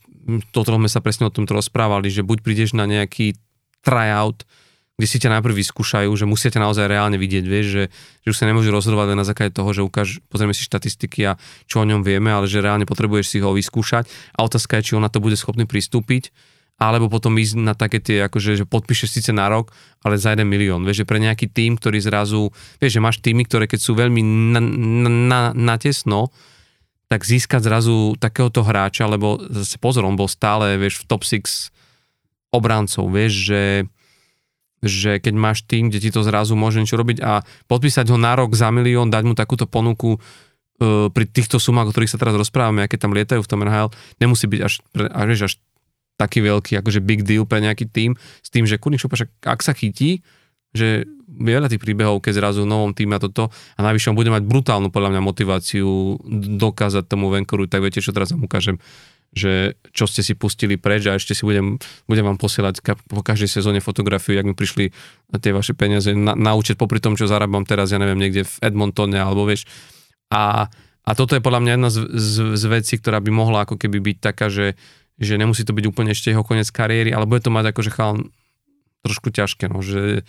toto sme sa presne o tomto rozprávali, že buď prídeš na nejaký tryout, kde si ťa najprv vyskúšajú, že musia ťa naozaj reálne vidieť, vieš, že, že už sa nemôžu rozhodovať len na základe toho, že ukáž, pozrieme si štatistiky a čo o ňom vieme, ale že reálne potrebuješ si ho vyskúšať a otázka je, či on na to bude schopný pristúpiť alebo potom ísť na také tie, akože, že podpíšeš síce na rok, ale za jeden milión. Vieš, že pre nejaký tým, ktorý zrazu, vieš, že máš týmy, ktoré keď sú veľmi na, na, na, natesno, tak získať zrazu takéhoto hráča, lebo zase pozor, on bol stále, vieš, v top 6 obrancov, vieš, že že keď máš tým, kde ti to zrazu môže niečo robiť a podpísať ho na rok za milión, dať mu takúto ponuku uh, pri týchto sumách, o ktorých sa teraz rozprávame, aké tam lietajú v tom NHL, nemusí byť až, až, až taký veľký, akože big deal pre nejaký tým, s tým, že kurník však ak sa chytí, že veľa tých príbehov, keď zrazu v novom týme a toto a najvyššie on bude mať brutálnu podľa mňa motiváciu dokázať tomu Vancouveru, tak viete, čo teraz vám ukážem, že čo ste si pustili preč a ešte si budem, budem vám posielať po každej sezóne fotografiu, jak mi prišli tie vaše peniaze na, na účet popri tom, čo zarábam teraz, ja neviem, niekde v Edmontone alebo vieš. A, a toto je podľa mňa jedna z, z, z vecí, ktorá by mohla ako keby byť taká, že že nemusí to byť úplne ešte jeho koniec kariéry, ale bude to mať akože chalan trošku ťažké, no, že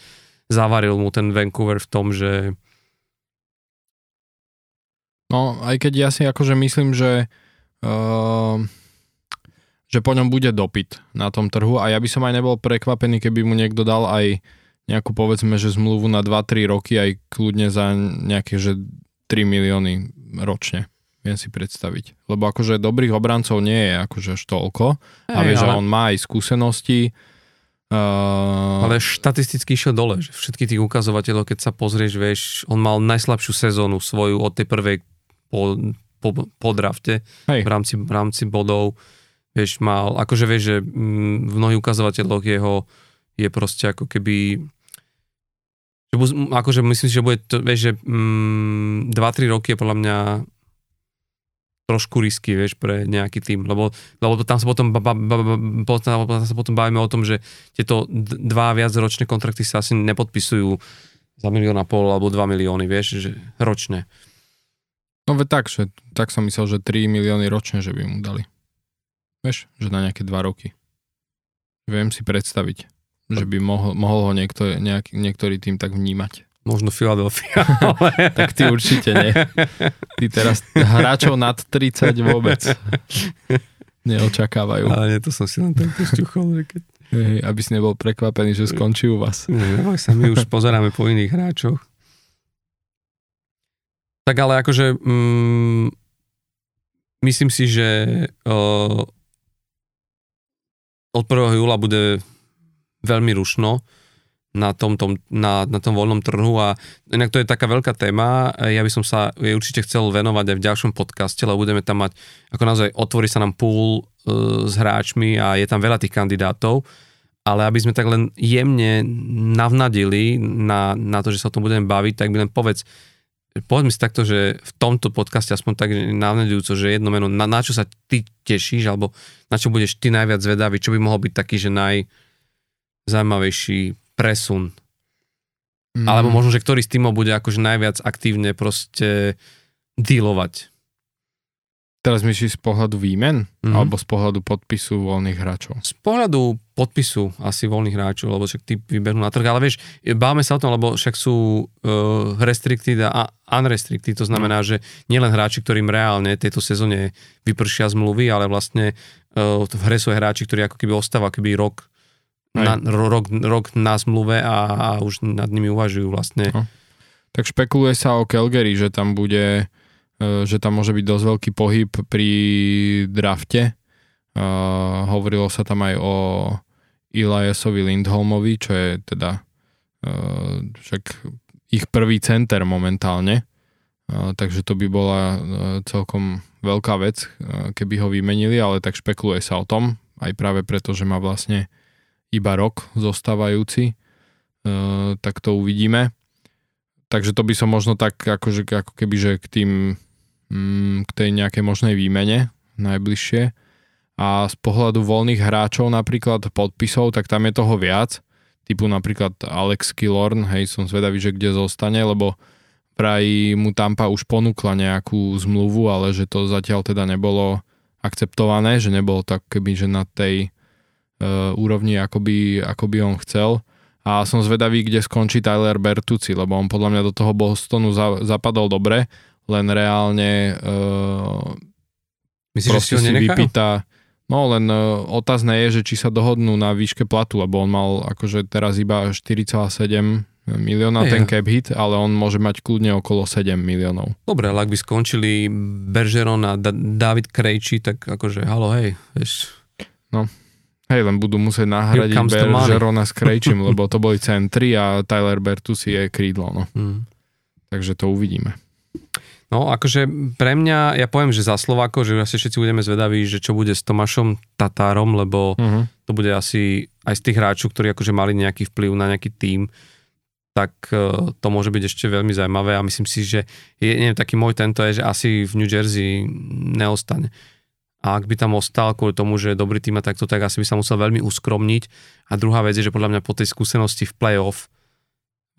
zavaril mu ten Vancouver v tom, že No, aj keď ja si akože myslím, že uh, že po ňom bude dopyt na tom trhu a ja by som aj nebol prekvapený, keby mu niekto dal aj nejakú povedzme, že zmluvu na 2-3 roky aj kľudne za nejaké, že 3 milióny ročne. Viem si predstaviť. Lebo akože dobrých obrancov nie je akože až toľko. Hey, a vieš, ale... že on má aj skúsenosti. Uh... Ale štatisticky išiel dole, že všetky tých ukazovateľov, keď sa pozrieš, vieš, on mal najslabšiu sezónu svoju od tej prvej po, po, po drafte v rámci, v rámci bodov. Vieš, mal, akože vieš, že mm, v mnohých ukazovateľoch jeho je proste ako keby že, akože myslím si, že bude to, vieš, že mm, 2-3 roky je podľa mňa trošku risky, vieš, pre nejaký tým, lebo, lebo tam sa potom, ba, ba, ba, ba, tam sa potom bavíme o tom, že tieto dva viacročné kontrakty sa asi nepodpisujú za milión a pol alebo 2 milióny, vieš, že ročne. No ve tak, že, tak som myslel, že 3 milióny ročne, že by mu dali. Vieš, že na nejaké 2 roky. Viem si predstaviť, že by mohol, mohol ho niekto, nejak, niektorý tým tak vnímať. Možno Philadelphia. Ale... tak ty určite nie. Ty teraz hráčov nad 30 vôbec neočakávajú. Ale nie, to som si len takto šťuchol. Keď... Hej, aby si nebol prekvapený, že skončí u vás. No, sa my už pozeráme po iných hráčoch. Tak ale akože mm, myslím si, že uh, od 1. júla bude veľmi rušno na tom, tom, na, na tom voľnom trhu a inak to je taká veľká téma, ja by som sa jej určite chcel venovať aj v ďalšom podcaste, lebo budeme tam mať, ako naozaj otvorí sa nám pool uh, s hráčmi a je tam veľa tých kandidátov, ale aby sme tak len jemne navnadili na, na to, že sa o tom budeme baviť, tak by len povedz, povedzme si takto, že v tomto podcaste aspoň tak navnadujúco, že jedno meno, na, na čo sa ty tešíš, alebo na čo budeš ty najviac zvedavý, čo by mohol byť taký, že najzaujímavejší presun. Mm. Alebo možno, že ktorý z týmov bude akože najviac aktívne proste dealovať. Teraz myslíš z pohľadu výmen? Mm-hmm. Alebo z pohľadu podpisu voľných hráčov? Z pohľadu podpisu asi voľných hráčov, lebo však tí vyberú na trh. Ale vieš, báme sa o tom, lebo však sú uh, restricted a unrestricted. To znamená, mm. že nielen hráči, ktorým reálne tejto sezóne vypršia zmluvy, ale vlastne uh, v hre sú hráči, ktorí ako keby ostáva keby rok na, rok, rok na zmluve a, a už nad nimi uvažujú vlastne. No. Tak špekuluje sa o Calgary, že tam bude, že tam môže byť dosť veľký pohyb pri drafte. Uh, hovorilo sa tam aj o Eliasovi Lindholmovi, čo je teda uh, však ich prvý center momentálne. Takže to by bola celkom veľká vec, keby ho vymenili, ale tak špekuluje sa o tom, aj práve preto, že má vlastne iba rok zostávajúci, tak to uvidíme. Takže to by som možno tak akože, ako keby, že k tým mm, k tej nejakej možnej výmene najbližšie. A z pohľadu voľných hráčov napríklad podpisov, tak tam je toho viac, typu napríklad Alex Killorn, hej, som zvedavý, že kde zostane, lebo vraj mu Tampa už ponúkla nejakú zmluvu, ale že to zatiaľ teda nebolo akceptované, že nebolo tak keby, že na tej uh, úrovni, ako by, ako by on chcel. A som zvedavý, kde skončí Tyler Bertucci, lebo on podľa mňa do toho Bostonu za, zapadol dobre, len reálne uh, Myslíš, že si ho vypýta, No len uh, otázne je, že či sa dohodnú na výške platu, lebo on mal akože teraz iba 4,7 milióna ten cap hit, ale on môže mať kľudne okolo 7 miliónov. Dobre, ale ak by skončili Bergeron a da- David Krejči, tak akože halo, hej, vieš. No, hej, len budú musieť nahradiť Bergerona s Krejčím, lebo to boli centri a Tyler Bertus je krídlo, no. Mm. Takže to uvidíme. No, akože pre mňa, ja poviem, že za Slováko, že asi všetci budeme zvedaví, že čo bude s Tomášom Tatárom, lebo uh-huh. to bude asi aj z tých hráčov, ktorí akože mali nejaký vplyv na nejaký tím, tak uh, to môže byť ešte veľmi zaujímavé a myslím si, že je, neviem, taký môj tento je, že asi v New Jersey neostane. A ak by tam ostal kvôli tomu, že je dobrý tým a takto, tak asi by sa musel veľmi uskromniť. A druhá vec je, že podľa mňa po tej skúsenosti v playoff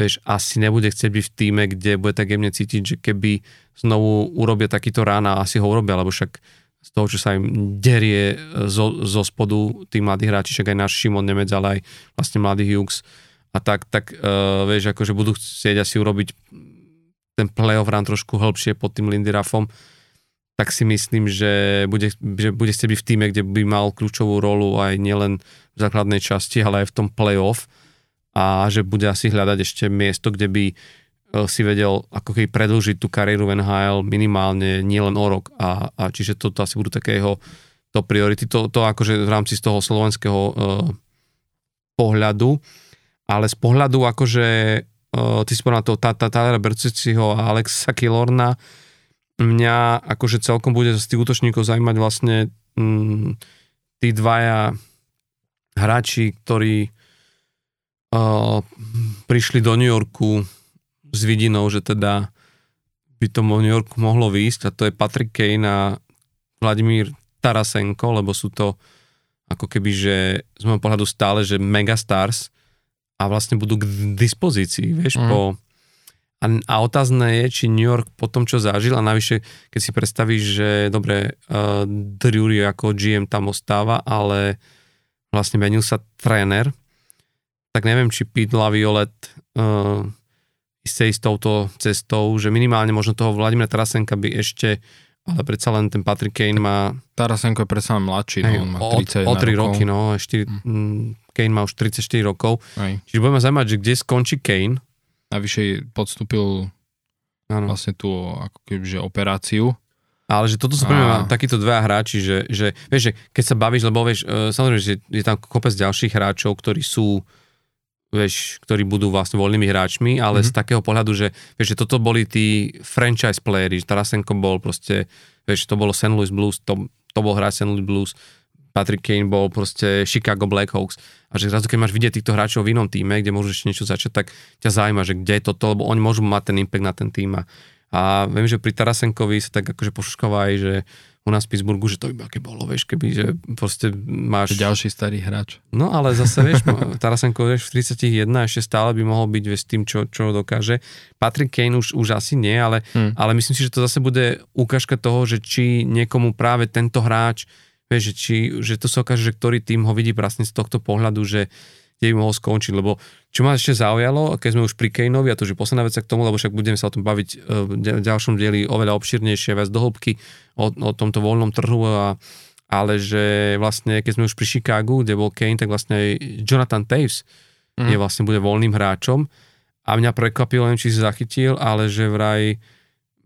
vieš, asi nebude chcieť byť v týme, kde bude tak jemne cítiť, že keby znovu urobia takýto rán a asi ho urobia, lebo však z toho, čo sa im derie zo, zo spodu tí mladí hráči, však aj náš Šimon Nemec, ale aj vlastne mladý Hughes a tak, tak uh, vieš, akože budú chcieť asi urobiť ten playoff rán trošku hĺbšie pod tým Lindy Raffom, tak si myslím, že bude, že bude chcieť byť v týme, kde by mal kľúčovú rolu aj nielen v základnej časti, ale aj v tom playoff a že bude asi hľadať ešte miesto, kde by e, si vedel ako keby predlžiť tú kariéru v NHL minimálne nielen o rok. A, a čiže toto asi budú také jeho to priority, to, to akože v rámci z toho slovenského uh, pohľadu, ale z pohľadu akože uh, ty si povedal toho Talera Berciciho a Alexa Kilorna, mňa akože celkom bude z tých útočníkov zaujímať vlastne mm, tí dvaja hráči, ktorí prišli do New Yorku s vidinou, že teda by to v New Yorku mohlo výjsť a to je Patrick Kane a Vladimír Tarasenko, lebo sú to ako keby, že z môjho pohľadu stále, že megastars a vlastne budú k dispozícii, vieš, mm. po a, a otázne je, či New York po tom, čo zažil a navyše, keď si predstavíš, že dobre, uh, Drury ako GM tam ostáva, ale vlastne menil sa tréner, tak neviem, či Pete Laviolet uh, chce ísť touto cestou, že minimálne možno toho Vladimíra Tarasenka by ešte, ale predsa len ten Patrick Kane má... Tarasenko je predsa len mladší, no, on má 30 O, o 3 roky, no, 4, mm. Kane má už 34 rokov. Aj. Čiže budeme zaujímať, že kde skončí Kane. Navyše podstúpil ano. vlastne tú ako kebyže operáciu. Ale že toto sú pre mňa takíto dva hráči, že, že vieš, že keď sa bavíš, lebo vieš, uh, samozrejme, že je tam kopec ďalších hráčov, ktorí sú vieš, ktorí budú vlastne voľnými hráčmi, ale mm-hmm. z takého pohľadu, že, vieš, že toto boli tí franchise playery, Tarasenko bol proste, vieš, to bolo St. Louis Blues, to, to bol hráč St. Louis Blues, Patrick Kane bol proste Chicago Blackhawks. A že zrazu, keď máš vidieť týchto hráčov v inom týme, kde môžeš niečo začať, tak ťa zaujíma, že kde je toto, lebo oni môžu mať ten impact na ten tým. A, a viem, že pri Tarasenkovi sa tak akože pošuškáva aj, že u nás v Pittsburghu, že to by aké bolo, vieš, keby, že proste máš... Ďalší starý hráč. No ale zase, vieš, Tarasenko, vieš, v 31 ešte stále by mohol byť, vieš, tým, čo, čo dokáže. Patrick Kane už, už asi nie, ale, hmm. ale myslím si, že to zase bude ukážka toho, že či niekomu práve tento hráč, vieš, že, či, že to sa ukáže, že ktorý tým ho vidí vlastne z tohto pohľadu, že kde by mohol skončiť, lebo čo ma ešte zaujalo, keď sme už pri Kaneovi, a to už je posledná vec k tomu, lebo však budeme sa o tom baviť e, v ďalšom dieli oveľa obširnejšie, viac do hĺbky o, o tomto voľnom trhu a, ale že vlastne, keď sme už pri Chicagu, kde bol Kane, tak vlastne aj Jonathan Taves mm. je vlastne bude voľným hráčom a mňa prekvapilo, neviem, či si zachytil, ale že vraj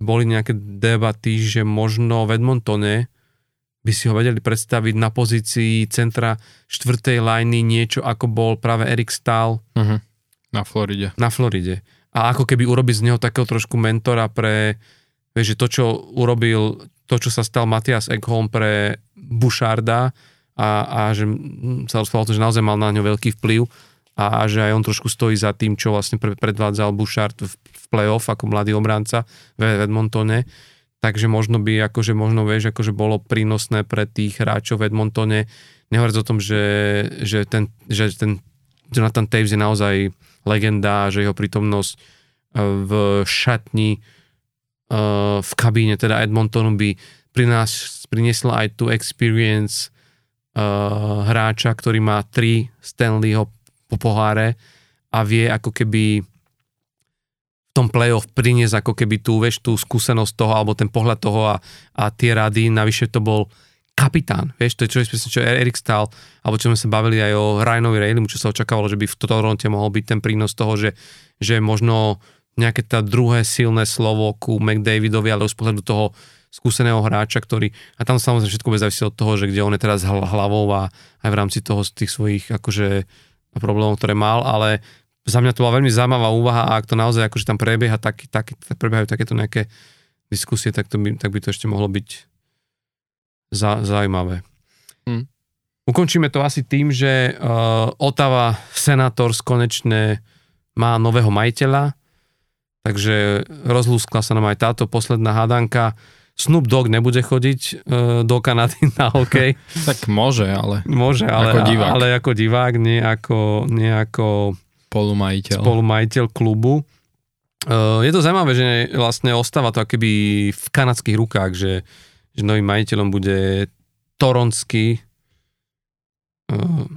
boli nejaké debaty, že možno v Edmontone by si ho vedeli predstaviť na pozícii centra štvrtej lajny niečo ako bol práve Erik Stahl. Uh-huh. Na Floride. Na Floride. A ako keby urobiť z neho takého trošku mentora pre, vieš, že to, čo urobil, to, čo sa stal Matias Ekholm pre Boucharda a, a že sa rozprávalo to, že naozaj mal na ňo veľký vplyv a, a že aj on trošku stojí za tým, čo vlastne predvádzal Bouchard v, v play-off ako mladý obranca v Edmontone takže možno by, akože možno vieš, akože bolo prínosné pre tých hráčov v Edmontone, nehovoriac o tom, že, že, ten, že ten Jonathan Taves je naozaj legenda, že jeho prítomnosť e, v šatni e, v kabíne teda Edmontonu by pri nás priniesla aj tú experience e, hráča, ktorý má tri Stanleyho po poháre a vie ako keby tom playoff priniesť ako keby tú, vieš, tú skúsenosť toho, alebo ten pohľad toho a, a tie rady, navyše to bol kapitán, vieš, to je čo, čo je Erik Stahl, alebo čo sme sa bavili aj o Ryanovi Raylimu, čo sa očakávalo, že by v Toronte mohol byť ten prínos toho, že, že možno nejaké tá druhé silné slovo ku McDavidovi, ale už z pohľadu toho skúseného hráča, ktorý, a tam samozrejme všetko bude závisieť od toho, že kde on je teraz hlavou a aj v rámci toho z tých svojich akože problémov, ktoré mal, ale za mňa to bola veľmi zaujímavá úvaha a ak to naozaj akože tam prebieha taký, taký, prebiehajú takéto nejaké diskusie, tak, to by, tak by to ešte mohlo byť za, zaujímavé. Hmm. Ukončíme to asi tým, že uh, Otava Senators konečne má nového majiteľa, takže rozlúskla sa nám aj táto posledná hádanka. Snoop Dogg nebude chodiť uh, do Kanady na hokej. tak môže, ale... Môže, ale ako divák, ale ako divák nie ako, nie ako Spolumajiteľ. Spolumajiteľ klubu. Uh, je to zaujímavé, že vlastne ostáva to akoby v kanadských rukách, že, že novým majiteľom bude toronský uh,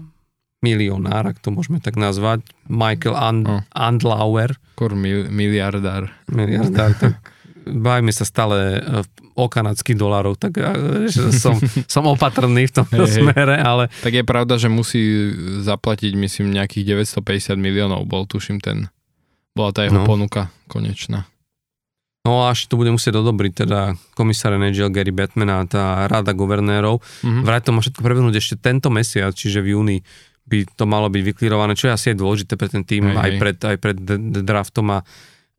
milionár, ak to môžeme tak nazvať, Michael And- oh. Andlauer. Kor mil- miliardár. Miliardár, tak bajme sa stále uh, o kanadských dolárov, tak že som, som opatrný v tomto hey, smere, ale... Tak je pravda, že musí zaplatiť, myslím, nejakých 950 miliónov, bol tuším ten, bola tá jeho no. ponuka konečná. No až to bude musieť odobriť teda komisár NHL Gary Batman a tá rada guvernérov. Mm-hmm. Vraj to má všetko prebehnúť ešte tento mesiac, čiže v júni by to malo byť vyklírované, čo je asi aj dôležité pre ten tým, aj, pred, aj pred draftom a,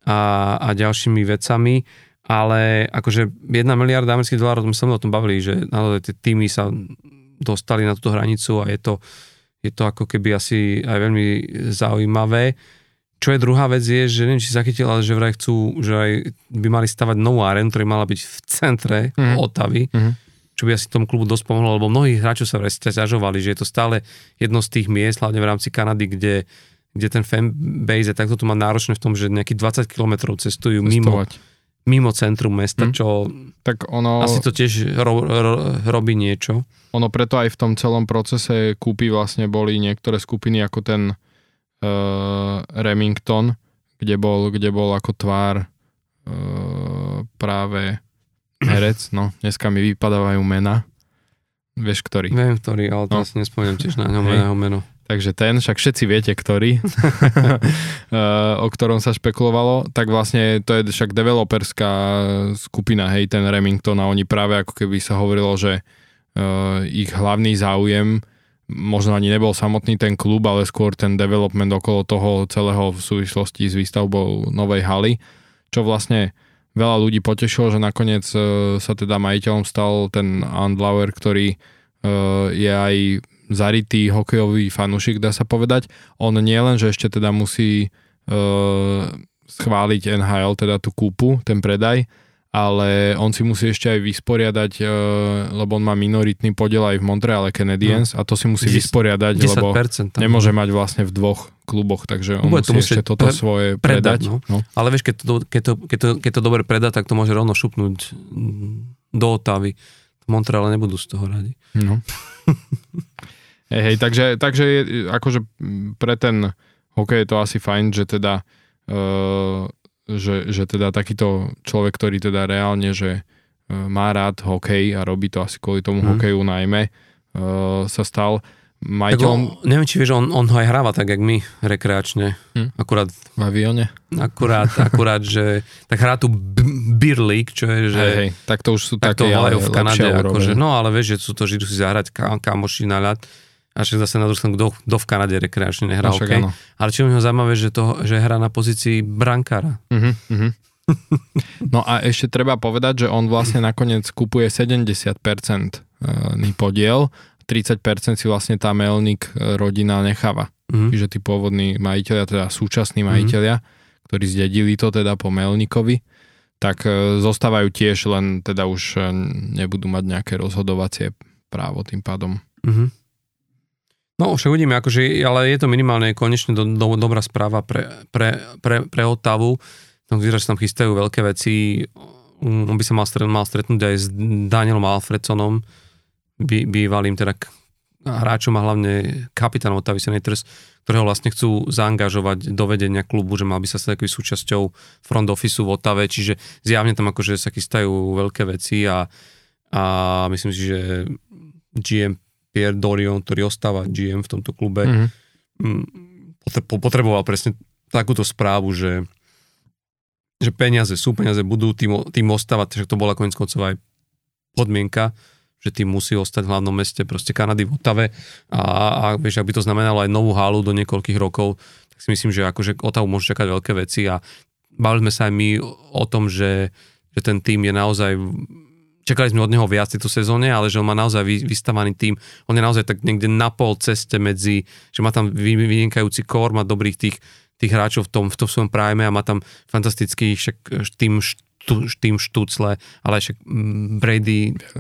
a, a ďalšími vecami ale akože jedna miliarda amerických dolárov, sme sa o tom bavili, že naozaj tie týmy sa dostali na túto hranicu a je to, je to ako keby asi aj veľmi zaujímavé. Čo je druhá vec je, že neviem, či zachytil, ale že vraj chcú, že aj by mali stavať novú arénu, ktorá mala byť v centre mm-hmm. Otavy, mm-hmm. čo by asi tomu klubu dosť pomohlo, lebo mnohí hráčov sa vraj stiažovali, že je to stále jedno z tých miest, hlavne v rámci Kanady, kde kde ten fanbase je takto to má náročné v tom, že nejakých 20 km cestujú Cestovať. mimo, mimo centrum mesta, mm. čo tak ono, asi to tiež ro, ro, robí niečo. Ono preto aj v tom celom procese kúpy vlastne boli niektoré skupiny ako ten uh, Remington, kde bol, kde bol ako tvár uh, práve herec, no dneska mi vypadávajú mena. Vieš, ktorý? Viem, ktorý, ale teraz no. nespomínam tiež na ňom jeho meno. Takže ten, však všetci viete, ktorý, eh, o ktorom sa špekulovalo, tak vlastne to je však developerská skupina, hej, ten Remington a oni práve ako keby sa hovorilo, že uh, ich hlavný záujem možno ani nebol samotný ten klub, ale skôr ten development okolo toho celého v súvislosti s výstavbou novej haly, čo vlastne veľa ľudí potešilo, že nakoniec uh, sa teda majiteľom stal ten Andlauer, ktorý je aj zarytý hokejový fanúšik, dá sa povedať. On nie len, že ešte teda musí uh, schváliť NHL, teda tú kúpu, ten predaj, ale on si musí ešte aj vysporiadať, uh, lebo on má minoritný podiel aj v Montreale Canadiens no. a to si musí 10, vysporiadať, 10%, lebo tam. nemôže mať vlastne v dvoch kluboch, takže on Bude musí ešte toto pre, svoje predať. predať no. No. Ale vieš, keď to, keď, to, keď, to, keď to dobre predá, tak to môže rovno šupnúť do Otavy. V Montreale nebudú z toho radi. No. Hej, hej, takže, takže je, akože pre ten hokej je to asi fajn, že teda uh, že, že teda takýto človek, ktorý teda reálne, že má rád hokej a robí to asi kvôli tomu Mhm. hokeju najmä, uh, sa stal Tak majiteľom on, neviem, či vieš, on, on ho aj hráva tak, jak my, rekreačne. Hm. Akurát, v avione. akurát, akurát, že tak hrá tu Beer League, čo je, že Hej, hej, tak to už sú tak to také ale volajú v Kanade, akože, no ale vieš, že sú to, že idú si zahrať kamoši na ľad a však zase na druhú stranu, kto, kto v Kanade rekreačne nehrá No však áno. Ale čo mi ho zaujímavé, že, to, že hrá na pozícii brankára. Mhm, mhm. No a ešte treba povedať, že on vlastne nakoniec kupuje 70% podiel, 30% si vlastne tá Melnik e, rodina necháva. Mhm. Čiže tí pôvodní majiteľia, teda súčasní Mhm. majiteľia, ktorí zdedili to teda po Melnikovi, tak e, zostávajú tiež, len teda už nebudú mať nejaké rozhodovacie právo tým pádom. Mhm. No, však uvidíme, akože, ale je to minimálne konečne do, do, dobrá správa pre, pre, pre, pre Otavu. No, vyzerá, že tam chystajú veľké veci. On by sa mal, stret, mal stretnúť aj s Danielom Alfredsonom, by, bývalým teda hráčom a hlavne kapitánom Otavy Senators, ktorého vlastne chcú zaangažovať do vedenia klubu, že mal by sa stať takový súčasťou front officeu v Otave, čiže zjavne tam akože sa chystajú veľké veci a, a myslím si, že GM Pierre Dorion, ktorý ostáva GM v tomto klube, Mhm. mm, po- potreboval presne takúto správu, že, že peniaze sú, peniaze budú, tým, tým ostávať, však to bola koniec koncov aj podmienka, že tým musí ostať v hlavnom meste proste Kanady v Otave a, a vieš, ak by to znamenalo aj novú halu do niekoľkých rokov, tak si myslím, že akože Otavu môže čakať veľké veci a bavili sme sa aj my o tom, že, že ten tým je naozaj čakali sme od neho viac tejto sezóne, ale že on má naozaj vy- vystavaný tým, on je naozaj tak niekde na pol ceste medzi, že má tam vy- vynikajúci kór, má dobrých tých, tých hráčov v tom, v tom svojom prime a má tam fantastický však tým, tým Štucle, ale však mm, Brady,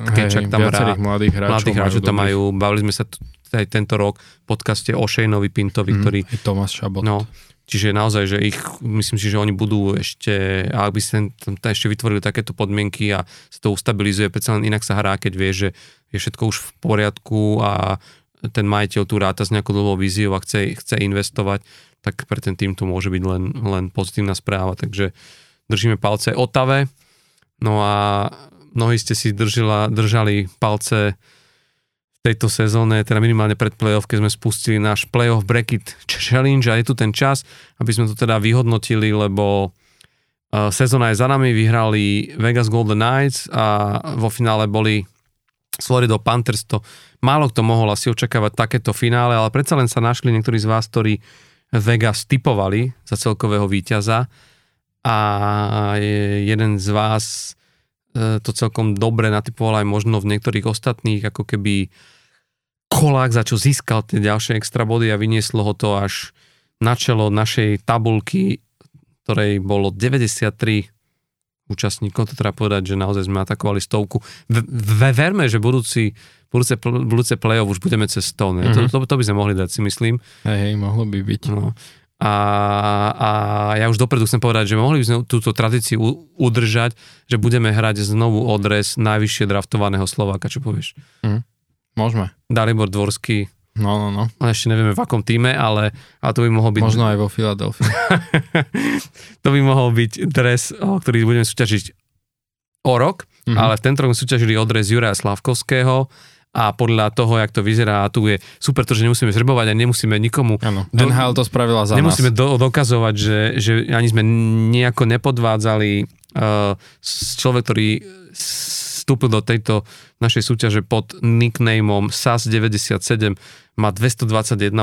Kečak tam hrá, mladých hráčov, mladých hráčov tam majú, bavili sme sa t- aj tento rok v podcaste o Shaneovi Pintovi, Mhm, ktorý Tomáš Šabot. No, čiže naozaj, že ich, myslím si, že oni budú ešte, ak by tam ešte vytvorili takéto podmienky a sa to ustabilizuje, predsa len inak sa hrá, keď vie, že je všetko už v poriadku a ten majiteľ tu ráta s nejakou dlhou víziou a chce, chce investovať, tak pre ten tým to môže byť len, len pozitívna správa, takže držíme palce Otave, no a mnohí ste si držila, držali palce tejto sezóne, teda minimálne pred playoff, keď sme spustili náš playoff bracket challenge a je tu ten čas, aby sme to teda vyhodnotili, lebo uh, sezóna je za nami, vyhrali Vegas Golden Knights a vo finále boli Florida Panthers, to málo kto mohol asi očakávať takéto finále, ale predsa len sa našli niektorí z vás, ktorí Vegas typovali za celkového víťaza. A je- jeden z vás e, to celkom dobre natypoval aj možno v niektorých ostatných, ako keby kolák, za čo získal tie ďalšie extra body a vynieslo ho to až na čelo našej tabulky, ktorej bolo 93 účastníkov, to treba povedať, že naozaj sme atakovali stovku. V, v, verme, že budúci, budúce, budúce play-off už budeme cez 100, ne? Mhm. To, to, to by sme mohli dať, si myslím. Hej, hej, mohlo by byť. No. A, a ja už dopredu chcem povedať, že mohli by sme túto tradíciu udržať, že budeme hrať znovu odres najvyššie draftovaného Slováka, čo povieš? Môžeme. Dalibor Dvorský, No, no, no. a ešte nevieme v akom týme, ale, ale to by mohol byť Možno aj vo Filadelfii. to by mohol byť dres, o ktorý budeme súťažiť o rok, Mhm. ale v tento rok súťažili odres Juraja Slavkovského a podľa toho, jak to vyzerá, a tu je super to, že nemusíme zrebovať a nemusíme nikomu Áno, Do- NHL to spravila za Nemusíme nás. do, dokazovať, že, že ani sme nejako nepodvádzali uh, človek, ktorý vstúpil do tejto našej súťaže pod nicknameom SAS97, má 221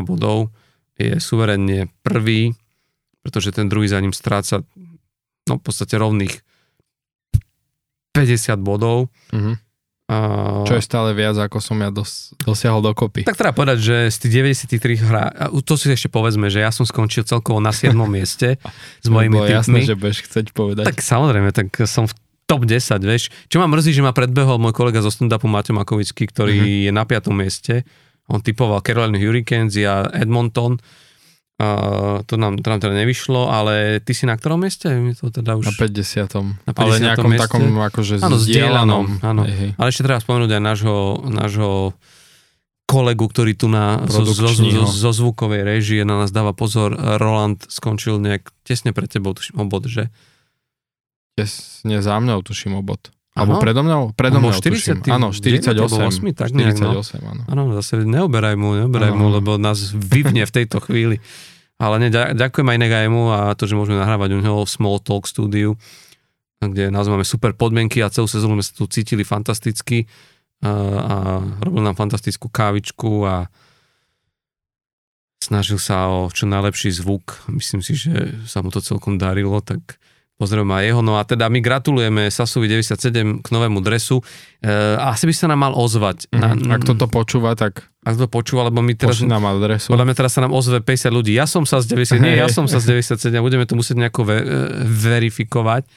bodov, je suverenne prvý, pretože ten druhý za ním stráca no v podstate rovných 50 bodov. Mhm. Čo je stále viac, ako som ja dos- dosiahol dokopy. tak treba povedať, že z tých 93 hrá, to si ešte povedzme, že ja som skončil celkovo na 7. mieste s mojimi Bolo jasné, tipmi. že budeš chcieť povedať. Tak samozrejme, tak som v top 10, vieš. Čo ma mrzí, že ma predbehol môj kolega zo stand-upu Maťo Makovický, ktorý Mhm. je na 5. mieste. On typoval Carolina Hurricanes a Edmonton. Uh, to, nám, to nám teda nevyšlo, ale ty si na ktorom mieste? Mi to teda už... Na 50. Na Ale 50. nejakom mieste? takom akože Áno, zdieľanom. áno. Ale ešte treba spomenúť aj nášho, nášho kolegu, ktorý tu na, zo, zo, zo, zo zvukovej režie na nás dáva pozor. Roland skončil nejak tesne pred tebou, tuším, obod, že? Tesne za mnou tuším obod. Alebo predo mnou? Predo mnou, 40, tuším. Áno, 48. 8, tak nejak, no. 48, áno. Áno, zase neoberaj mu, neoberaj Áno. mu, lebo nás vyvne v tejto chvíli. Ale ne, ďa- ďakujem aj inak aj mu a to, že môžeme nahrávať u neho v Small Talk studiu, kde nás máme super podmienky a celú sezónu sme sa tu cítili fantasticky a, a robil nám fantastickú kávičku a snažil sa o čo najlepší zvuk. Myslím si, že sa mu to celkom darilo, tak Pozrieme aj jeho. No a teda my gratulujeme Sasovi 97 k novému dresu. E, asi by sa nám mal ozvať. Na, Mhm. Ak toto počúva, tak ak to počúva, lebo my teraz... nám adresu. Podľa mňa teraz sa nám ozve 50 ľudí. Ja som sa z 90, nie, ja som sa z 97 a budeme to musieť nejako ve, e, verifikovať.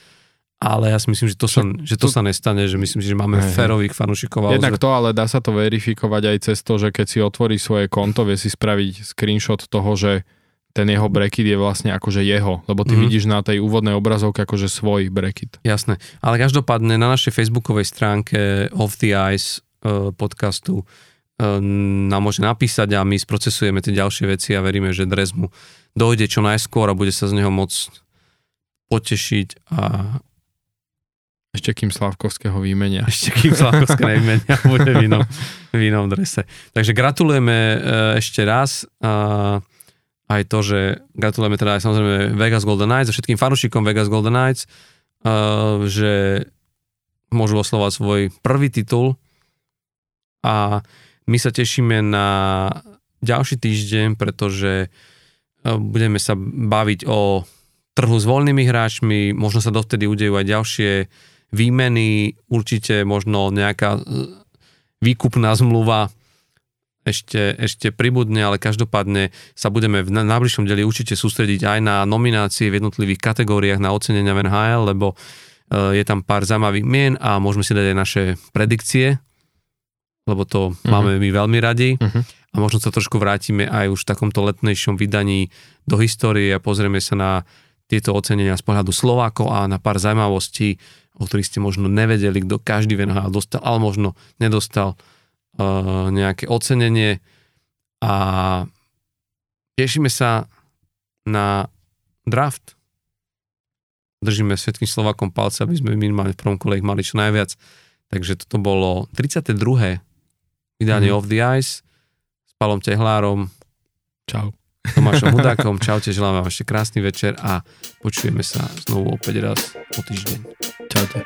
Ale ja si myslím, že to, sa, že to sa nestane, že myslím si, že máme hej. férových fanúšikov. Jednak to, ale dá sa to verifikovať aj cez to, že keď si otvorí svoje konto, vie si spraviť screenshot toho, že ten jeho bracket je vlastne akože jeho, lebo ty Mhm. vidíš na tej úvodnej obrazovke akože svoj bracket. Jasné. Ale každopádne na našej facebookovej stránke Off the Ice eh, podcastu eh, nám môže napísať a my sprocesujeme tie ďalšie veci a veríme, že dres mu dojde čo najskôr a bude sa z neho môcť potešiť a Ešte kým Slavkovského výmenia. ešte kým Slavkovské nevymenia bude v inom, v inom drese. Takže gratulujeme eh, ešte raz aj to, že gratulujeme teda aj samozrejme Vegas Golden Knights a všetkým fanúšikom Vegas Golden Knights, eh, že môžu oslovať svoj prvý titul. A my sa tešíme na ďalší týždeň, pretože eh, budeme sa baviť o trhu s voľnými hráčmi, možno sa dovtedy udejú aj ďalšie výmeny, určite možno nejaká e, výkupná zmluva ešte, ešte pribudne, ale každopádne sa budeme v na- najbližšom deli určite sústrediť aj na nominácie v jednotlivých kategóriách na ocenenia v NHL, lebo e, je tam pár zaujímavých mien a môžeme si dať aj naše predikcie, lebo to Mhm. máme my veľmi radi. Mhm. A možno sa trošku vrátime aj už v takomto letnejšom vydaní do histórie a pozrieme sa na tieto ocenenia z pohľadu Slovákov a na pár zaujímavostí, o ktorých ste možno nevedeli, kto každý v NHL dostal, ale možno nedostal nejaké ocenenie. A tešíme sa na draft. Držíme všetkým Slovákom palce, aby sme minimálne v prvom kole ich mali čo najviac. Takže toto bolo 32. vydanie Mhm. Off the Ice s Palom Tehlárom, Čau. Tomášom Hudákom. Čaute, želám vám ešte krásny večer a počujeme sa znovu opäť raz o týždeň. Čaute.